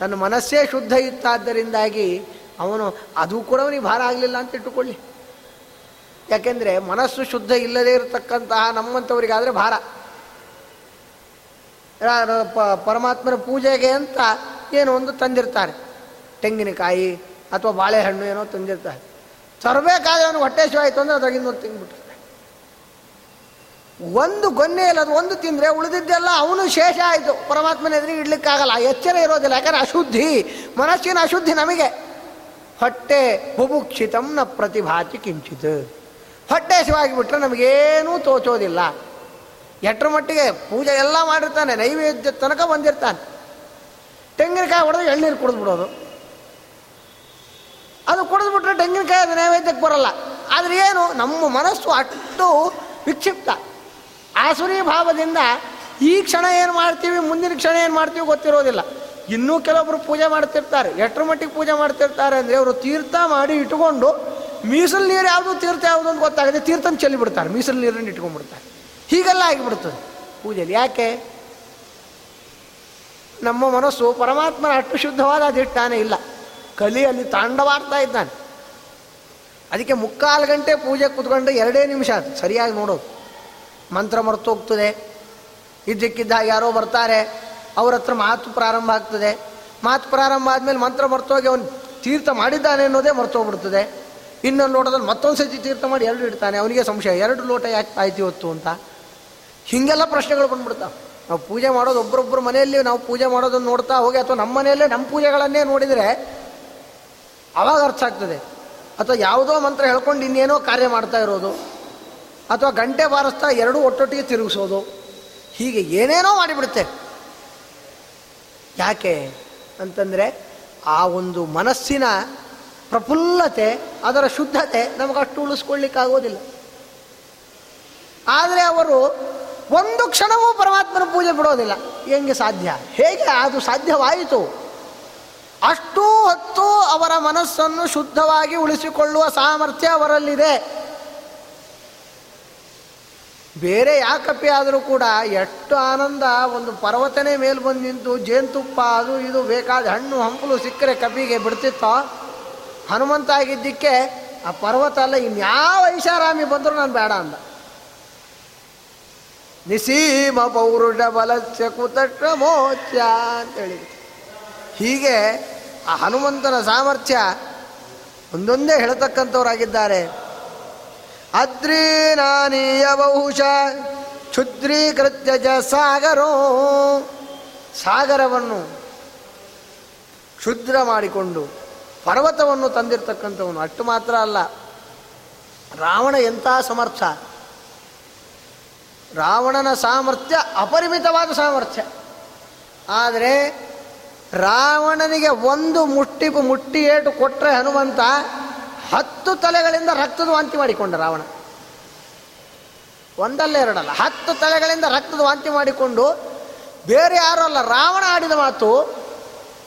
ತನ್ನ ಮನಸ್ಸೇ ಶುದ್ಧ ಇತ್ತಾದ್ದರಿಂದಾಗಿ ಅವನು ಅದು ಕೂಡ ಅವನಿಗೆ ಭಾರ ಆಗಲಿಲ್ಲ ಅಂತ ಇಟ್ಟುಕೊಳ್ಳಿ. ಯಾಕೆಂದರೆ ಮನಸ್ಸು ಶುದ್ಧ ಇಲ್ಲದೇ ಇರತಕ್ಕಂತಹ ನಮ್ಮಂಥವರಿಗಾದರೆ ಭಾರ. ಪರಮಾತ್ಮನ ಪೂಜೆಗೆ ಅಂತ ಏನೋ ಒಂದು ತಂದಿರ್ತಾರೆ. ತೆಂಗಿನಕಾಯಿ ಅಥವಾ ಬಾಳೆಹಣ್ಣು ಏನೋ ತಂದಿರ್ತಾರೆ. ತರಬೇಕಾದ್ರೆ ಅವನು ಹೊಟ್ಟೆ ಆಯಿತು ಅಂದರೆ ಅದ್ರಾಗಿಂದ ಒಂದು ತಿಂದ್ಬಿಟ್ರೆ ಒಂದು ಗೊನ್ನೆ ಇಲ್ಲ ಅದು ಒಂದು ತಿಂದರೆ ಉಳಿದಿದ್ದೆಲ್ಲ ಅವನು ಶೇಷ ಆಯಿತು. ಪರಮಾತ್ಮನ ಎದುರಿಗೆ ಇಡ್ಲಿಕ್ಕಾಗಲ್ಲ. ಎಚ್ಚರ ಇರೋದಿಲ್ಲ. ಯಾಕಂದ್ರೆ ಅಶುದ್ಧಿ, ಮನಸ್ಸಿನ ಅಶುದ್ಧಿ ನಮಗೆ. ಹೊಟ್ಟೆ ಬುಭುಕ್ಷಿತಂ ನ ಪ್ರತಿಭಾತಿ ಕಿಂಚಿತ್. ಹೊಟ್ಟೆ ಶಿವಾಗಿಬಿಟ್ರೆ ನಮಗೇನೂ ತೋಚೋದಿಲ್ಲ. ಎಟ್ಟರ ಮಟ್ಟಿಗೆ ಪೂಜೆ ಎಲ್ಲ ಮಾಡಿರ್ತಾನೆ, ನೈವೇದ್ಯ ತನಕ ಬಂದಿರ್ತಾನೆ. ತೆಂಗಿನಕಾಯಿ ಹೊಡೆದು ಎಳ್ನೀರು ಕುಡಿದ್ಬಿಡೋದು ಅದು ಕುಡಿದ್ಬಿಟ್ರೆ ತೆಂಗಿನಕಾಯಿ ಅದು ನೈವೇದ್ಯಕ್ಕೆ ಬರಲ್ಲ. ಆದರೆ ಏನು, ನಮ್ಮ ಮನಸ್ಸು ಅಷ್ಟು ವಿಕ್ಷಿಪ್ತ. ಆಸುರಿ ಭಾವದಿಂದ ಈ ಕ್ಷಣ ಏನು ಮಾಡ್ತೀವಿ, ಮುಂದಿನ ಕ್ಷಣ ಏನು ಮಾಡ್ತೀವಿ ಗೊತ್ತಿರೋದಿಲ್ಲ. ಇನ್ನೂ ಕೆಲವೊಬ್ರು ಪೂಜೆ ಮಾಡ್ತಿರ್ತಾರೆ. ಎಟ್ರ ಮಟ್ಟಿಗೆ ಪೂಜೆ ಮಾಡ್ತಿರ್ತಾರೆ ಅಂದರೆ ಅವರು ತೀರ್ಥ ಮಾಡಿ ಇಟ್ಕೊಂಡು ಮೀಸಲು ನೀರು ಯಾವುದು ತೀರ್ಥ ಯಾವುದು ಅಂತ ಗೊತ್ತಾಗದೆ ತೀರ್ಥನ ಚೆಲ್ಲಿ ಬಿಡ್ತಾರೆ ಮೀಸಲು ನೀರನ್ನು ಇಟ್ಕೊಂಡ್ಬಿಡ್ತಾರೆ. ಹೀಗೆಲ್ಲ ಆಗಿಬಿಡ್ತದೆ. ಪೂಜೆಯಲ್ಲಿ ಯಾಕೆ? ನಮ್ಮ ಮನಸ್ಸು ಪರಮಾತ್ಮನ ಅಷ್ಟು ಶುದ್ಧವಾದ ಅದಿಟ್ಟಾನೆ ಇಲ್ಲ. ಕಲಿಯಲ್ಲಿ ತಾಂಡವಾಡ್ತಾ ಇದ್ದಾನೆ. ಅದಕ್ಕೆ ಮುಕ್ಕಾಲು ಗಂಟೆ ಪೂಜೆ ಕೂತ್ಕೊಂಡು ಎರಡೇ ನಿಮಿಷ ಅದು ಸರಿಯಾಗಿ ನೋಡೋದು ಮಂತ್ರ ಮರ್ತೋಗ್ತದೆ ಇದ್ದಕ್ಕಿದ್ದ ಯಾರೋ ಬರ್ತಾರೆ. ಅವ್ರ ಹತ್ರ ಮಾತು ಪ್ರಾರಂಭ ಆಗ್ತದೆ. ಮಾತು ಪ್ರಾರಂಭ ಆದಮೇಲೆ ಮಂತ್ರ ಮರ್ತೋಗಿ ಅವನು ತೀರ್ಥ ಮಾಡಿದ್ದಾನೆ ಅನ್ನೋದೇ ಮರ್ತೋಗ್ಬಿಡ್ತದೆ ಇನ್ನೊಂದು ಲೋಟದಲ್ಲಿ ಮತ್ತೊಂದು ಸತಿ ತೀರ್ಥ ಮಾಡಿ ಎರಡು ಇಡ್ತಾನೆ. ಅವನಿಗೆ ಸಂಶಯ. ಎರಡು ಲೋಟ ಯಾಕೆ ಆಯ್ತು ಇವತ್ತು ಅಂತ. ಹೀಗೆಲ್ಲ ಪ್ರಶ್ನೆಗಳು ಬಂದ್ಬಿಡ್ತಾವೆ. ನಾವು ಪೂಜೆ ಮಾಡೋದು ಒಬ್ಬರೊಬ್ಬರು ಮನೆಯಲ್ಲಿ, ನಾವು ಪೂಜೆ ಮಾಡೋದನ್ನು ನೋಡ್ತಾ ಹೋಗಿ ಅಥವಾ ನಮ್ಮ ಮನೆಯಲ್ಲೇ ನಮ್ಮ ಪೂಜೆಗಳನ್ನೇ ನೋಡಿದರೆ ಅವಾಗ ಅರ್ಥ ಆಗ್ತದೆ. ಅಥವಾ ಯಾವುದೋ ಮಂತ್ರ ಹೇಳ್ಕೊಂಡು ಇನ್ನೇನೋ ಕಾರ್ಯ ಮಾಡ್ತಾ ಇರೋದು, ಅಥವಾ ಗಂಟೆ ಬಾರಿಸ್ತಾ ಎರಡೂ ಒಟ್ಟೊಟ್ಟಿಗೆ ತಿರುಗಿಸೋದು, ಹೀಗೆ ಏನೇನೋ ಮಾಡಿಬಿಡುತ್ತೆ. ಯಾಕೆ ಅಂತಂದರೆ ಆ ಒಂದು ಮನಸ್ಸಿನ ಪ್ರಫುಲ್ಲತೆ, ಅದರ ಶುದ್ಧತೆ ನಮಗಷ್ಟು ಉಳಿಸ್ಕೊಳ್ಳಿಕ್ಕಾಗೋದಿಲ್ಲ. ಆದರೆ ಅವರು ಒಂದು ಕ್ಷಣವೂ ಪರಮಾತ್ಮನ ಪೂಜೆ ಬಿಡೋದಿಲ್ಲ. ಹೆಂಗೆ ಸಾಧ್ಯ? ಹೇಗೆ? ಅದು ಸಾಧ್ಯವಾಯಿತು. ಅಷ್ಟೂ ಹೊತ್ತು ಅವರ ಮನಸ್ಸನ್ನು ಶುದ್ಧವಾಗಿ ಉಳಿಸಿಕೊಳ್ಳುವ ಸಾಮರ್ಥ್ಯ ಅವರಲ್ಲಿದೆ. ಬೇರೆ ಯಾಕಪ್ಪಿ ಆದರೂ ಕೂಡ ಎಷ್ಟು ಆನಂದ, ಒಂದು ಪರ್ವತನೇ ಮೇಲೆ ಬಂದು ನಿಂತು ಜೇನುತುಪ್ಪ ಅದು ಇದು ಬೇಕಾದ ಹಣ್ಣು, ಹಂಪಲು ಸಿಕ್ಕರೆ ಕಪಿಗೆ ಬಿಡ್ತಿತ್ತೋ? ಹನುಮಂತ ಆಗಿದ್ದಕ್ಕೆ ಆ ಪರ್ವತ ಅಲ್ಲ, ಇನ್ಯಾವ ಐಷಾರಾಮಿ ಬಂದರೂ ನಾನು ಬೇಡ ಅಂದ. ನಿಸೀಮ ಪೌರುಷ ಬಲಸ್ಯ ಕುತಟ್ಟ ಮೋಚ ಅಂತೇಳಿ. ಹೀಗೆ ಆ ಹನುಮಂತನ ಸಾಮರ್ಥ್ಯ ಒಂದೊಂದೇ ಹೇಳ್ತಕ್ಕಂಥವರಾಗಿದ್ದಾರೆ. ಅದ್ರೀನಾನೀಯ ಬಹುಶ ಕ್ಷುದ್ರೀಕೃತ್ಯ ಜ ಸಾಗರೋ ಸಾಗರವನ್ನು ಕ್ಷುದ್ರ ಮಾಡಿಕೊಂಡು ಪರ್ವತವನ್ನು ತಂದಿರತಕ್ಕಂಥವನು. ಅಷ್ಟು ಮಾತ್ರ ಅಲ್ಲ. ರಾವಣ ಎಂಥ ಸಮರ್ಥ? ರಾವಣನ ಸಾಮರ್ಥ್ಯ ಅಪರಿಮಿತವಾದ ಸಾಮರ್ಥ್ಯ. ಆದರೆ ರಾವಣನಿಗೆ ಒಂದು ಮುಟ್ಟಿ ಮುಟ್ಟಿ ಏಟು ಕೊಟ್ಟರೆ ಹನುಮಂತ ಹತ್ತು ತಲೆಗಳಿಂದ ರಕ್ತದ ವಾಂತಿ ಮಾಡಿಕೊಂಡ ರಾವಣ. ಒಂದಲ್ಲ ಎರಡಲ್ಲ, ಹತ್ತು ತಲೆಗಳಿಂದ ರಕ್ತದ ವಾಂತಿ ಮಾಡಿಕೊಂಡು ಬೇರೆ ಯಾರೂ ಅಲ್ಲ, ರಾವಣ ಆಡಿದ ಮಾತು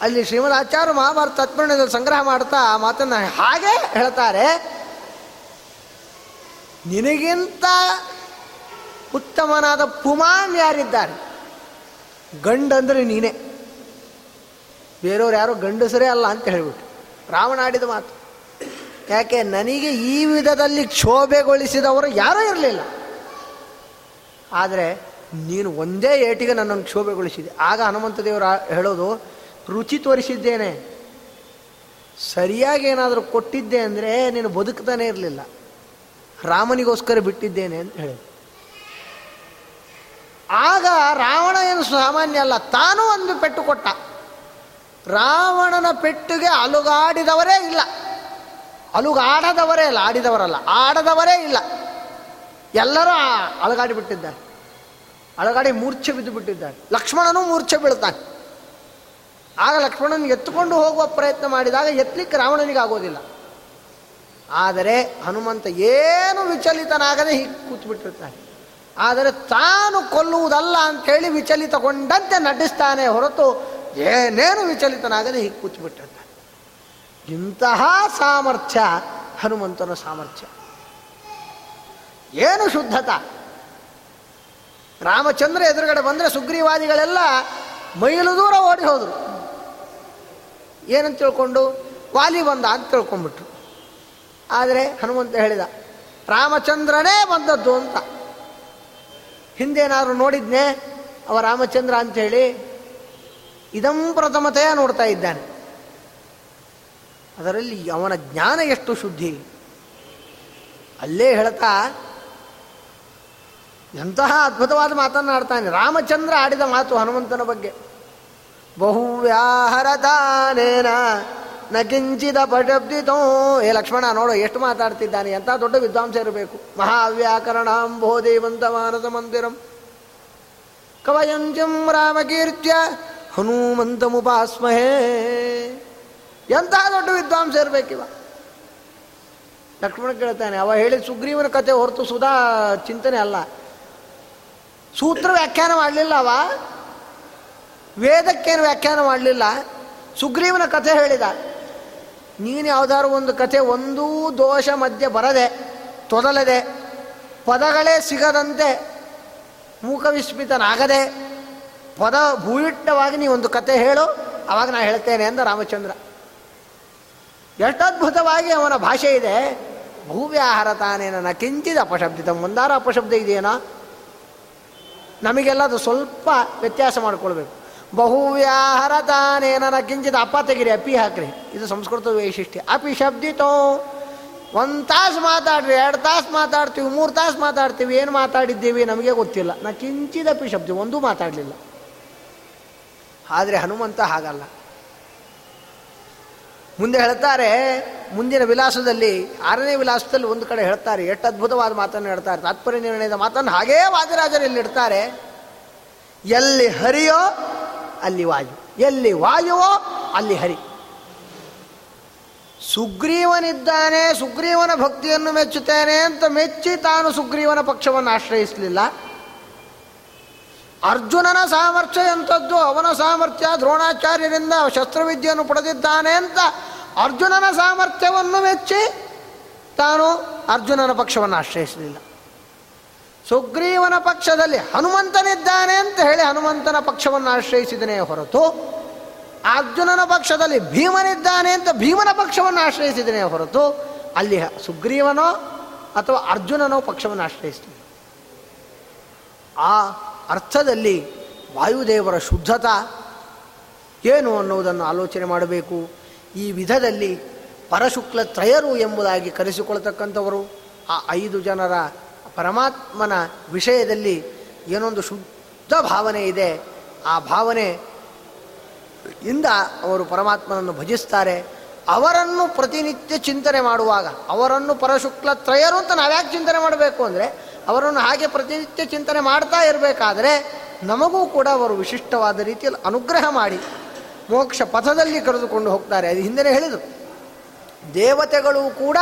ಅಲ್ಲಿ ಶ್ರೀಮದ್ ಆಚಾರ್ಯ ಮಹಾಭಾರತ ತತ್ಪರ್ಣದಲ್ಲಿ ಸಂಗ್ರಹ ಮಾಡ್ತಾ ಆ ಮಾತನ್ನು ಹಾಗೆ ಹೇಳ್ತಾರೆ, ನಿನಗಿಂತ ಉತ್ತಮನಾದ ಪುಮಾನ್ ಯಾರಿದ್ದಾರೆ? ಗಂಡಂದ್ರೆ ನೀನೇ. ಬೇರೆಯವ್ರು ಯಾರೋ ಗಂಡಸರೇ ಅಲ್ಲ ಅಂತ ಹೇಳಿಬಿಟ್ಟು. ರಾವಣ ಆಡಿದ ಮಾತು. ಯಾಕೆ, ನನಗೆ ಈ ವಿಧದಲ್ಲಿ ಕ್ಷೋಭೆಗೊಳಿಸಿದವರು ಯಾರೂ ಇರಲಿಲ್ಲ. ಆದರೆ, ನೀನು ಒಂದೇ ಏಟಿಗೆ ನನ್ನನ್ನು ಕ್ಷೋಭೆಗೊಳಿಸಿದೆ. ಆಗ ಹನುಮಂತ ದೇವರು ಹೇಳೋದು, ರುಚಿ ತೋರಿಸಿದ್ದೇನೆ. ಸರಿಯಾಗಿ ಏನಾದರೂ ಕೊಟ್ಟಿದ್ದೆ ಅಂದರೆ ನೀನು ಬದುಕ್ತಾನೆ ಇರಲಿಲ್ಲ. ರಾಮನಿಗೋಸ್ಕರ ಬಿಟ್ಟಿದ್ದೇನೆ ಅಂತ ಹೇಳಿ ಆಗ ರಾವಣ ಏನು ಸಾಮಾನ್ಯ ಅಲ್ಲ, ತಾನು ಒಂದು ಪೆಟ್ಟು ಕೊಟ್ಟ. ರಾವಣನ ಪೆಟ್ಟಿಗೆ ಅಲುಗಾಡಿದವರೇ ಇಲ್ಲ. ಅಲುಗಾಡದವರೇ ಇಲ್ಲ ಆಡಿದವರಲ್ಲ, ಆಡದವರೇ ಇಲ್ಲ. ಎಲ್ಲರೂ ಅಲುಗಾಡಿ ಬಿಟ್ಟಿದ್ದಾರೆ. ಅಳಗಾಡಿ ಮೂರ್ಛೆ ಬಿದ್ದು ಬಿಟ್ಟಿದ್ದಾರೆ. ಲಕ್ಷ್ಮಣನೂ ಮೂರ್ಛೆ ಬೀಳ್ತಾನೆ. ಆಗ ಲಕ್ಷ್ಮಣನ ಎತ್ತುಕೊಂಡು ಹೋಗುವ ಪ್ರಯತ್ನ ಮಾಡಿದಾಗ ಎತ್ತಲಿಕ್ಕೆ ರಾವಣನಿಗೆ ಆಗೋದಿಲ್ಲ. ಆದರೆ ಹನುಮಂತ ಏನು ವಿಚಲಿತನಾಗದೆ ಹೀಗೆ ಕೂತ್ಬಿಟ್ಟಿರ್ತಾನೆ. ಆದರೆ ತಾನು ಕೊಲ್ಲುವುದಲ್ಲ ಅಂಥೇಳಿ ವಿಚಲಿತಗೊಂಡಂತೆ ನಟಿಸ್ತಾನೆ ಹೊರತು ಏನೇನು ವಿಚಲಿತನಾಗದೆ ಹೀಗೆ ಕೂತ್ಬಿಟ್ಟಂತ. ಇಂತಹ ಸಾಮರ್ಥ್ಯ ಹನುಮಂತನ ಸಾಮರ್ಥ್ಯ. ಏನು ಶುದ್ಧತ? ರಾಮಚಂದ್ರ ಎದುರುಗಡೆ ಬಂದರೆ ಸುಗ್ರೀವಾದಿಗಳೆಲ್ಲ ಮೈಲು ದೂರ ಓಡಿ ಹೋದರು. ಏನಂತ ತಿಳ್ಕೊಂಡು? ವಾಲಿ ಬಂದ ಅಂತ ತಿಳ್ಕೊಂಡ್ಬಿಟ್ರು. ಆದರೆ ಹನುಮಂತ ಹೇಳಿದ, ರಾಮಚಂದ್ರನೇ ಬಂದದ್ದು ಅಂತ. ಹಿಂದೇನಾದ್ರು ನೋಡಿದ್ನೆ, ಅವ ರಾಮಚಂದ್ರ ಅಂಥೇಳಿ, ಇದಂ ಪ್ರಥಮತೆಯ ನೋಡ್ತಾ ಇದ್ದಾನೆ. ಅದರಲ್ಲಿ ಅವನ ಜ್ಞಾನ ಎಷ್ಟು ಶುದ್ಧಿ? ಅಲ್ಲೇ ಹೇಳ್ತಾ, ಎಂತಹ ಅದ್ಭುತವಾದ ಮಾತನ್ನಾಡ್ತಾನೆ ರಾಮಚಂದ್ರ ಆಡಿದ ಮಾತು ಹನುಮಂತನ ಬಗ್ಗೆ. ಬಹುವ್ಯಾಹರತಾನೇನ ನ ಕಿಂಚಿದ ಪಶಬ್ದಿತೋ ಏ ಲಕ್ಷ್ಮಣ, ನೋಡು, ಎಷ್ಟು ಮಾತಾಡ್ತಿದ್ದಾನೆ? ಎಂಥ ದೊಡ್ಡ ವಿದ್ವಾಂಸ ಇರಬೇಕು. ಮಹಾವ್ಯಾಕರಣಾಂಬೋಧಿ ಮಾನಸ ಮಂದಿರಂ. ಕವಯಂಜಂ ರಾಮಕೀರ್ತ್ಯ ಹನುಮಂತ ಮುಪಾಸ್ಮಹೇ ಎಂತಹ ದೊಡ್ಡ ವಿದ್ವಾಂಸ ಇರಬೇಕಿವ ಲಕ್ಷ್ಮಣ ಕೇಳ್ತಾನೆ, ಅವ ಹೇಳಿ ಸುಗ್ರೀವನ ಕತೆ ಹೊರತು ಸುಧಾ ಚಿಂತನೆ ಅಲ್ಲ. ಸೂತ್ರ ವ್ಯಾಖ್ಯಾನ ಮಾಡಲಿಲ್ಲ ಅವ? ವೇದಕ್ಕೇನು ವ್ಯಾಖ್ಯಾನ ಮಾಡಲಿಲ್ಲ? ಸುಗ್ರೀವನ ಕಥೆ ಹೇಳಿದ. ನೀನು ಯಾವುದಾದ್ರು ಒಂದು ಕಥೆ ಒಂದೂ ದೋಷ ಮಧ್ಯೆ ಬರದೆ, ತೊದಲದೆ, ಪದಗಳೇ ಸಿಗದಂತೆ ಮೂಕವಿಸ್ಮಿತನಾಗದೆ, ಪದ ಭೂಯಿಟ್ಟವಾಗಿ ನೀ ಒಂದು ಕತೆ ಹೇಳು, ಅವಾಗ ನಾ ಹೇಳ್ತೇನೆ ಅಂದ ರಾಮಚಂದ್ರ. ಎಷ್ಟು ಅದ್ಭುತವಾಗಿ ಅವನ ಭಾಷೆ ಇದೆ, ಭೂವ್ಯಾಹಾರ ತಾನೇ ನನ್ನ ಕಿಂಚಿದ ಅಪಶಬ್ದಿತ, ಮುಂದಾರ ಅಪಶಬ್ದ ಇದೆಯೇನೋ? ನಮಗೆಲ್ಲ ಅದು ಸ್ವಲ್ಪ ವ್ಯತ್ಯಾಸ ಮಾಡಿಕೊಳ್ಬೇಕು. ಬಹುವ್ಯಾಹಾರ ಕಿಂಚಿತ್ ಅಪ್ಪ ತೆಗಿರಿ, ಅಪ್ಪಿ ಹಾಕ್ರಿ. ಇದು ಸಂಸ್ಕೃತ ವೈಶಿಷ್ಟ್ಯ. ಅಪಿ ಶಬ್ದಿತೋ. ಒಂದು ತಾಸು ಮಾತಾಡ್ರಿ, ಎರಡು ತಾಸು ಮಾತಾಡ್ತೀವಿ, ಮೂರು ತಾಸು ಮಾತಾಡ್ತೀವಿ, ಏನು ಮಾತಾಡಿದ್ದೀವಿ ನಮಗೆ ಗೊತ್ತಿಲ್ಲ. ನಾ ಅಪಿ ಶಬ್ದ, ಒಂದೂ ಮಾತಾಡಲಿಲ್ಲ. ಆದರೆ ಹನುಮಂತ ಹಾಗಲ್ಲ. ಮುಂದೆ ಹೇಳ್ತಾರೆ, ಮುಂದಿನ ವಿಲಾಸದಲ್ಲಿ, ಆರನೇ ವಿಲಾಸದಲ್ಲಿ ಒಂದು ಕಡೆ ಹೇಳ್ತಾರೆ, ಎಷ್ಟು ಅದ್ಭುತವಾದ ಮಾತನ್ನು ಹೇಳ್ತಾರೆ, ತಾತ್ಪರ್ಯ ನಿರ್ಣಯದ ಮಾತನ್ನು ಹಾಗೇ ವಾದಿರಾಜರು ಇಲ್ಲಿ ಇಡ್ತಾರೆ. ಎಲ್ಲಿ ಹರಿಯೋ ಅಲ್ಲಿ ವಾಯು. ಎಲ್ಲಿ ವಾಯುವೋ ಅಲ್ಲಿ ಹರಿ. ಸುಗ್ರೀವನಿದ್ದಾನೆ, ಸುಗ್ರೀವನ ಭಕ್ತಿಯನ್ನು ಮೆಚ್ಚುತ್ತೇನೆ ಅಂತ ಮೆಚ್ಚಿ ತಾನು ಸುಗ್ರೀವನ ಪಕ್ಷವನ್ನು ಆಶ್ರಯಿಸಲಿಲ್ಲ. ಅರ್ಜುನನ ಸಾಮರ್ಥ್ಯ ಎಂಥದ್ದು? ಅವನ ಸಾಮರ್ಥ್ಯ ದ್ರೋಣಾಚಾರ್ಯರಿಂದ ಶಸ್ತ್ರವಿದ್ಯೆಯನ್ನು ಪಡೆದಿದ್ದಾನೆ ಅಂತ ಅರ್ಜುನನ ಸಾಮರ್ಥ್ಯವನ್ನು ಮೆಚ್ಚಿ ತಾನು ಅರ್ಜುನನ ಪಕ್ಷವನ್ನು ಆಶ್ರಯಿಸಲಿಲ್ಲ. ಸುಗ್ರೀವನ ಪಕ್ಷದಲ್ಲಿ ಹನುಮಂತನಿದ್ದಾನೆ ಅಂತ ಹೇಳಿ ಹನುಮಂತನ ಪಕ್ಷವನ್ನು ಆಶ್ರಯಿಸಿದನೇ ಹೊರತು ಅರ್ಜುನನ ಪಕ್ಷದಲ್ಲಿ ಭೀಮನಿದ್ದಾನೆ ಅಂತ ಭೀಮನ ಪಕ್ಷವನ್ನು ಆಶ್ರಯಿಸಿದನೇ ಹೊರತು ಅಲ್ಲಿ ಸುಗ್ರೀವನೋ ಅಥವಾ ಅರ್ಜುನನೋ ಪಕ್ಷವನ್ನು ಆಶ್ರಯಿಸ್ತಾನೆ ಆ ಅರ್ಥದಲ್ಲಿ ವಾಯುದೇವರ ಶುದ್ಧತ ಏನು ಅನ್ನುವುದನ್ನು ಆಲೋಚನೆ ಮಾಡಬೇಕು? ಈ ವಿಧದಲ್ಲಿ ಪರಶುಕ್ಲ ತ್ರಯರು ಎಂಬುದಾಗಿ ಕರೆಸಿಕೊಳ್ತಕ್ಕಂಥವರು ಆ ಐದು ಜನರ ಪರಮಾತ್ಮನ ವಿಷಯದಲ್ಲಿ ಏನೊಂದು ಶುದ್ಧ ಭಾವನೆ ಇದೆ, ಆ ಭಾವನೆ ಇಂದ ಅವರು ಪರಮಾತ್ಮನನ್ನು ಭಜಿಸ್ತಾರೆ. ಅವರನ್ನು ಪ್ರತಿನಿತ್ಯ ಚಿಂತನೆ ಮಾಡುವಾಗ, ಅವರನ್ನು ಪರಶುಕ್ಲ ತ್ರಯರು ಅಂತ ನಾವ್ಯಾಕೆ ಚಿಂತನೆ ಮಾಡಬೇಕು ಅಂದರೆ, ಅವರನ್ನು ಹಾಗೆ ಪ್ರತಿನಿತ್ಯ ಚಿಂತನೆ ಮಾಡ್ತಾ ಇರಬೇಕಾದ್ರೆ ನಮಗೂ ಕೂಡ ಅವರು ವಿಶಿಷ್ಟವಾದ ರೀತಿಯಲ್ಲಿ ಅನುಗ್ರಹ ಮಾಡಿ ಮೋಕ್ಷ ಪಥದಲ್ಲಿ ಕರೆದುಕೊಂಡು ಹೋಗ್ತಾರೆ. ಅದು ಹಿಂದೆ ಹೇಳಿದರು. ದೇವತೆಗಳು ಕೂಡ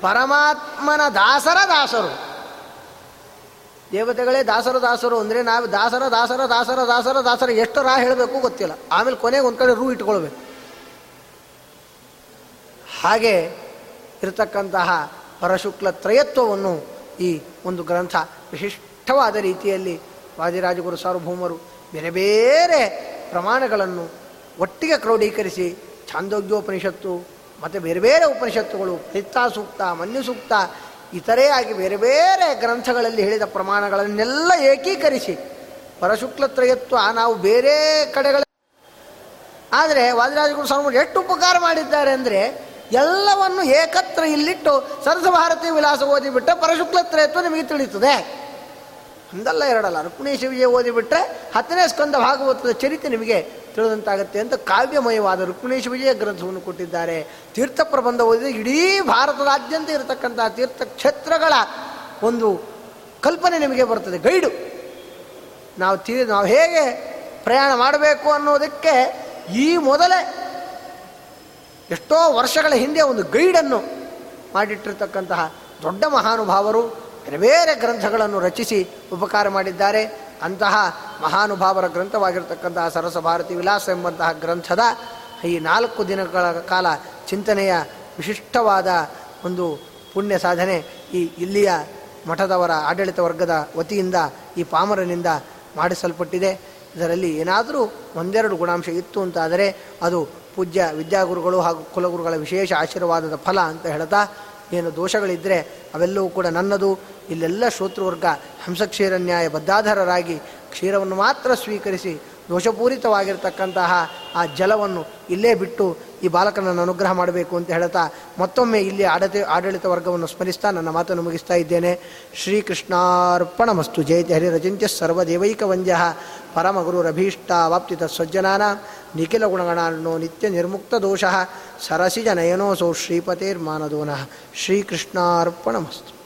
ಪರಮಾತ್ಮನ ದಾಸರ ದಾಸರು. ದೇವತೆಗಳೇ ದಾಸರ ದಾಸರು ಅಂದರೆ ನಾವು ದಾಸರ ದಾಸರ ದಾಸರ ದಾಸರ ದಾಸರ ಎಷ್ಟು ರಾ ಹೇಳಬೇಕು ಗೊತ್ತಿಲ್ಲ. ಆಮೇಲೆ ಕೊನೆಗೆ ಒಂದು ಕಡೆ ರೂ ಇಟ್ಕೊಳ್ಬೇಕು. ಹಾಗೆ ಇರತಕ್ಕಂತಹ ಪರಶುಕ್ಲ ತ್ರಯತ್ವವನ್ನು ಈ ಒಂದು ಗ್ರಂಥ ವಿಶಿಷ್ಟವಾದ ರೀತಿಯಲ್ಲಿ ವಾದಿರಾಜಗುರು ಸಾರ್ವಭೌಮರು ಬೇರೆ ಬೇರೆ ಪ್ರಮಾಣಗಳನ್ನು ಒಟ್ಟಿಗೆ ಕ್ರೋಢೀಕರಿಸಿ ಛಾಂದೋಗ್ಯೋಪನಿಷತ್ತು ಮತ್ತು ಬೇರೆ ಬೇರೆ ಉಪನಿಷತ್ತುಗಳು ಸೂಕ್ತ ಮನ್ಯು ಇತರೇ ಆಗಿ ಬೇರೆ ಬೇರೆ ಗ್ರಂಥಗಳಲ್ಲಿ ಹೇಳಿದ ಪ್ರಮಾಣಗಳನ್ನೆಲ್ಲ ಏಕೀಕರಿಸಿ ಪರಶುಕ್ಲತ್ರಯತ್ವ ನಾವು ಬೇರೆ ಕಡೆಗಳ ಆದರೆ ವಾದಿರಾಜಗುರು ಸ್ವಾಮಿ ಎಷ್ಟು ಉಪಕಾರ ಮಾಡಿದ್ದಾರೆ ಅಂದರೆ ಎಲ್ಲವನ್ನು ಏಕತ್ರ ಇಲ್ಲಿಟ್ಟು ಸರಸ ಭಾರತೀಯ ವಿಲಾಸ ಓದಿಬಿಟ್ರೆ ಪರಶುಕ್ಲತ್ರಯತ್ವ ನಿಮಗೆ ತಿಳಿಯುತ್ತದೆ. ಒಂದಲ್ಲ ಎರಡಲ್ಲ, ರುಕ್ಮಿಣಿ ವಿಜಯ ಓದಿಬಿಟ್ರೆ ಹತ್ತನೇ ಸ್ಕಂದ ಭಾಗವತದ ಚರಿತೆ ನಿಮಗೆ ತಿಳಿದಂತಾಗತ್ತೆ ಅಂತ ಕಾವ್ಯಮಯವಾದ ರುಕ್ಮಿಣೇಶ ವಿಜಯ ಗ್ರಂಥವನ್ನು ಕೊಟ್ಟಿದ್ದಾರೆ. ತೀರ್ಥ ಪ್ರಬಂಧ ಓದಿದರೆ ಇಡೀ ಭಾರತದಾದ್ಯಂತ ಇರತಕ್ಕಂಥ ತೀರ್ಥಕ್ಷೇತ್ರಗಳ ಒಂದು ಕಲ್ಪನೆ ನಿಮಗೆ ಬರ್ತದೆ, ಗೈಡು. ನಾವು ತೀ ನಾವು ಹೇಗೆ ಪ್ರಯಾಣ ಮಾಡಬೇಕು ಅನ್ನೋದಕ್ಕೆ ಈ ಮೊದಲೇ ಎಷ್ಟೋ ವರ್ಷಗಳ ಹಿಂದೆ ಒಂದು ಗೈಡನ್ನು ಮಾಡಿಟ್ಟಿರ್ತಕ್ಕಂತಹ ದೊಡ್ಡ ಮಹಾನುಭಾವರು, ಬೇರೆ ಬೇರೆ ಗ್ರಂಥಗಳನ್ನು ರಚಿಸಿ ಉಪಕಾರ ಮಾಡಿದ್ದಾರೆ. ಅಂತಹ ಮಹಾನುಭಾವರ ಗ್ರಂಥವಾಗಿರ್ತಕ್ಕಂತಹ ಸರಸ ಭಾರತಿ ವಿಲಾಸ ಎಂಬಂತಹ ಗ್ರಂಥದ ಈ ನಾಲ್ಕು ದಿನಗಳ ಕಾಲ ಚಿಂತನೆಯ ವಿಶಿಷ್ಟವಾದ ಒಂದು ಪುಣ್ಯ ಸಾಧನೆ ಈ ಇಲ್ಲಿಯ ಮಠದವರ ಆಡಳಿತ ವರ್ಗದ ವತಿಯಿಂದ ಈ ಪಾಮರನಿಂದ ಮಾಡಿಸಲ್ಪಟ್ಟಿದೆ. ಇದರಲ್ಲಿ ಏನಾದರೂ ಒಂದೆರಡು ಗುಣಾಂಶ ಇತ್ತು ಅಂತಾದರೆ ಅದು ಪೂಜ್ಯ ವಿದ್ಯಾಗುರುಗಳು ಹಾಗೂ ಕುಲಗುರುಗಳ ವಿಶೇಷ ಆಶೀರ್ವಾದದ ಫಲ ಅಂತ ಹೇಳ್ತಾ ಏನು ದೋಷಗಳಿದ್ದರೆ ಅವೆಲ್ಲವೂ ಕೂಡ ನನ್ನದು. ಇಲ್ಲೆಲ್ಲ ಶ್ರೋತೃವರ್ಗ ಹಂಸಕ್ಷೀರನ್ಯಾಯ ಬದ್ಧಾಧಾರರಾಗಿ ಕ್ಷೀರವನ್ನು ಮಾತ್ರ ಸ್ವೀಕರಿಸಿ ದೋಷಪೂರಿತವಾಗಿರ್ತಕ್ಕಂತಹ ಆ ಜಲವನ್ನು ಇಲ್ಲೇ ಬಿಟ್ಟು ಈ ಬಾಲಕನನ್ನು ಅನುಗ್ರಹ ಮಾಡಬೇಕು ಅಂತ ಹೇಳ್ತಾ ಮತ್ತೊಮ್ಮೆ ಇಲ್ಲಿ ಆಡಳಿತ ಆಡಳಿತ ವರ್ಗವನ್ನು ಸ್ಮರಿಸ್ತಾ ನನ್ನ ಮಾತನ್ನು ಮುಗಿಸ್ತಾ ಇದ್ದೇನೆ. ಶ್ರೀಕೃಷ್ಣಾರ್ಪಣಮಸ್ತು. ಜಯತಿ ಹರಿರಚಿಂತ್ಯ ಸರ್ವದೇವೈಕ ವಂದ್ಯ ಪರಮಗುರುರಭೀಷ್ಟ ವಾಪ್ತಿ ನಿಖಿಲ ಗುಣಗಣಾರ್ಣೋ ನಿತ್ಯ ನಿರ್ಮುಕ್ತ ದೋಷ ಸರಸಿಜ ನಯನೋಸೋ ಶ್ರೀಪತೇರ್ಮಾನದೋನಃ ಶ್ರೀಕೃಷ್ಣಾರ್ಪಣಮಸ್ತು.